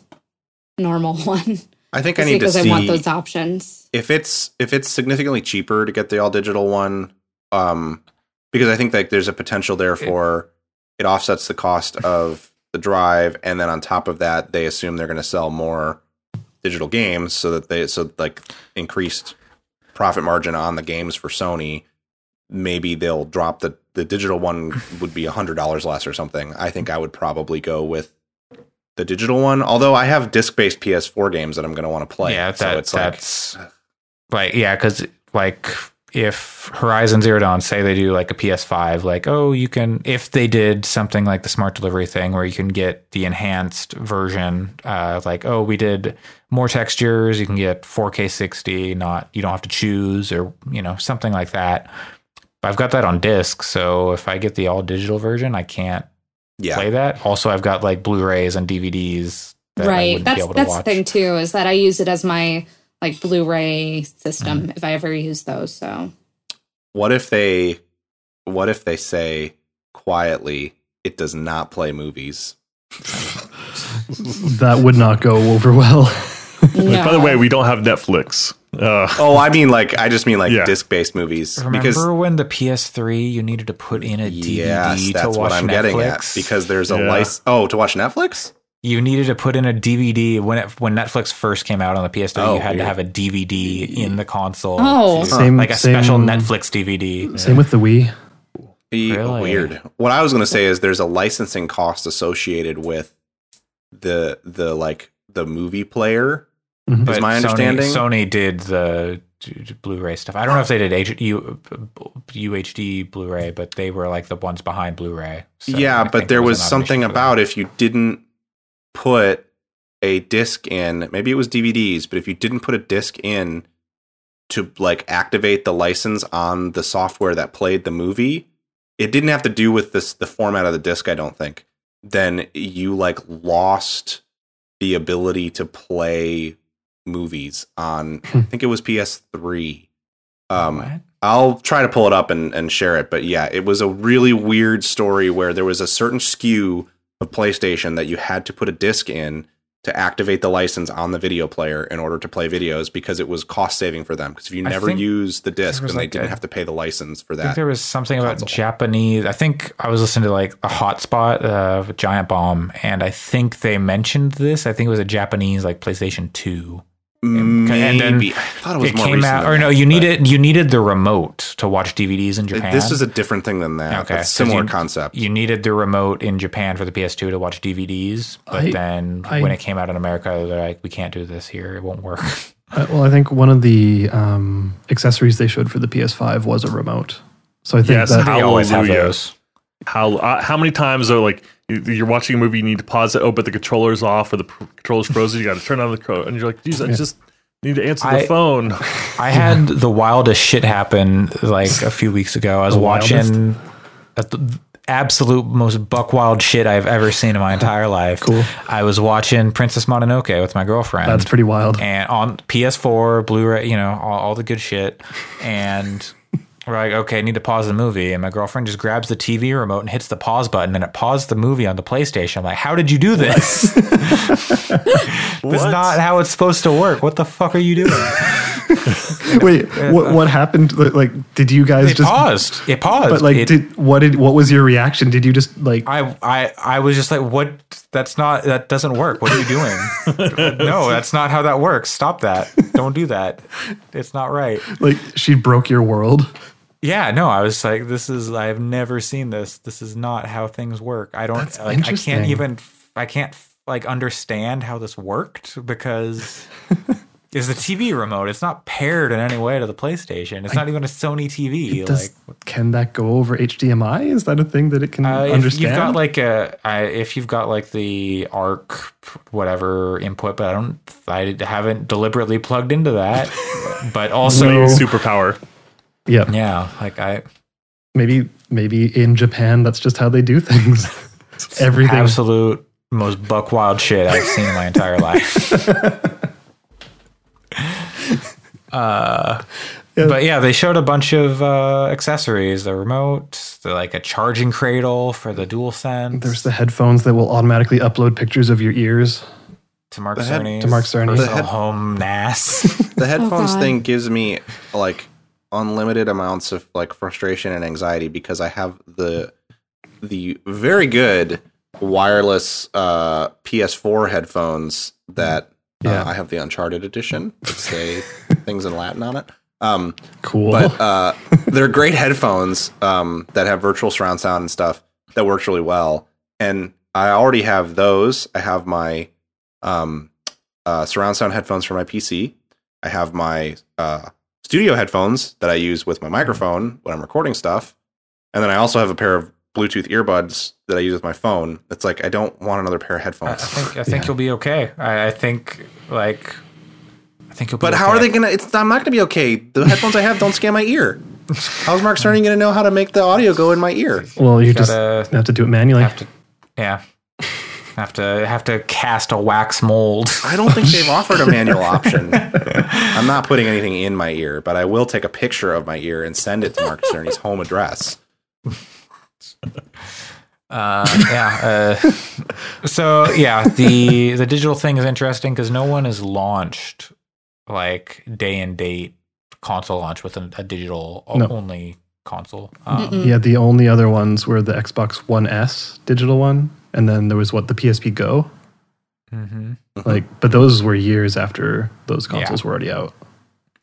normal one I think I just need to see I want those options. if it's if it's significantly cheaper to get the all digital one. Um, because I think like there's a potential there for it offsets the cost of the drive, and then on top of that, they assume they're going to sell more digital games, so that they so like increased profit margin on the games for Sony. Maybe they'll drop the the digital one would be a hundred dollars less or something. I think I would probably go with the digital one. Although I have disc based PS4 games that I'm going to want to play. yeah, that, so it's like that's like yeah, because like if Horizon Zero Dawn say they do like a PS5, like oh you can if they did something like the smart delivery thing where you can get the enhanced version, uh, like oh we did more textures, you can get 4K 60, not you don't have to choose or you know something like that. But I've got that on disc, so if I get the all digital version, I can't yeah. play that. Also, I've got like Blu-rays and DVDs. That right. wouldn't be That's able to that's the thing too is that I use it as my like Blu-ray system Mm-hmm. if I ever use those. So What if they what if they say quietly it does not play movies? That would not go over well. no. By the way, we don't have Netflix. Uh, Oh, I mean like I just mean like Yeah. disc-based movies Remember because when the PS3 you needed to put in a DVD yes, to watch what I'm Netflix? getting at because there's a Yeah. license Oh, to watch Netflix? You needed to put in a DVD when it, when Netflix first came out on the PS3. Oh, you had to have a DVD in the console. Oh. to- Same- like a same- special Netflix DVD. Same with the Wii. Really? Weird. What I was going to say is there's a licensing cost associated with the the like the movie player. Mhm. Is my understanding? Sony, did the d- d- Blu-ray stuff. I don't know if they did H- U, UHD Blu-ray, but they were like the ones behind Blu-ray. So yeah, I but there was something for them. about if you didn't put a disc in, maybe it was DVDs, but if you didn't put a disc in to like activate the license on the software that played the movie, it didn't have to do with this the format of the disc, I don't think. Then you like lost the ability to play movies on I think it was PS3. Um What? I'll try to pull it up and, and share it. But yeah, it was a really weird story where there was a certain SKU of PlayStation that you had to put a disc in to activate the license on the video player in order to play videos because it was cost saving for them. Because if you never use the disc, then they didn't a- have to pay the license for I think that. there was something about. Japanese. I think I was listening to like a hotspot uh, Giant Bomb, and I think they mentioned this. I think it was a Japanese like PlayStation Two. Maybe and then I thought it was it more came recent out, than or no, that, you needed you needed the remote to watch DVDs in Japan. This is a different thing than that. Okay, Okay, 'cause similar you- concept. You needed the remote in Japan for the PS2 to watch DVDs, but I- then I- when it came out in America, they're like, "We can't do this here; it won't work." Uh, well, I think one of the um, accessories they showed for the PS5 was a remote. So I think Yes, that they always have those. How uh, how many times are like you- you're watching a movie, you need to pause it, oh, but the controller's off or the p- controller's frozen, you got to turn on the controller, and you're like, geez, I just need to answer I- the phone. I had the wildest shit happen like a few weeks ago. I was The watching the absolute most buck wild shit I've ever seen in my entire life. Cool. I was watching Princess Mononoke with my girlfriend. that's pretty wild. and on PS4, Blu-ray, you know, all, all the good shit. And we're like, okay, I need to pause the movie. And my girlfriend just grabs the TV remote and hits the pause button, and it paused the movie on the PlayStation. I'm like, how did you do this? That's not how it's supposed to work. What the fuck are you doing? Wait, what what happened? Like, did you guys It just paused. It paused. But like, It- did what did what was your reaction? Did you just like? I, I I was just like, what? That's not. That doesn't work. What are you doing? no, that's not how that works. Stop that. Don't do that. It's not right. like she broke your world. Yeah, no, I was like, this is. I've never seen this. This is not how things work. I don't. That's like, I can't even. I can't like understand how this worked because. Is the TV remote? It's not paired in any way to the PlayStation. It's not even a Sony TV. Does, like, can that go over HDMI? Is that a thing that it can Uh, if understand? you've got like a, I, if you've got like the ARC whatever input, but I don't, I haven't deliberately plugged into that. but also, Superpower. Yeah, yeah, like I maybe maybe in Japan that's just how they do things. Everything. absolute most buck wild shit I've seen in my entire life. uh, but yeah, they showed a bunch of uh, accessories: the remote, the, like a charging cradle for the DualSense. There's the headphones that will automatically upload pictures of your ears. to Mark the head- to Mark Cerny. The head- home NAS. the headphones God. thing gives me like unlimited amounts of like frustration and anxiety because I have the the very good wireless uh, PS4 headphones that Yeah. uh, I have the Uncharted edition say things in Latin on it. Um, Cool. but uh, they're great headphones um, that have virtual surround sound and stuff that works really well. And I already have those. I have my um, uh, surround sound headphones for my PC. I have my uh, studio headphones that I use with my microphone when I'm recording stuff. And then I also have a pair of Bluetooth earbuds that I use with my phone. It's like I don't want another pair of I headphones. think I think you'll be okay. I, I think like I think you'll. Be okay. But how are they gonna? It's I'm not gonna be okay. The headphones I have don't scan my ear. How's Mark Cerny gonna know how to make the audio go in my ear? well, you just gotta have to do it manually. have to? Yeah, have to have to cast a wax mold. I don't think they've offered a manual option. I'm not putting anything in my ear, but I will take a picture of my ear and send it to Mark Cerny's home address. Uh, yeah. Uh, so yeah, the the digital thing is interesting because no one has launched like day and date console launch with a, a digital No. only console. Um, yeah, the only other ones were the Xbox One S digital one, and then there was what the PSP Go. mhm. Like, but those were years after those Yeah. consoles were already out.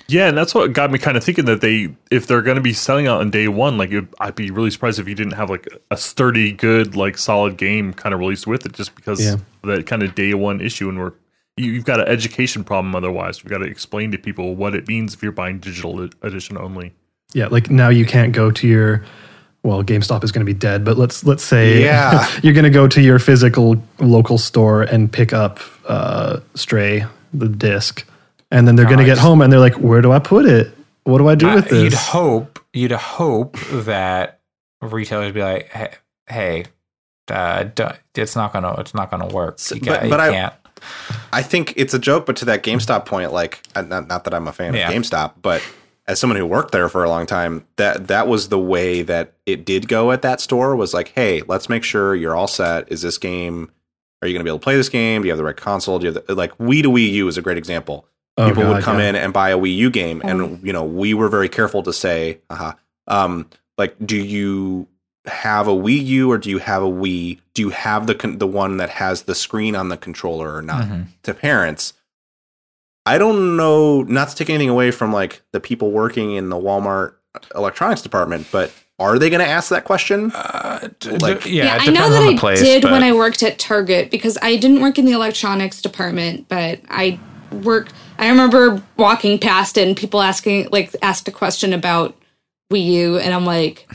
Yeah, and that's what got me kind of thinking that they, if they're going to be selling out on day one, like it, I'd be really surprised if you didn't have like a sturdy, good, like solid game kind of released with it, just because Yeah. that kind of day one issue. And we're you, you've got an education problem otherwise. You've got to explain to people what it means if you're buying digital edition only. Yeah, like now you can't go to your well, GameStop is going to be dead, but let's let's say Yeah. you're going to go to your physical local store and pick up uh, Stray the disc, and then they're going to get just- home and they're like, "Where do I put it? What do I do with Uh, You'd hope you'd hope that retailers be like, hey, hey uh, it's not gonna it's not gonna work. So- You, but- ca- you but I- can't. I think it's a joke, but to that GameStop point, like uh, not, not that I'm a fan Yeah. of GameStop, but as someone who worked there for a long time, that that was the way that it did go at that store was like, hey, let's make sure you're all set. Is this game are you going to be able to play this game? Do you have the right console? Do you have the, like Wii to Wii U is a great example. Oh, People would come yeah. in and buy a Wii U game, and you know we were very careful to say, uh-huh, um, like, do you have a Wii U or do you have a Wii? Do you have the con- the one that has the screen on the controller or not? Mhm. To parents, I don't know. Not to take anything away from like the people working in the Walmart electronics department, but are they going to ask that question? Uh, d- Like- d- yeah, Yeah, it I know that on the I place, did but- when I worked at Target because I didn't work in the electronics department, but I worked. I remember walking past it and people asking, like, asked a question about Wii U, and I'm like,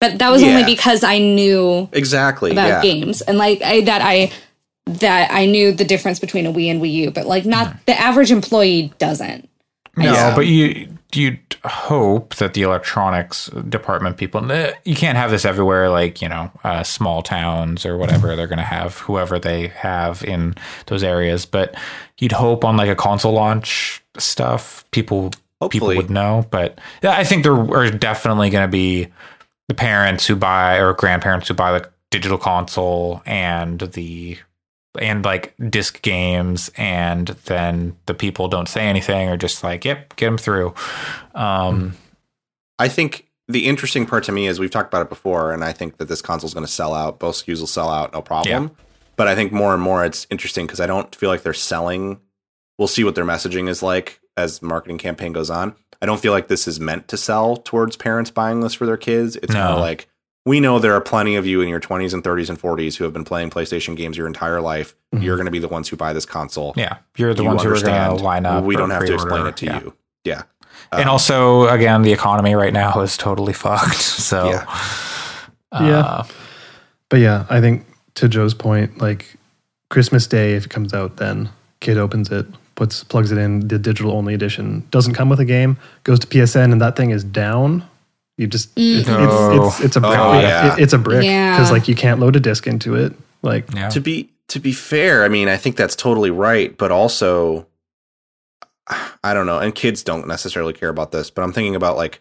but that was only because I knew Exactly. about yeah. games and like I, that I that I knew the difference between a Wii and Wii U, but like not the average employee doesn't. No, Yeah. but you you'd hope that the electronics department people eh, you can't have this everywhere like you know uh, small towns or whatever they're going to have whoever they have in those areas but you'd hope on like a console launch stuff people Hopefully. people would know but yeah i think there are definitely going to be the parents who buy or grandparents who buy the digital console and the and like disc games and then the people don't say anything or just like yep get them through um I think the interesting part to me is we've talked about it before, and I think that this console is going to sell out. Both SKUs will sell out, no problem. But I think more and more it's interesting because I don't feel like they're selling. We'll see what their messaging is like as marketing campaign goes on. I don't feel like this is meant to sell towards parents buying this for their kids. It's No. more like we know there are plenty of you in your 20s and 30s and 40s who have been playing PlayStation games your entire life. Mhm. You're going to be the ones who buy this console. yeah you're the You ones who are going understand. to line up We don't have to explain it to Yeah. you. Yeah. and Um, also again the economy right now is totally fucked so Yeah. uh, Yeah. But yeah, I think to Joe's point, like Christmas Day, if it comes out, then kid opens it, puts plugs it in. The digital only edition doesn't come with a game. Goes to PSN, and that thing is down. You just mm. it's, No. it's, it's it's a oh, brick. Oh, yeah. It- it's a brick Yeah. because like you can't load a disc into it. Like yeah to be to be fair, I mean, I think that's totally right, but also I don't know, and kids don't necessarily care about this, but I'm thinking about like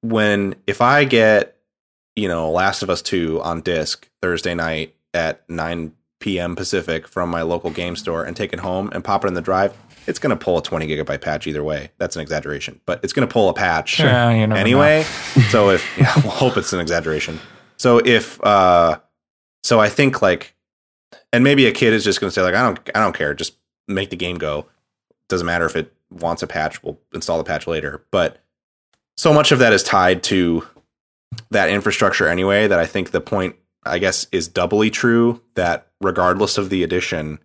when if I get, you know, Last of Us 2 on disc Thursday night at 9 p.m. Pacific from my local game store and take it home and pop it in the drive, it's going to pull a 20 gigabyte patch either way. That's an exaggeration, but it's going to pull a patch never anyway. so if yeah, we'll hope it's an exaggeration. So if uh so I think like and maybe a kid is just going to say like I don't I don't care, just make the game go. Doesn't matter if it wants a patch, we'll install the patch later. But so much of that is tied to that infrastructure anyway that I think the point I guess is doubly true that regardless of the edition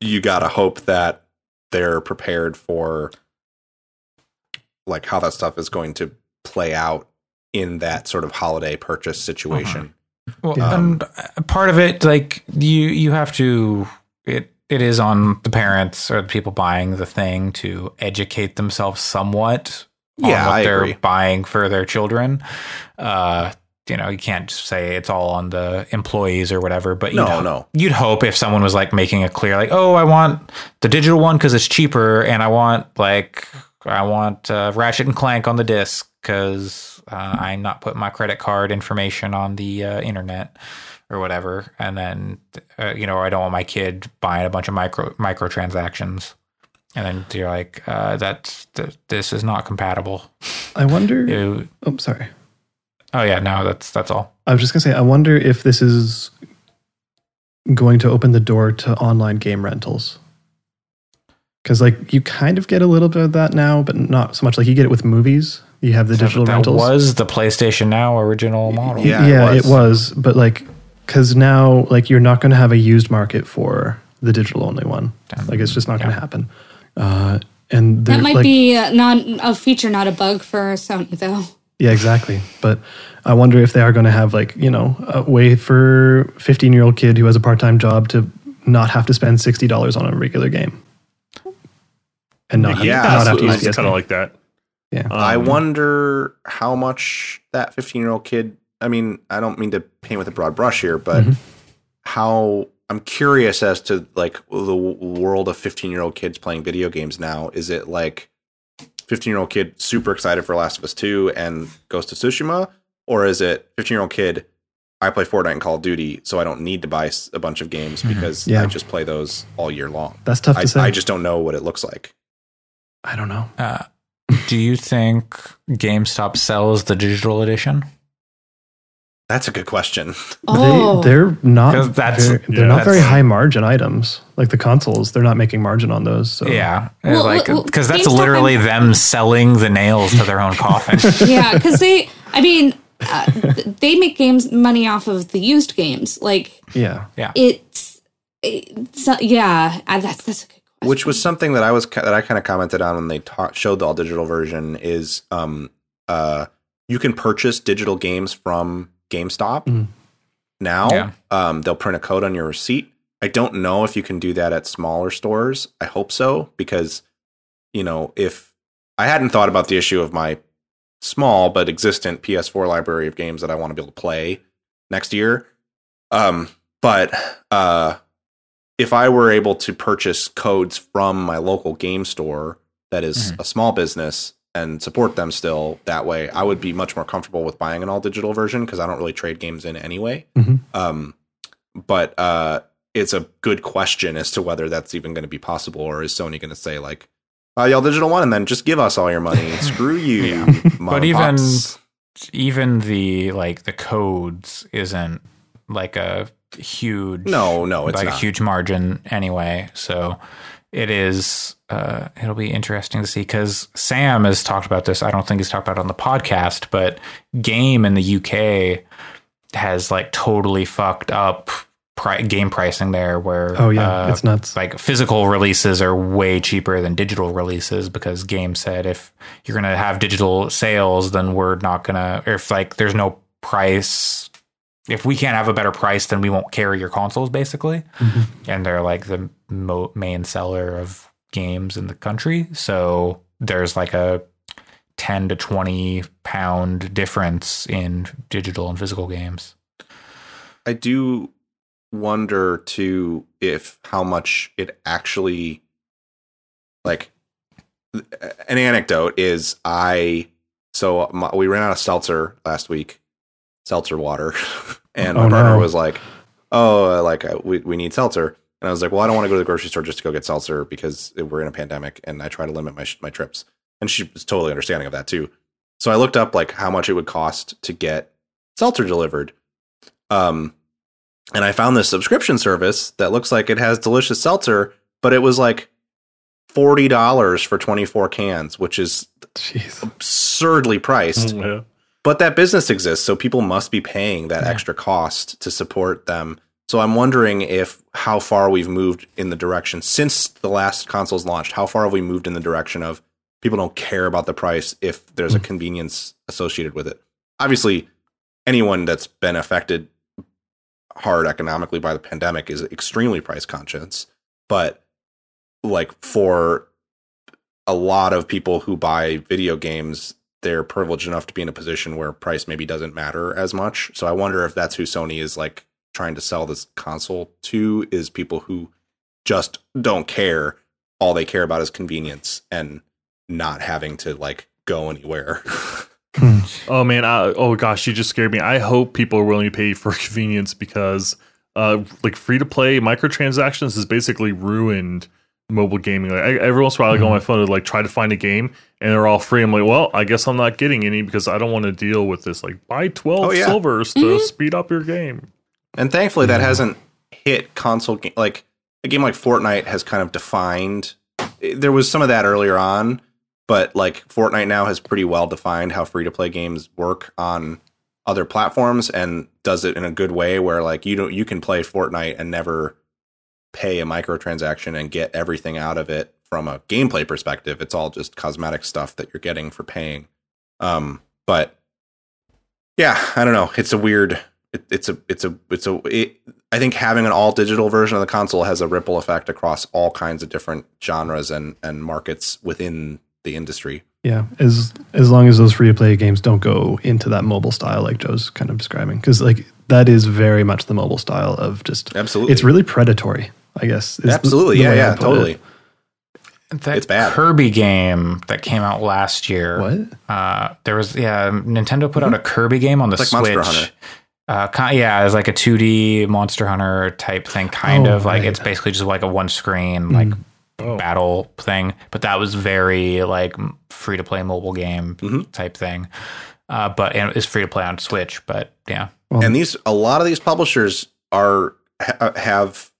you got to hope that they're prepared for like how that stuff is going to play out in that sort of holiday purchase situation. Well, Yeah. and uh, part of it, like you, you have to. It it is on the parents or the people buying the thing to educate themselves somewhat on Yeah, what I they're agree. buying for their children. Uh, you know, you can't say it's all on the employees or whatever. But No, you'd, no. you'd hope if someone was like making it clear, like, oh, I want the digital one because it's cheaper, and I want like I want uh, Ratchet and Clank on the disc because uh, I'm not putting my credit card information on the uh, internet or whatever. And then, uh, you know, I don't want my kid buying a bunch of micro microtransactions. And then you're like, uh, that's th- this is not compatible. I wonder. You- Oh, sorry. Oh yeah, no, that's that's all. I was just gonna say, I wonder if this is going to open the door to online game rentals. Because like you kind of get a little bit of that now, but not so much. Like you get it with movies. You have the digital rentals. that rentals. was the PlayStation Now original model. Yeah, yeah, it it was. But like, because now like you're not going to have a used market for the digital only one. Like it's just not going to happen. Uh, and That might like, be uh, not a feature, not a bug for Sony, though. Yeah, exactly. But I wonder if they are going to have like you know a way for 15 year old kid who has a part time job to not have to spend sixty dollars on a regular game, and not have, Yeah, not have to use it's kind of like that. yeah, I Um, wonder how much that 15 year old kid, I mean, I don't mean to paint with a broad brush here, but Mhm. how I'm curious as to like the world of 15 year old kids playing video games now. Is it like 15 year old kid super excited for Last of Us 2 and Ghost of Tsushima? Or is it 15 year old kid, I play Fortnite and Call of Duty, so I don't need to buy a bunch of games because Yeah. I just play those all year long. That's tough to I, say. I just don't know what it looks like. I don't know. Uh, do you think GameStop sells the digital edition? That's a good question. Oh, They, they're not that's- very, they're yeah, not very high margin items. Like the consoles, they're not making margin on those. So Yeah, Well, like well, because that's GameStop literally and- them selling the nails to their own coffin. yeah, because they, I mean, uh, they make games money off of the used games. Like yeah. yeah, it's, it's yeah, that's that's a good question. Which was something that I was that I kind of commented on when they ta- showed the all digital version is um uh you can purchase digital games from GameStop Mm. now. Yeah. Um, they'll print a code on your receipt. I don't know if you can do that at smaller stores. I hope so because you know if I hadn't thought about the issue of my small but existent PS4 library of games that I want to be able to play next year. Um, but uh, if I were able to purchase codes from my local game store that is Mhm. a small business and support them still that way, I would be much more comfortable with buying an all digital version because I don't really trade games in anyway. Mhm. Um, but uh, it's a good question as to whether that's even going to be possible, or is Sony going to say like, uh, "Y'all digital one, and then just give us all your money. Screw you." Yeah. But even- pops." Even the like the codes isn't like a huge no, no, it's like not. a huge margin anyway. So it is. Uh, it'll be interesting to see because Sam has talked about this. I don't think he's talked about it on the podcast, but Game in the UK has like totally fucked up pri- game pricing there. Where Oh yeah, uh, it's nuts. like physical releases are way cheaper than digital releases because game said if you're gonna have digital sales then we're not gonna or if like there's no price if we can't have a better price then we won't carry your consoles basically. Mm-hmm. And they're like the mo- main seller of games in the country. So there's like a 10 to 20 pound difference in digital and physical games. I do wonder too if how much it actually like an anecdote is I so my, we ran out of seltzer last week, seltzer water, and my Oh, partner no. was like, "Oh, like uh, we we need seltzer," and I was like, "Well, I don't want to go to the grocery store just to go get seltzer because we're in a pandemic, and I try to limit my sh- my trips." And she was totally understanding of that too. So I looked up like how much it would cost to get seltzer delivered. Um, and I found this subscription service that looks like it has delicious seltzer, but it was like forty dollars for twenty four cans, which is Jeez. absurdly priced. Mm, yeah. But that business exists, so people must be paying that Yeah. extra cost to support them. So I'm wondering if how far we've moved in the direction since the last consoles launched. How far have we moved in the direction of people don't care about the price if there's a mm. convenience associated with it? Obviously, anyone that's been affected hard economically by the pandemic is extremely price conscious, but like for a lot of people who buy video games, they're privileged enough to be in a position where price maybe doesn't matter as much. So I wonder if that's who Sony is like trying to sell this console to is people who just don't care. All they care about is convenience and not having to like go anywhere. Oh man, I, oh gosh, you just scared me. I hope people are willing to pay for convenience because uh like free to play microtransactions has basically ruined mobile gaming. Like I, every once in a while I go on my mm-hmm. phone to like try to find a game and they're all free. I'm like, well, I guess I'm not getting any because I don't want to deal with this. Like buy 12 Oh, yeah. silvers to mm-hmm. speed up your game. And thankfully, that mm-hmm. hasn't hit console game. Like a game like Fortnite has kind of defined. Eh, there was some of that earlier on, but like Fortnite now has pretty well defined how free to play games work on other platforms and does it in a good way where like you don't you can play Fortnite and never pay a microtransaction and get everything out of it from a gameplay perspective. It's all just cosmetic stuff that you're getting for paying. Um, but yeah, I don't know. It's a weird. It, it's a. It's a. It's a. It, I think having an all digital version of the console has a ripple effect across all kinds of different genres and and markets within the industry. Yeah, as as long as those free to play games don't go into that mobile style like Joe's kind of describing, because like that is very much the mobile style of just Absolutely. It's really predatory, I guess. is the- Absolutely. the yeah. Yeah. put it. Totally. that It's bad. kirby game that came out last year What? Uh, there was yeah, Nintendo put out a Kirby game on the It's like Monster Switch. Hunter. Uh, ki- yeah, it's like a 2D Monster Hunter type thing, kind Oh, of like right. it's basically just like a one screen like Oh. battle thing. But that was very like free to play mobile game Mhm. type thing. Uh, but and it's free to play on Switch. But yeah, and these a lot of these publishers are ha- have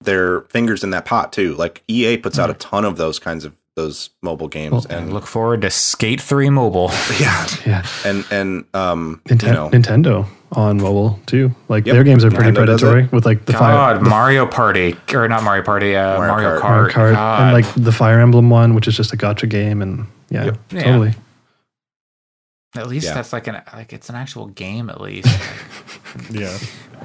their fingers in that pot too. Like EA puts out a ton of those kinds of those mobile games, and and look forward to Skate Three Mobile. yeah, Yeah. and and um, Ninten- you know, Nintendo on mobile too. Like Yep. their games are pretty Nintendo predatory with like the fire, God, Mario Party or not Mario Party, uh, Mario Mario, Kart. Kart. Mario Kart, God. and like the Fire Emblem one, which is just a gacha game, and yeah, Yep. Yeah. totally. at least Yeah. that's like an like it's an actual game at least. Yeah.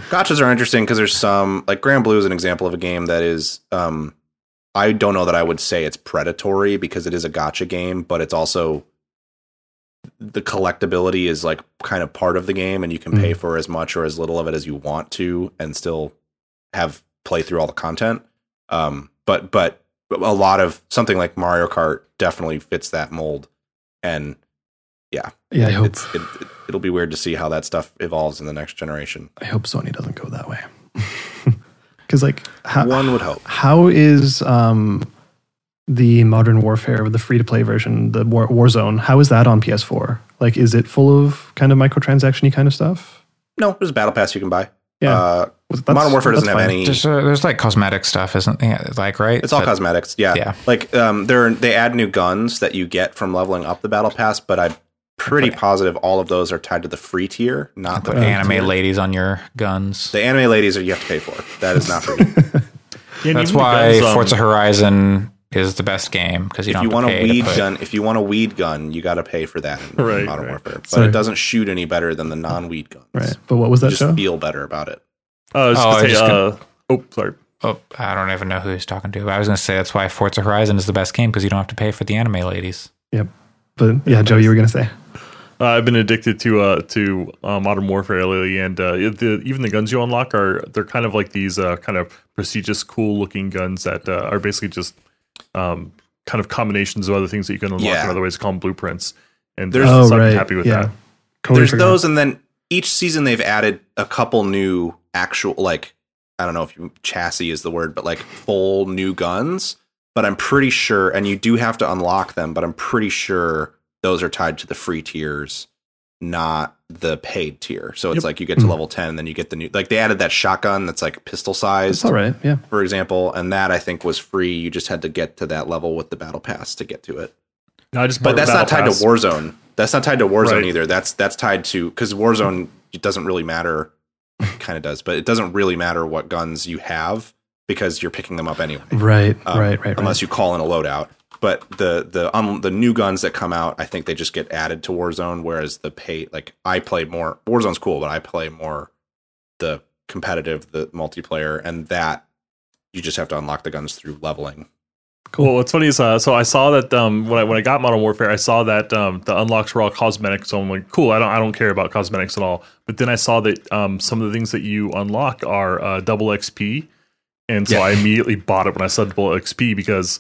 Gotchas are interesting because there's some like Granblue is an example of a game that is um I don't know that I would say it's predatory because it is a gacha game, but it's also the collectability is like kind of part of the game and you can pay for as much or as little of it as you want to and still have play through all the content. Um but but a lot of something like Mario Kart definitely fits that mold and yeah, Yeah, I hope. It, it'll be weird to see how that stuff evolves in the next generation. I hope Sony doesn't go that way. Because like how, One would hope. how is um the Modern Warfare, the free to play version, the War, Warzone, how is that on PS4? Like, is it full of kind of microtransaction kind of stuff? No, there's a battle pass you can buy. Yeah. Uh, That's- Modern Warfare doesn't have fine. any. there's uh, there's like cosmetic stuff, isn't yeah, like right? It's all But- cosmetics. Yeah. Yeah. Like um, they're they add new guns that you get from leveling up the battle pass, but I'm pretty Okay. positive all of those are tied to the free tier, not the paid anime tier. ladies on your guns. The anime ladies are you have to pay for. That is not free. Yeah, That's why guns, um, Forza Horizon is the best game because you if don't you have want to a pay to weed put- gun, if you want a weed gun, you got to pay for that in Right, Modern right. Warfare. But Sorry. it doesn't shoot any better than the non-weed guns. Right. But what was You that just show? feel better about it. Uh, I was Oh, just I gonna say, just uh, oh, sorry. Oh, I don't even know who he's talking to. I was going to say that's why Forza Horizon is the best game because you don't have to pay for the anime ladies. Yep. But yeah, Joe, you were gonna say. Uh, I've been addicted to uh, to uh, Modern Warfare lately, and uh, the, even the guns you unlock are they're kind of like these uh, kind of prestigious, cool looking guns that uh, are basically just um, kind of combinations of other things that you can unlock Yeah. in other ways. Call them blueprints, and There's- Oh so I'm happy with yeah. that. Totally there's forgot. those and then each season they've added a couple new actual like i don't know if you, chassis is the word but like full new guns but i'm pretty sure and you do have to unlock them but i'm pretty sure those are tied to the free tiers not the paid tier so it's Yep. like you get to level 10 and then you get the new like they added that shotgun that's like pistol sized all right. Yeah. for example and that i think was free you just had to get to that level with the battle pass to get to it No, I just but that's not tied Battle to Warzone. That's not tied to Warzone Right. either. That's that's tied to because Warzone it doesn't really matter. Kind of does, but it doesn't really matter what guns you have because you're picking them up anyway. Right. Um, right. Right. Unless right. you call in a loadout. But the the um, the new guns that come out, I think they just get added to Warzone. Whereas the pay, like I play more. Warzone's cool, but I play more the competitive, the multiplayer, and that you just have to unlock the guns through leveling. Well, what's funny is uh, so I saw that um, when I when I got Modern Warfare, I saw that um, the unlocks were all cosmetic. So I'm like, cool. I don't I don't care about cosmetics at all. But then I saw that um, some of the things that you unlock are uh, double XP, and so Yeah. I immediately bought it when I saw double XP because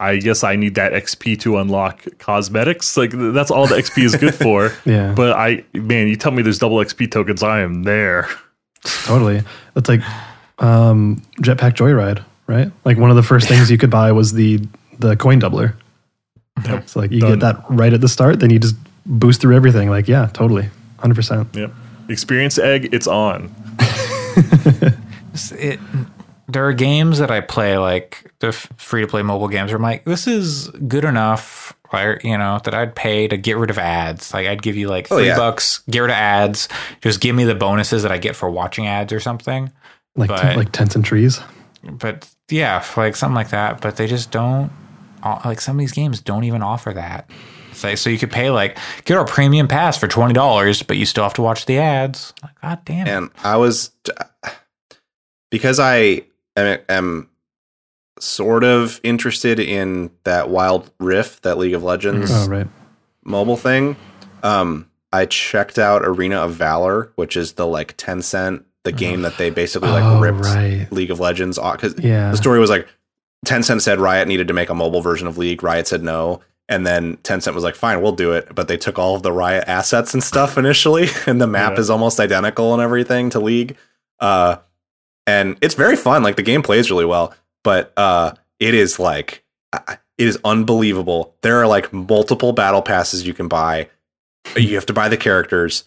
I guess I need that XP to unlock cosmetics. Like that's all the XP is good for. Yeah. But I man, you tell me there's double XP tokens, I am there. Totally. It's like um, Jetpack Joyride, right? Like one of the first things you could buy was the the coin doubler. Yep. So like you Done. get that right at the start, then you just boost through everything. Like yeah, totally, hundred percent. Yep. Experience egg, it's on. It, there are games that I play like the free to play mobile games where I'm like, this is good enough, right? You know, that I'd pay to get rid of ads. Like I'd give you like Oh, three yeah. bucks, get rid of ads, just give me the bonuses that I get for watching ads or something. Like But- like tents and trees. But yeah, like something like that. But they just don't like some of these games don't even offer that. Like, so you could pay like get our premium pass for twenty dollars, but you still have to watch the ads. Like, God damn it! and I was because I am, am sort of interested in that Wild Rift, that League of Legends Oh right. mobile thing. Um, I checked out Arena of Valor, which is the like Tencent, the game that they basically like Oh, ripped right. League of Legends off because Yeah. the story was like Tencent said Riot needed to make a mobile version of League. Riot said no, And then Tencent was like, "Fine, we'll do it." But they took all of the Riot assets and stuff initially, and the map Yeah. is almost identical and everything to League. Uh, and it's very fun. Like the game plays really well, but uh, it is like it is unbelievable. There are like multiple battle passes you can buy. You have to buy the characters.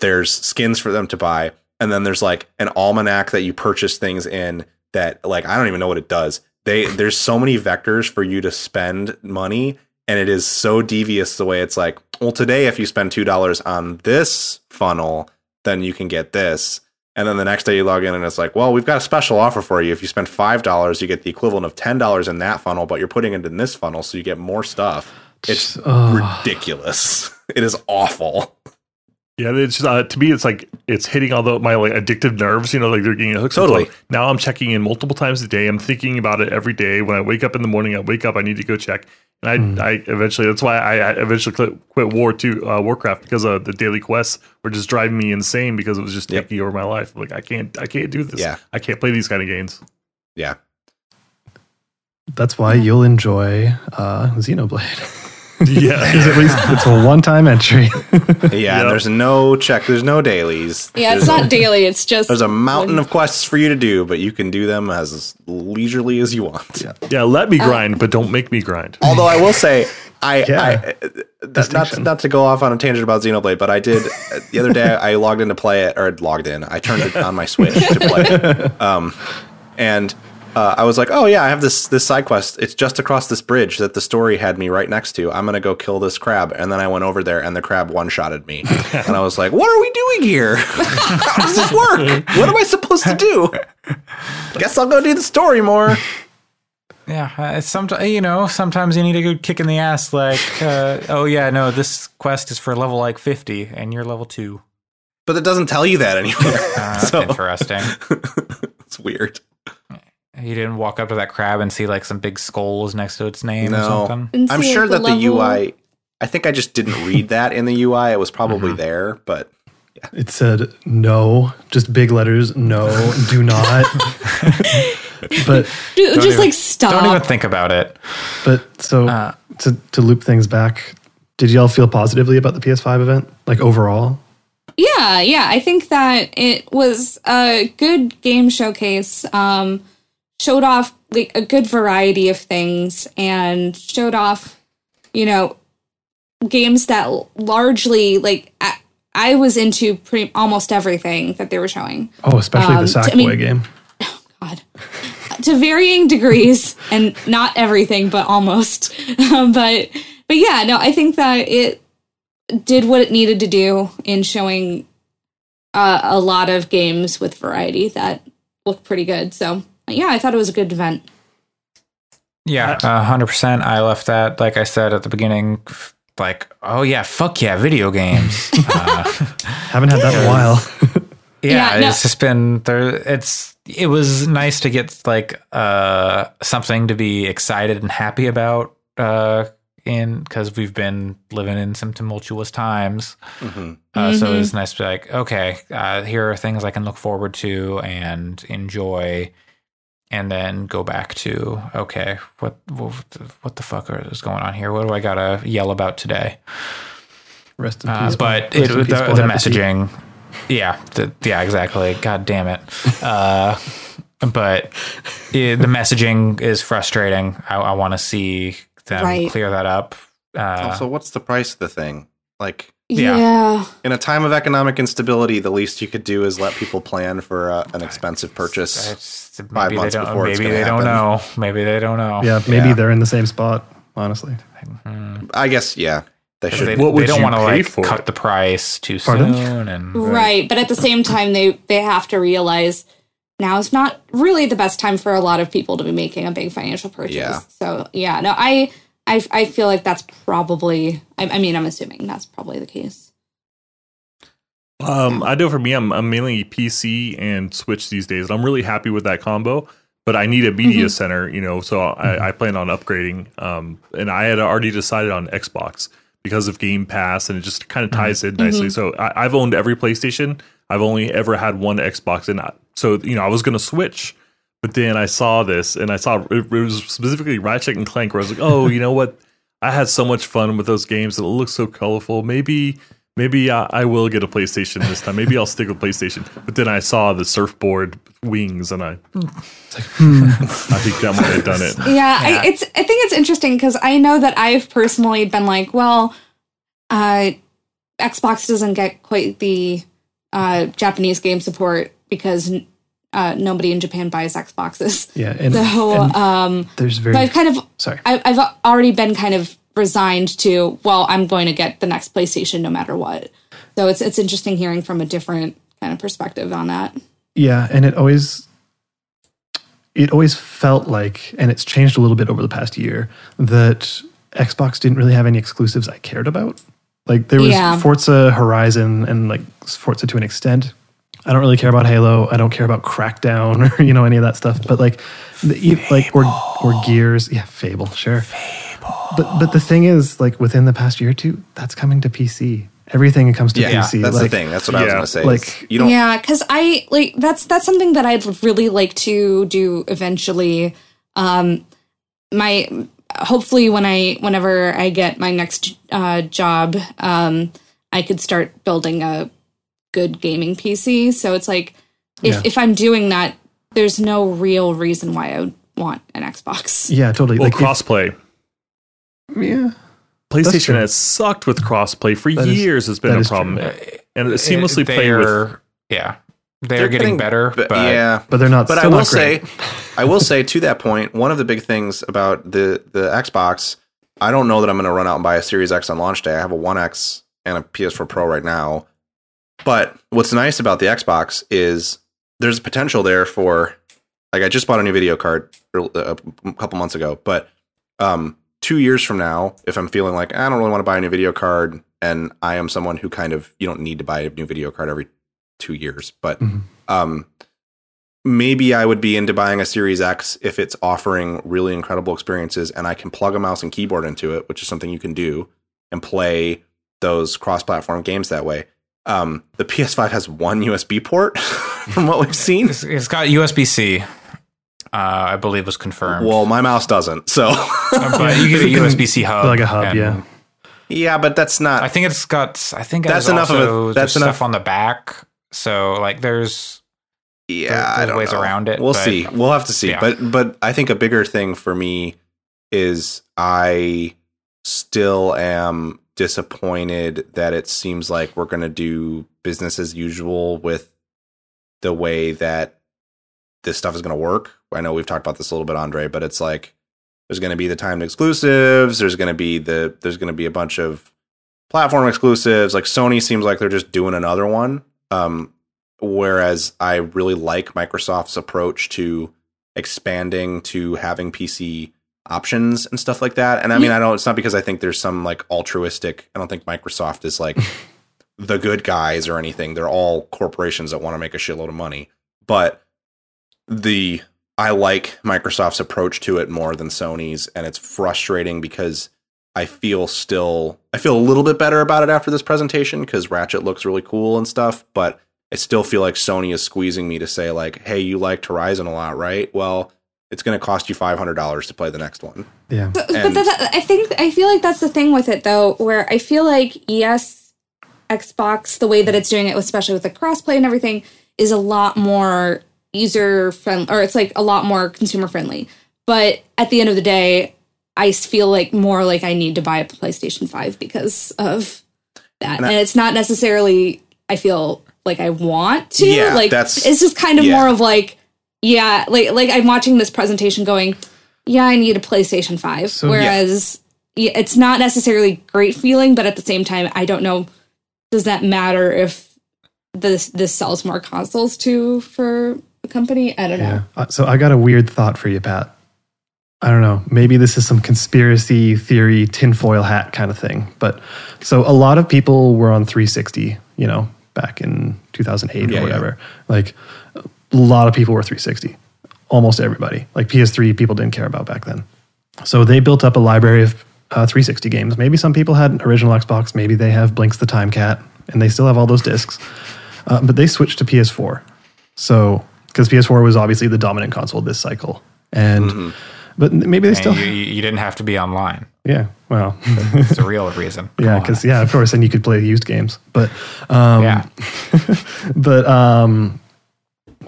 There's skins for them to buy, and then there's like an almanac that you purchase things in. That like I don't even know what it does. They there's so many vectors for you to spend money, and it is so devious the way it's like. Well, today if you spend two dollars on this funnel, then you can get this. And then the next day you log in and it's like, well, we've got a special offer for you. If you spend five dollars, you get the equivalent of ten dollars in that funnel, but you're putting it in this funnel, so you get more stuff. It's Oh. ridiculous. It is awful. Yeah, it's just, uh, to me, it's like it's hitting all the my like addictive nerves. You know, like they're getting hooked. So Totally. like, now I'm checking in multiple times a day. I'm thinking about it every day. When I wake up in the morning, I wake up, I need to go check. And I, I eventually that's why I, I eventually quit, quit War to uh, Warcraft because uh, the daily quests were just driving me insane because it was just Yep. taking over my life. Like I can't, I can't do this. Yeah. I can't play these kind of games. Yeah. That's why you'll enjoy uh, Xenoblade. Yeah, Because at least it's a one-time entry. Yeah, Yep. there's no check, there's no dailies. Yeah, it's There's- not daily. It's just There's a mountain when- of quests for you to do, but you can do them as leisurely as you want. yeah. yeah Let me grind, but don't make me grind. Although I will say, I, Yeah. I that, not Distinction. not to go off on a tangent about Xenoblade, but I did the other day. I logged in to play it, or logged in. I turned it on my Switch to play it, um, and uh, I was like, "Oh yeah, I have this this side quest. It's just across this bridge that the story had me right next to. I'm gonna go kill this crab." And then I went over there, and the crab one shotted me, and I was like, "What are we doing here? How does this work? What am I supposed to do?" Guess I'll go do the story more. Yeah, uh, sometimes you know, sometimes you need a good kick in the ass. Like, uh, oh yeah, no, this quest is for level like fifty, and you're level two. But it doesn't tell you that anywhere. Uh, So- interesting. it's weird. You didn't walk up to that crab and see like some big skulls next to its name or No. something. and I'm sure like, that the level- UI. I think I just didn't read that in the UI. It was probably there, but It said no, just big letters, no, do not. but Ju- just even- like stop. Don't even think about it. but so Uh, to to loop things back, did y'all feel positively about the PS5 event? Like overall? Yeah, yeah. I think that it was a good game showcase. Um, showed off like a good variety of things and showed off, you know, games that largely like I, I was into pretty almost everything that they were showing. Oh, especially Um, the t- I Sackboy mean- game. God. to varying degrees and not everything but almost um, but but yeah no i think that it did what it needed to do in showing uh, a lot of games with variety that looked pretty good so yeah i thought it was a good event Yeah, a hundred percent. I left that, like I said at the beginning, like, oh yeah, fuck yeah, video games. uh, Haven't had that in a while. yeah, Yeah, no- it's just been there. It's it was nice to get like uh something to be excited and happy about. Uh, in because we've been living in some tumultuous times. Uh, So it's nice to be like, okay, uh, here are things I can look forward to and enjoy, and then go back to okay, what what the, what the fuck is going on here? What do I gotta yell about today? Rest in Uh, peace. but rest it, in the, peace, Bon the messaging, yeah, the, yeah, exactly. God damn it. Uh, but eh, the messaging is frustrating. I, I want to see them Right. clear that up. Uh, also, what's the price of the thing? Like Yeah. yeah in a time of economic instability, the least you could do is let people plan for uh, an expensive purchase. it's, maybe five they months don't, before it's maybe gonna they don't know. Maybe they don't know. Yeah, maybe Yeah. they're in the same spot, honestly. I guess yeah, they They, should. they What would don't want to like cut it? the price too Pardon? soon, and right but at the same time they they have to realize now is not really the best time for a lot of people to be making a big financial purchase Yeah. so yeah no i i, I feel like that's probably I, I mean i'm assuming that's probably the case Um, I know for me, I'm, I'm mainly PC and Switch these days. and I'm really happy with that combo, but I need a media center, you know, so I, I plan on upgrading. Um, and I had already decided on Xbox because of Game Pass, and it just kind of ties in nicely. So I, I've owned every PlayStation. I've only ever had one Xbox, and I, so you know, I was going to switch. But then I saw this, and I saw it, it was specifically Ratchet and Clank, where I was like, "Oh, you know what? I had so much fun with those games. It looks so colorful. Maybe maybe I, I will get a PlayStation this time. Maybe I'll stick with PlayStation. But then I saw the surfboard wings, and I, I think that might have done it. Yeah, Yeah. I, it's. I think it's interesting because I know that I've personally been like, well, uh, Xbox doesn't get quite the uh, Japanese game support because uh, nobody in Japan buys Xboxes. Yeah, and, So, and um, there's very I've kind of, sorry. I, I've already been kind of resigned to, well, I'm going to get the next PlayStation no matter what. So it's it's interesting hearing from a different kind of perspective on that. Yeah, and it always it always felt like, and it's changed a little bit over the past year, that Xbox didn't really have any exclusives I cared about. Like there was Yeah. Forza Horizon and like Forza to an extent. I don't really care about Halo. I don't care about Crackdown or you know any of that stuff. But like, the, e- like or or Gears, yeah, Fable, sure. Fable. But but the thing is, like within the past year or two, that's coming to PC. Everything comes to Yeah, PC. that's like, the thing. That's what I was going to say. Like- Like you don't. yeah because i like that's that's something that i'd really like to do eventually um my hopefully when i whenever i get my next uh job um i could start building a good gaming pc so it's like if Yeah. if i'm doing that there's no real reason why i would want an xbox Yeah, totally. Well, like crossplay. yeah. PlayStation has sucked with crossplay for That is- years. has been a problem, true. and it seamlessly played with. Yeah, they're, they're getting, better, but, yeah, But they're not. but I will not say. I will say to that point, one of the big things about the the Xbox, I don't know that I'm going to run out and buy a Series X on launch day. I have a One X and a PS4 Pro right now. But what's nice about the Xbox is there's potential there for, like, I just bought a new video card a couple months ago, but um, two years from now, if I'm feeling like I don't really want to buy a new video card, and I am someone who kind of you don't need to buy a new video card every two years, but Mhm. um, maybe I would be into buying a Series X if it's offering really incredible experiences and I can plug a mouse and keyboard into it, which is something you can do, and play those cross-platform games that way. Um, the PS5 has one USB port, from what we've seen. it's, it's got USB C. Uh, I believe was confirmed. Well, my mouse doesn't, so but you get a USB C hub, Like a hub, and yeah. yeah, but that's not. I think it's got. I think That's there's enough of a- that's enough- stuff on the back. So like, there's yeah, There- I don't ways know. around it, We'll but- see. We'll have to see. Yeah. But but I think a bigger thing for me is I still am disappointed that it seems like we're going to do business as usual with the way that this stuff is going to work. I know we've talked about this a little bit, Andre, but it's like there's going to be the timed exclusives. There's going to be the there's going to be a bunch of platform exclusives. Like Sony seems like they're just doing another one. Um, whereas I really like Microsoft's approach to expanding to having PC options and stuff like that. And I mean, I don't. It's not because I think there's some like altruistic. I don't think Microsoft is like the good guys or anything. They're all corporations that want to make a shitload of money. But the I like Microsoft's approach to it more than Sony's, and it's frustrating because I feel still I feel a little bit better about it after this presentation because Ratchet looks really cool and stuff, but I still feel like Sony is squeezing me to say like, "Hey, you liked Horizon a lot, right? Well, it's going to cost you five hundred dollars to play the next one." Yeah. But, And- but that, I think I feel like that's the thing with it though, where I feel like yes, Xbox the way that it's doing it, especially with the crossplay and everything, is a lot more user friendly, or it's like a lot more consumer friendly. But at the end of the day, I feel like more like I need to buy a PlayStation Five because of that, And and, it's not necessarily I feel like I want to. Yeah, like that's- it's just kind of yeah. more of like yeah, like like I'm watching this presentation going yeah, I need a PlayStation 5. So- Whereas yeah, it's not necessarily great feeling, but at the same time, I don't know, does that matter if this this sells more consoles too for a company? I don't know. Yeah. Uh, So I got a weird thought for you, Pat. I don't know. Maybe this is some conspiracy theory, tinfoil hat kind of thing. But so a lot of people were on 360, you know, back in 2008 Yeah, or yeah. whatever. Like a lot of people were 360. Almost everybody. Like PS3, people didn't care about back then. So they built up a library of uh, 360 games. Maybe some people had an original Xbox. Maybe they have Blinx the Time Cat, and they still have all those discs. Uh, but they switched to PS4. So because PS4 was obviously the dominant console this cycle, and but maybe they And still. you, you didn't have to be online. yeah. Well. It's a real reason. Come yeah, because yeah, of course, and you could play used games, but um, yeah, but um,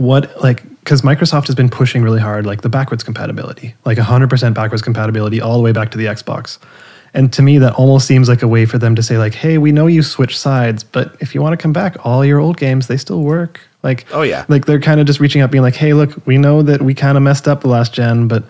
what like because Microsoft has been pushing really hard, like the backwards compatibility, like 100% backwards compatibility all the way back to the Xbox. And to me, that almost seems like a way for them to say, like, hey, we know you switch sides, but if you want to come back, all your old games, they still work. Like, Oh, yeah. Like they're kind of just reaching out, being like, hey, look, we know that we kind of messed up the last gen, but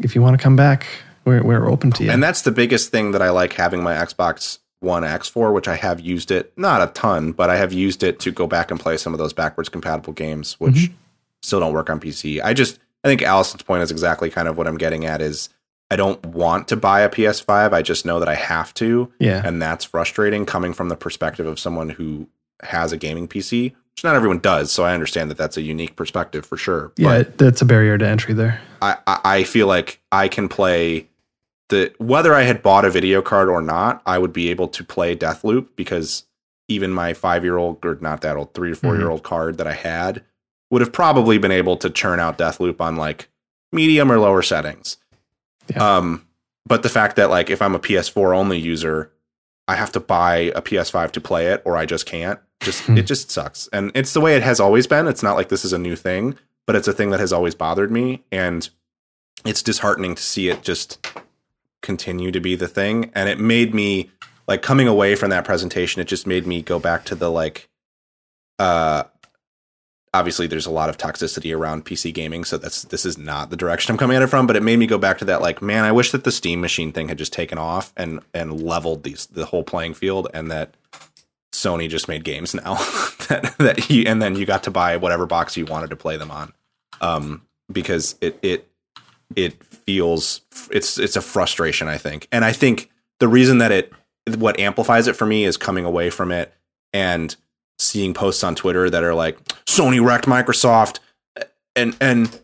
if you want to come back, we're, we're open to you. And that's the biggest thing that I like having my Xbox One X for, which I have used it not a ton, but I have used it to go back and play some of those backwards compatible games, which Mm-hmm. still don't work on PC. I just I think Allison's point is exactly kind of what I'm getting at is I don't want to buy a PS5. I just know that I have to. Yeah. And that's frustrating coming from the perspective of someone who has a gaming PC, which not everyone does. So I understand that that's a unique perspective for sure. yeah, But that's a barrier to entry there. I, I I feel like I can play the whether I had bought a video card or not, I would be able to play Deathloop because even my five year old or not that old three or 4 year old card that I had would have probably been able to churn out Deathloop on like medium or lower settings. Yeah. Um, but the fact that like if I'm a PS4 only user, I have to buy a PS5 to play it, or I just can't. Just Hmm. it just sucks, and it's the way it has always been. It's not like this is a new thing, but it's a thing that has always bothered me, and it's disheartening to see it just continue to be the thing. And it made me like coming away from that presentation. It just made me go back to the like, uh, obviously there's a lot of toxicity around PC gaming, so that's this is not the direction I'm coming at it from. But it made me go back to that like, man, I wish that the Steam machine thing had just taken off and and leveled these the whole playing field, and that Sony just made games now that that you and then you got to buy whatever box you wanted to play them on, um, because it it it feels it's it's a frustration I think, and I think the reason that it what amplifies it for me is coming away from it and seeing posts on Twitter that are like Sony wrecked Microsoft and and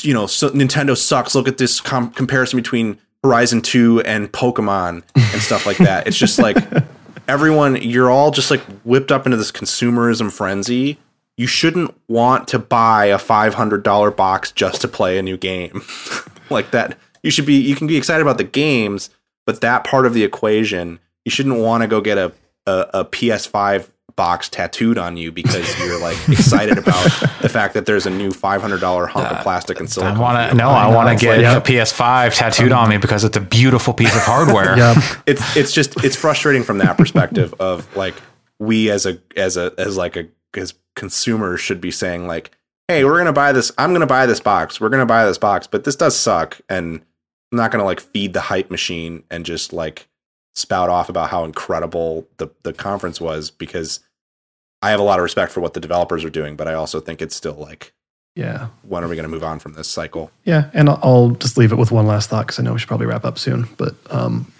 you know so Nintendo sucks. Look at this com- comparison between Horizon 2 and Pokemon and stuff like that. It's just like everyone you're all just like whipped up into this consumerism frenzy. You shouldn't want to buy a $500 box just to play a new game. like that you should be you can be excited about the games, but that part of the equation, you shouldn't want to go get a a, a PS5 box tattooed on you because you're like excited about the fact that there's a new five hundred dollar hunk of plastic and silicone. I want to no, I want to get like- a PS5 tattooed on me because it's a beautiful piece of hardware. Yeah. It's it's just it's frustrating from that perspective of like we as a as a as like a as consumers should be saying like, hey, we're gonna buy this. I'm gonna buy this box. We're gonna buy this box, but this does suck, and I'm not gonna like feed the hype machine and just like spout off about how incredible the the conference was because I have a lot of respect for what the developers are doing, but I also think it's still like, Yeah. when are we going to move on from this cycle? Yeah, and I'll- I'll just leave it with one last thought because I know we should probably wrap up soon. But um,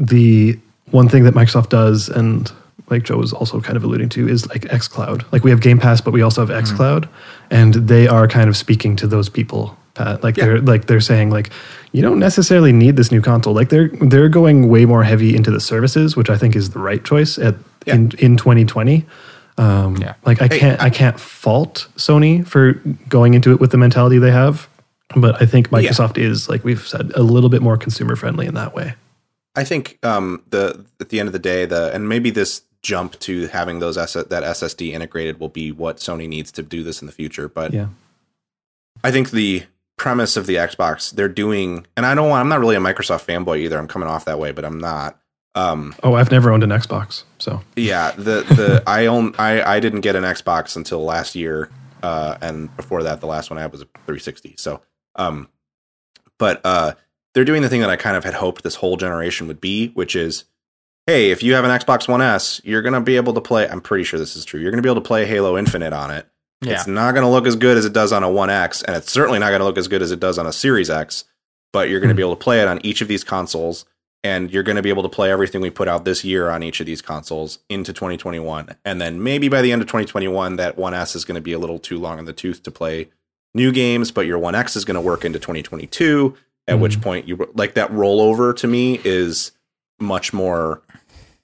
the one thing that Microsoft does, and like Joe was also kind of alluding to, is like xCloud. Like we have Game Pass, but we also have xCloud, and they are kind of speaking to those people. Pat. Like Yeah. they're like they're saying like you don't necessarily need this new console. Like they're they're going way more heavy into the services, which I think is the right choice at Yeah. in in 2020. Um, Yeah. Like I Hey, can't I can't fault Sony for going into it with the mentality they have, but I think Microsoft is like we've said a little bit more consumer friendly in that way. I think um, the at the end of the day, the and maybe this jump to having those S- that SSD integrated will be what Sony needs to do this in the future. But Yeah. I think the premise of the Xbox, they're doing, and I don't want, I'm not really a Microsoft fanboy either. I'm coming off that way, but I'm not. Um, Oh, I've never owned an Xbox, so yeah, the the I own I I didn't get an Xbox until last year, uh, and before that, the last one I had was a 360. So, um, but uh, they're doing the thing that I kind of had hoped this whole generation would be, which is, hey, if you have an Xbox One S, you're gonna be able to play. I'm pretty sure this is true. You're gonna be able to play Halo Infinite on it. Yeah. It's not gonna look as good as it does on a One X, and it's certainly not gonna look as good as it does on a Series X. But you're gonna hmm. be able to play it on each of these consoles and you're going to be able to play everything we put out this year on each of these consoles into 2021 and then maybe by the end of 2021 that 1s is going to be a little too long in the tooth to play new games but your 1x is going to work into 2022 at which hmm. point you like that rollover to me is much more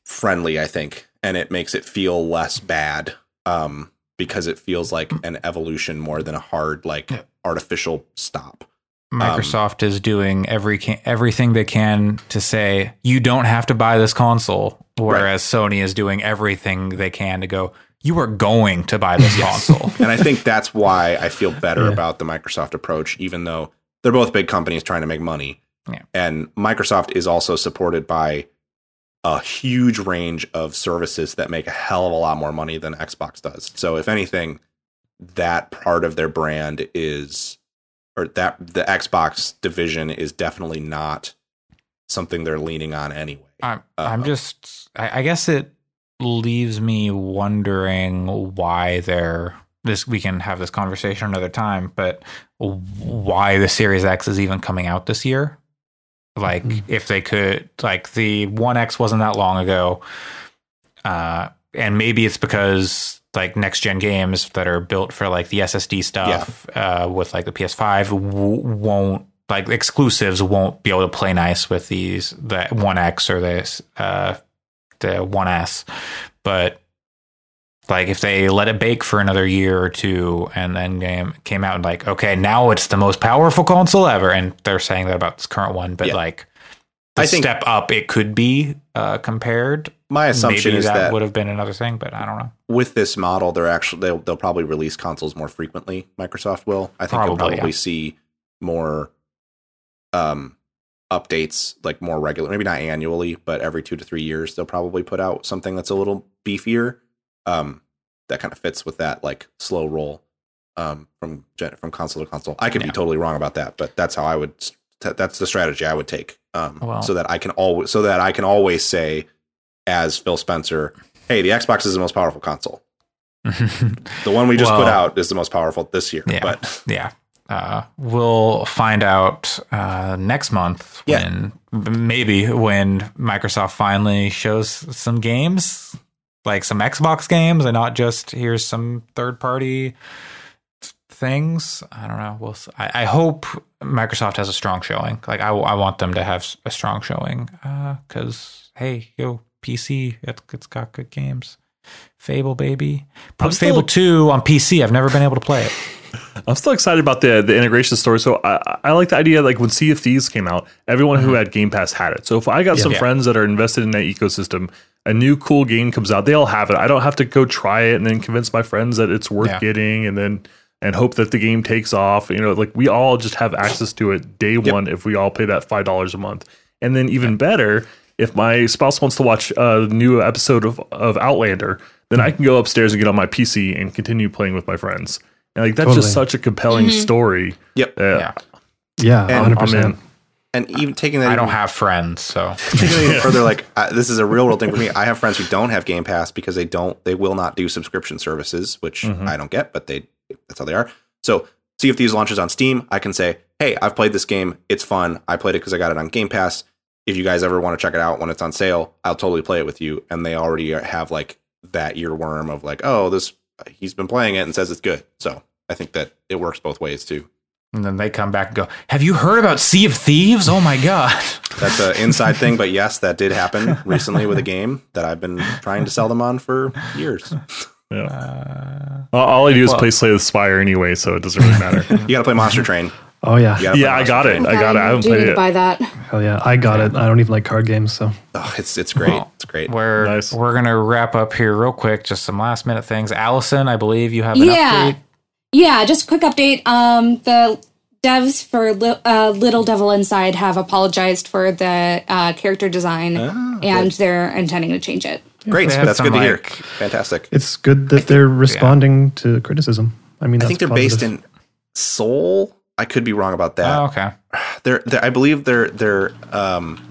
friendly i think and it makes it feel less bad um because it feels like an evolution more than a hard like artificial stop Microsoft is doing every can, everything they can to say you don't have to buy this console, whereas Sony is doing everything they can to go. You are going to buy this console. and I think that's why I feel better Yeah. about the Microsoft approach, even though they're both big companies trying to make money. Yeah. And Microsoft is also supported by a huge range of services that make a hell of a lot more money than Xbox does. So if anything, that part of their brand is or that the Xbox division is definitely not something they're leaning on anyway. I'm, I'm um, just, I, I guess it leaves me wondering why they're this. We can have this conversation another time, but why the Series X is even coming out this year? Like, Mhm. if they could, like, the One X wasn't that long ago, uh, and maybe it's because like next gen games that are built for like the SSD stuff uh, with like the PS5 w- won't like exclusives won't be able to play nice with these the One X or this uh, the One S, but like if they let it bake for another year or two and then game came out and like okay now it's the most powerful console ever and they're saying that about this current one but Yeah. like I think- step up it could be uh, compared My assumption maybe is that, that would have been another thing but I don't know with this model, they're actually they'll they'll probably release consoles more frequently. Microsoft will. I think you'll Probably, probably yeah. see more um updates like more regular, maybe not annually, but every two to three years they'll probably put out something that's a little beefier. Um, that kind of fits with that like slow roll um from from console to console. I could be totally wrong about that, but that's how I would. That's the strategy I would take. Um, Well- so that I can always so that I can always say, as Phil Spencer, hey, the Xbox is the most powerful console. The one we just put out is the most powerful this year. Yeah. But yeah. Uh, we'll find out uh, next month Yeah. when maybe when Microsoft finally shows some games, like some Xbox games, and not just here's some third party things. I don't know. We'll. I, I hope Microsoft has a strong showing. Like I, I want them to have a strong showing uh, because hey, yo, PC, it, it's got good games. Fable, baby. Put I'm still- Fable two on PC. I've never been able to play it. I'm still excited about the the integration story. So I, I like the idea like when Sea of Thieves came out, everyone who mm-hmm. had Game Pass had it. So if I got some Yeah. friends that are invested in that ecosystem, a new cool game comes out, they all have it. I don't have to go try it and then convince my friends that it's worth Yeah. getting and then and hope that the game takes off. You know, like we all just have access to it day one if we all pay that five dollars a month. And then even better, if my spouse wants to watch a new episode of, of Outlander, then I hmm. can go upstairs and get on my PC and continue playing with my friends. And like that's just such a compelling mm-hmm. story. Yep. Yeah. Yeah. Yeah, And- hundred I'm percent. in. And even taking that I don't even- have friends, so taking it even further, like uh, this is a real world thing for me. I have friends who don't have Game Pass because they don't, they will not do subscription services, which Mhm. I don't get, but they that's how they are. So, see if these launches on Steam, I can say, hey, I've played this game. It's fun. I played it because I got it on Game Pass. If you guys ever want to check it out when it's on sale, I'll totally play it with you. And they already have like that earworm of like, oh, this he's been playing it and says it's good. So I think that it works both ways too. And then they come back and go, "Have you heard about Sea of Thieves? Oh my god!" That's an inside thing, but yes, that did happen recently with a game that I've been trying to sell them on for years. Uh, All, all I do is Well- play Slay the Spire anyway, so it doesn't really matter. You got to play Monster Train. Oh yeah, You yeah, play I Monster got it. I got it. I haven't do need played to it. buy that. hell yeah, I got it. I don't even like card games, so Oh, it's it's great. Well, it's great. we're Nice. we're gonna wrap up here real quick. Just some last minute things. Allison, I believe you have an Yeah. update. Yeah, just a quick update. Um, the devs for Li- uh, Little Devil Inside have apologized for the uh, character design, Ah, and they're intending to change it. Great. They That's some, good to hear. like- Fantastic. it's good that they're responding to criticism. I mean, I think they're positive. based in Seoul. I could be wrong about that. Oh, okay. They're, they're I believe they're they're um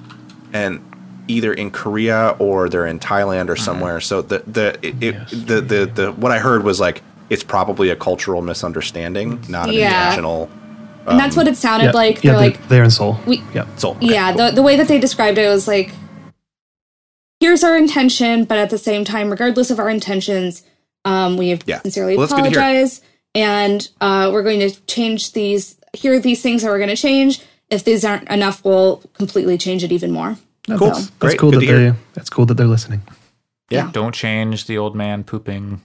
and either in Korea or they're in Thailand or somewhere. So the the it, it, the, the the what I heard was like it's probably a cultural misunderstanding, not an Yeah. intentional. And that's what it sounded yeah, like. yeah, They're they're, like, they're in Seoul. we- yeah, Seoul. yeah, the, the way that they described it was like, here's our intention, but at the same time, regardless of our intentions, um, we have Yeah. sincerely Well, that's good to hear. apologize, and uh, we're going to change these. Here are these things that we're going to change. If these aren't enough, we'll completely change it even more. No, Cool. That's, that's Great. cool Good that they. That's cool that they're listening. Yeah. Don't change the old man pooping.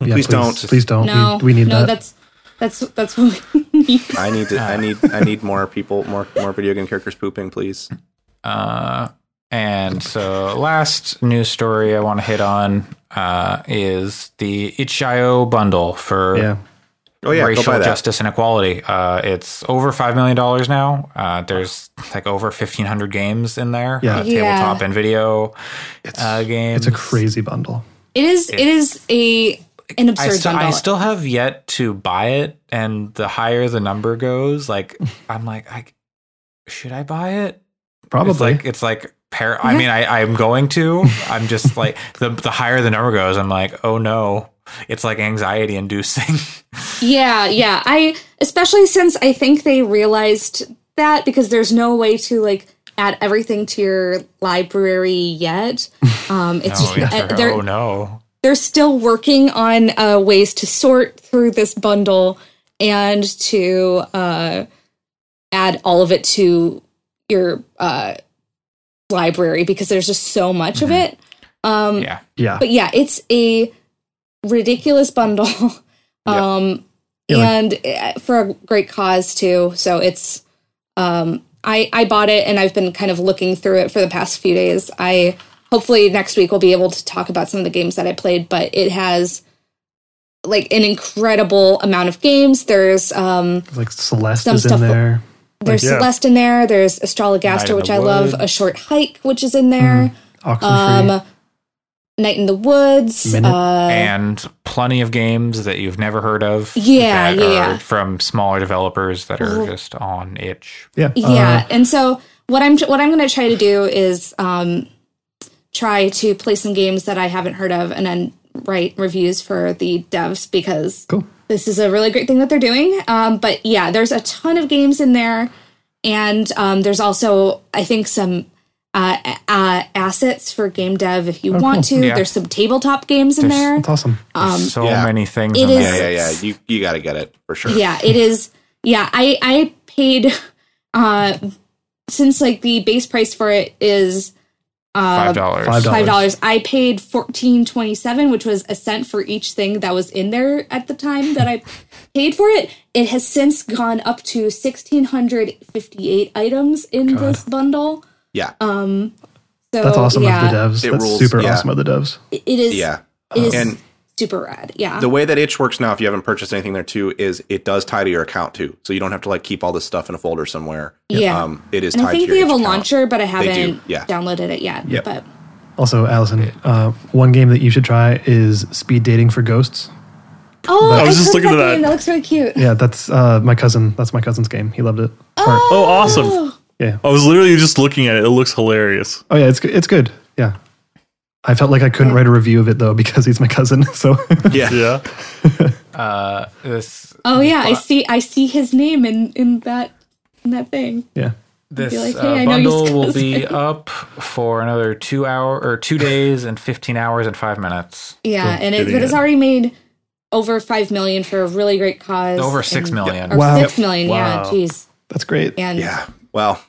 Yeah, Please don't. Please don't. No, we, we need no, that. that's That's that's what we need. I need to. I need. I need more people. More more video game characters pooping, please. Uh, and so, last news story I want to hit on uh, is the itch.io bundle for Yeah. Oh yeah, racial justice and equality. Uh, it's over five million dollars now. Uh, there's like over fifteen hundred games in there. Yeah. uh, Yeah. tabletop and video uh, games. It's a crazy bundle. It is. It is a an I, absurd still, bundle. I still have yet to buy it, and the higher the number goes, like I'm like, I should I buy it? Probably. It's like it's like par- I mean, I I'm going to. I'm just like the the higher the number goes, I'm like, oh no, it's like anxiety inducing. Yeah, yeah. I especially since I think they realized that because there's no way to like add everything to your library yet. Um, it's oh, just, yeah, uh, oh no. They're still working on uh, ways to sort through this bundle and to uh, add all of it to your uh, library because there's just so much of it. Um, Yeah. yeah. but yeah, it's a ridiculous bundle. um Yeah, and uh, for a great cause too. So it's um I I bought it and I've been kind of looking through it for the past few days. I hopefully next week we'll be able to talk about some of the games that I played, but it has like an incredible amount of games. There's um like Celeste some is in stuff- there. there's yeah. Celeste in there, there's Night Astrologaster, in which the I love, A Short Hike, which is in there. Oxenfree. Um Night in the Woods. Uh and plenty of games that you've never heard of. Yeah, that yeah, are yeah. From smaller developers that are just on itch. yeah. yeah Uh, and so what i'm what i'm going to try to do is um try to play some games that i haven't heard of and then write reviews for the devs because cool. this is a really great thing that they're doing um but yeah there's a ton of games in there and um there's also i think some uh, uh assets for game dev if you want to Yeah. there's some tabletop games in There's- there That's awesome. There's so yeah. many things. Um, It in is- there. Yeah, yeah, yeah. You you got to get it for sure. yeah it is yeah i i paid uh since like the base price for it is Five dollars. Five five dollars. dollars i paid fourteen twenty seven which was a cent for each thing that was in there at the time that i paid for it it has since gone up to 1658 items in this bundle Yeah. Um so That's awesome yeah, of the devs. It That's rules, super yeah. awesome of the devs. it is yeah. it is And super rad yeah the way that itch works now, if you haven't purchased anything there too, is it does tie to your account too. So you don't have to like keep all this stuff in a folder somewhere. Yeah. Um, it is and tied i think to they have a Itch account. launcher but i haven't yeah. downloaded it yet Yep. but Also, Allison, uh, one game that you should try is Speed Dating for Ghosts. Oh, I was just looking at that. game. That looks really cute. Yeah, that's uh, my cousin. That's my cousin's game. He loved it. Or- Oh, awesome. yeah. I was literally just looking at it. It looks hilarious. Oh yeah, it's. It's good. Yeah. I felt like I couldn't write a review of it though because he's my cousin. So Yeah. Yeah. Uh, this Oh yeah, I see. I see his name in in that in that thing. yeah. this like, uh, "Hey, I know you bundle will be up for another two hour or two days and fifteen hours and five minutes. Yeah, and it, Getting but it's already made over five million for a really great cause. Over six and- million. Or Wow. six million. Yeah, jeez. That's great. And Yeah. Well,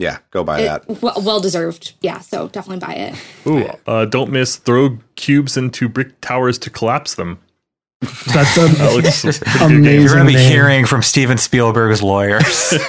yeah, go buy that. well, well deserved. Yeah, so definitely buy it. Ooh, uh, don't miss throw cubes into brick towers to collapse them. That's a That looks a pretty good game. amazing. You're going to be name. hearing from Steven Spielberg's lawyers.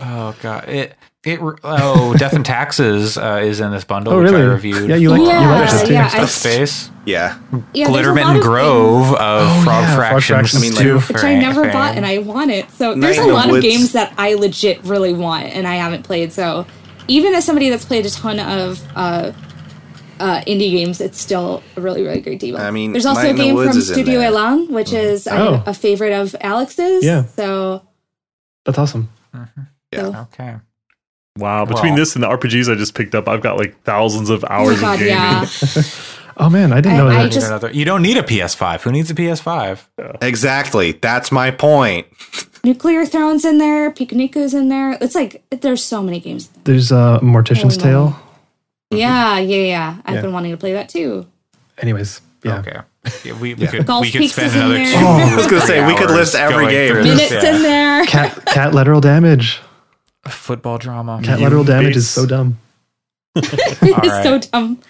oh god, it it oh Death and Taxes uh, is in this bundle, Oh which I really? reviewed. Yeah, you like you Yeah, like it too. yeah, I- Stuff Space, Yeah. Yeah, there's a Glittermitten of Grove of Frog yeah, Frog Fractions, Fractions I mean, like- two, Which I never bought and I want it. So there's Night a lot of Woods. games that I legit really want and I haven't played. So even as somebody that's played a ton of uh, uh, indie games, it's still a really, really great deal. I mean, there's also Night a game from Studio there. Elan, which is a- Oh. a, favorite of Alex's. Yeah. So That's awesome. Yeah. Okay. Wow. Between Well- this and the RPGs I just picked up, I've got like thousands of oh hours my god, of gaming. yeah. Oh man, I didn't I- know I that. Just- another- you don't need a PS5. Who needs a PS5? Exactly. That's my point. Nuclear Throne's in there, Pikuniku's in there. It's like there's so many games. There's uh, Mortician's Oh, Tale. Yeah, yeah, yeah. I've Yeah. been wanting to play that too. Anyways, yeah. Okay. Yeah, we, we could Golf we could spend another there. two. Oh, I was gonna say, we could list every game. Minutes yeah. in there. Cat catlateral damage. Football drama. Catlateral damage is so dumb. it's right. so dumb.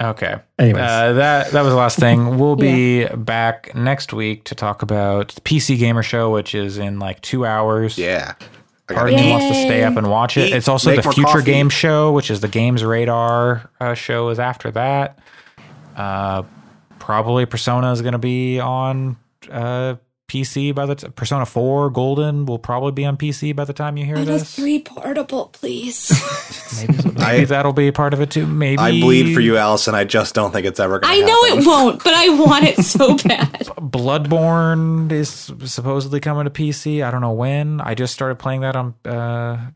Okay. Anyways. Uh, that that was the last thing. We'll be back next week to talk about the PC Gamer Show, which is in like two hours. Yeah. I Part of me wants to stay up and watch it. Eat, it's also the Future coffee. Game Show, which is the Games Radar uh, show, is after that. Uh, probably Persona is going to be on uh, PC by the t- Persona Four Golden will probably be on PC by the time you hear I have this. three portable, please. Maybe, maybe I- that'll be a part of it too. Maybe I bleed for you, Allison. I just don't think it's ever going I to know it won't, but I want it so bad. Bloodborne is supposedly coming to PC. I don't know when. I just started playing that on uh,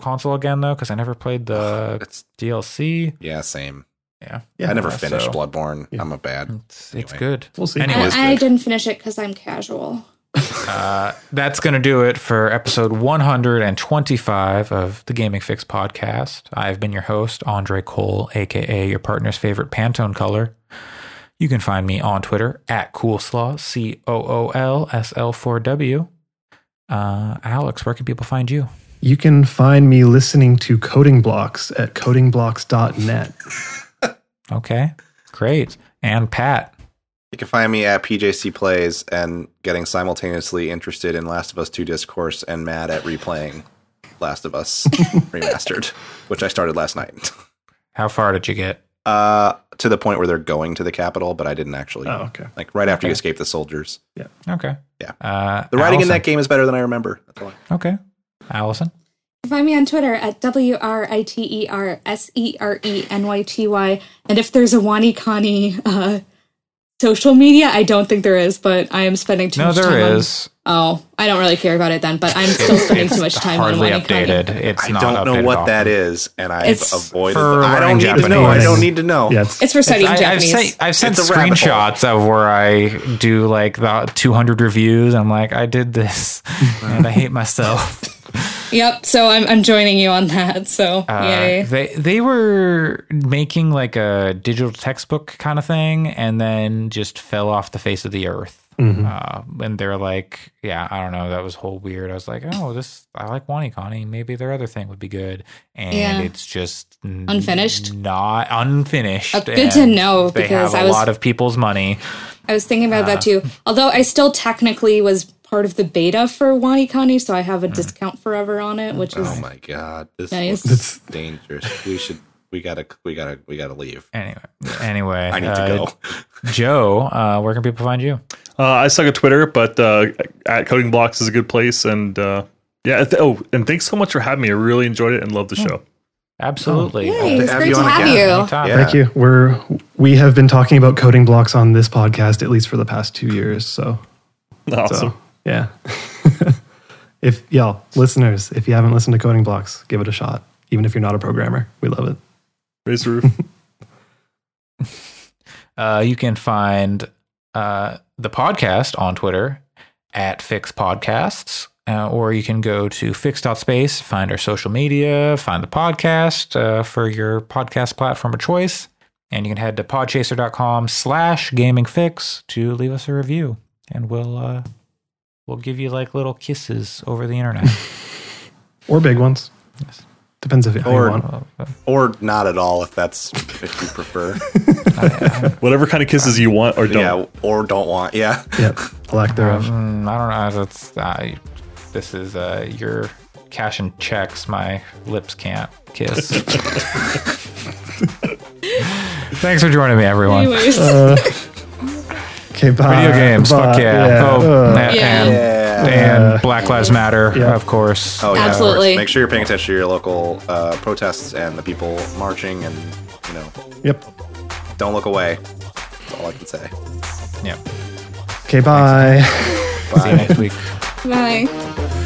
console again though because I never played the It's DLC. yeah, same. Yeah, Yeah, I never finished so- Bloodborne. I'm a bad. It's, it's Anyway. good. We'll see. Anyways, I, I didn't finish it because I'm casual. uh, that's going to do it for episode 125 of the Gaming Fyx podcast. I've been your host, Andre Cole, aka your partner's favorite Pantone color. You can find me on Twitter at Coolslaw, C O O L S L 4 W. Uh, Alex, where can people find you? You can find me listening to Coding Blocks at codingblocks.net. Okay, great. And Pat, You can find me at PJC Plays and getting simultaneously interested in Last of Us 2 Discourse and mad at replaying Last of Us Remastered, which I started last night. how far did you get? Uh, to the point where they're going to the capital, but I didn't actually. Oh, okay. Like right after you escape the soldiers. Yeah. Okay. Yeah. Uh, The writing in that game is better than I remember. That's all. Okay. Allison. Find me on Twitter at W R I T E R S E R E N Y T Y. And if there's a WaniKani uh, social media, I don't think there is, but I am spending too No, much there time is. on. Oh, I don't really care about it then, but I'm still spending too much time on hardly WaniKani. updated. It's I not don't know what often. that is, and I've It's avoided. for the- I don't learning need to know. I don't need to know. Yeah, it's, It's for studying I, I've Japanese. sent, I've sent It's a rabbit hole. screenshots of where I do like the 200 reviews. I'm like, I did this, and I hate myself. Yep, so I'm, I'm joining you on that. So, Uh, yay. they they were making like a digital textbook kind of thing, and then just fell off the face of the earth. Uh, and they're like, yeah, I don't know. That was whole weird. I was like, oh, this I like WaniKani. Maybe their other thing would be good, and Yeah. it's just n- Unfinished? Not unfinished. Uh, good to know, They because have a I was- lot of people's money. I was thinking about Uh, that too. Although I still technically was part of the beta for WaniKani, so I have a discount forever on it, which is Oh my god, this Nice. looks dangerous. We should. We gotta. We gotta. We gotta leave. Anyway, anyway, I need uh, to go. Joe, uh, where can people find you? Uh, I suck at Twitter, but uh, at Coding Blocks is a good place. And uh, yeah, th- oh, and thanks so much for having me. I really enjoyed it and loved the show. Absolutely. Yay, Uh, it's have great you to have again. you. Yeah. Thank you. We're we have been talking about coding blocks on this podcast at least for the past two years. So, Awesome. so yeah. if y'all listeners, if you haven't listened to coding blocks, give it a shot. Even if you're not a programmer, we love it. Raise the roof. Uh, you can find uh, the podcast on Twitter at Fyx Podcasts, uh, or you can go to fyx.space, find our social media, find the podcast uh, for your podcast platform of choice. And you can head to podchaser.com slash gaming fyx to leave us a review. And we'll we'll give you like little kisses over the internet. Or big ones. Yes. Depends if how Or- you want. Or not at all, if that's if you prefer. Whatever kind of kisses you want or don't. yeah. Or don't want. Yeah. Yep. A lack thereof. Mm, I don't know. That's uh, this is uh, your cash and checks. My lips can't kiss. Thanks for joining me, everyone. Anyways, okay, bye. Video games, fuck Bye. yeah. Oh, uh, and, Yeah. and, and Black Lives Matter, Yeah. of course. Oh yeah. Absolutely. Make sure you're paying attention to your local uh, protests and the people marching, and you know, Yep. don't look away. That's all I can say. Yep. Okay, bye. See you next week. bye.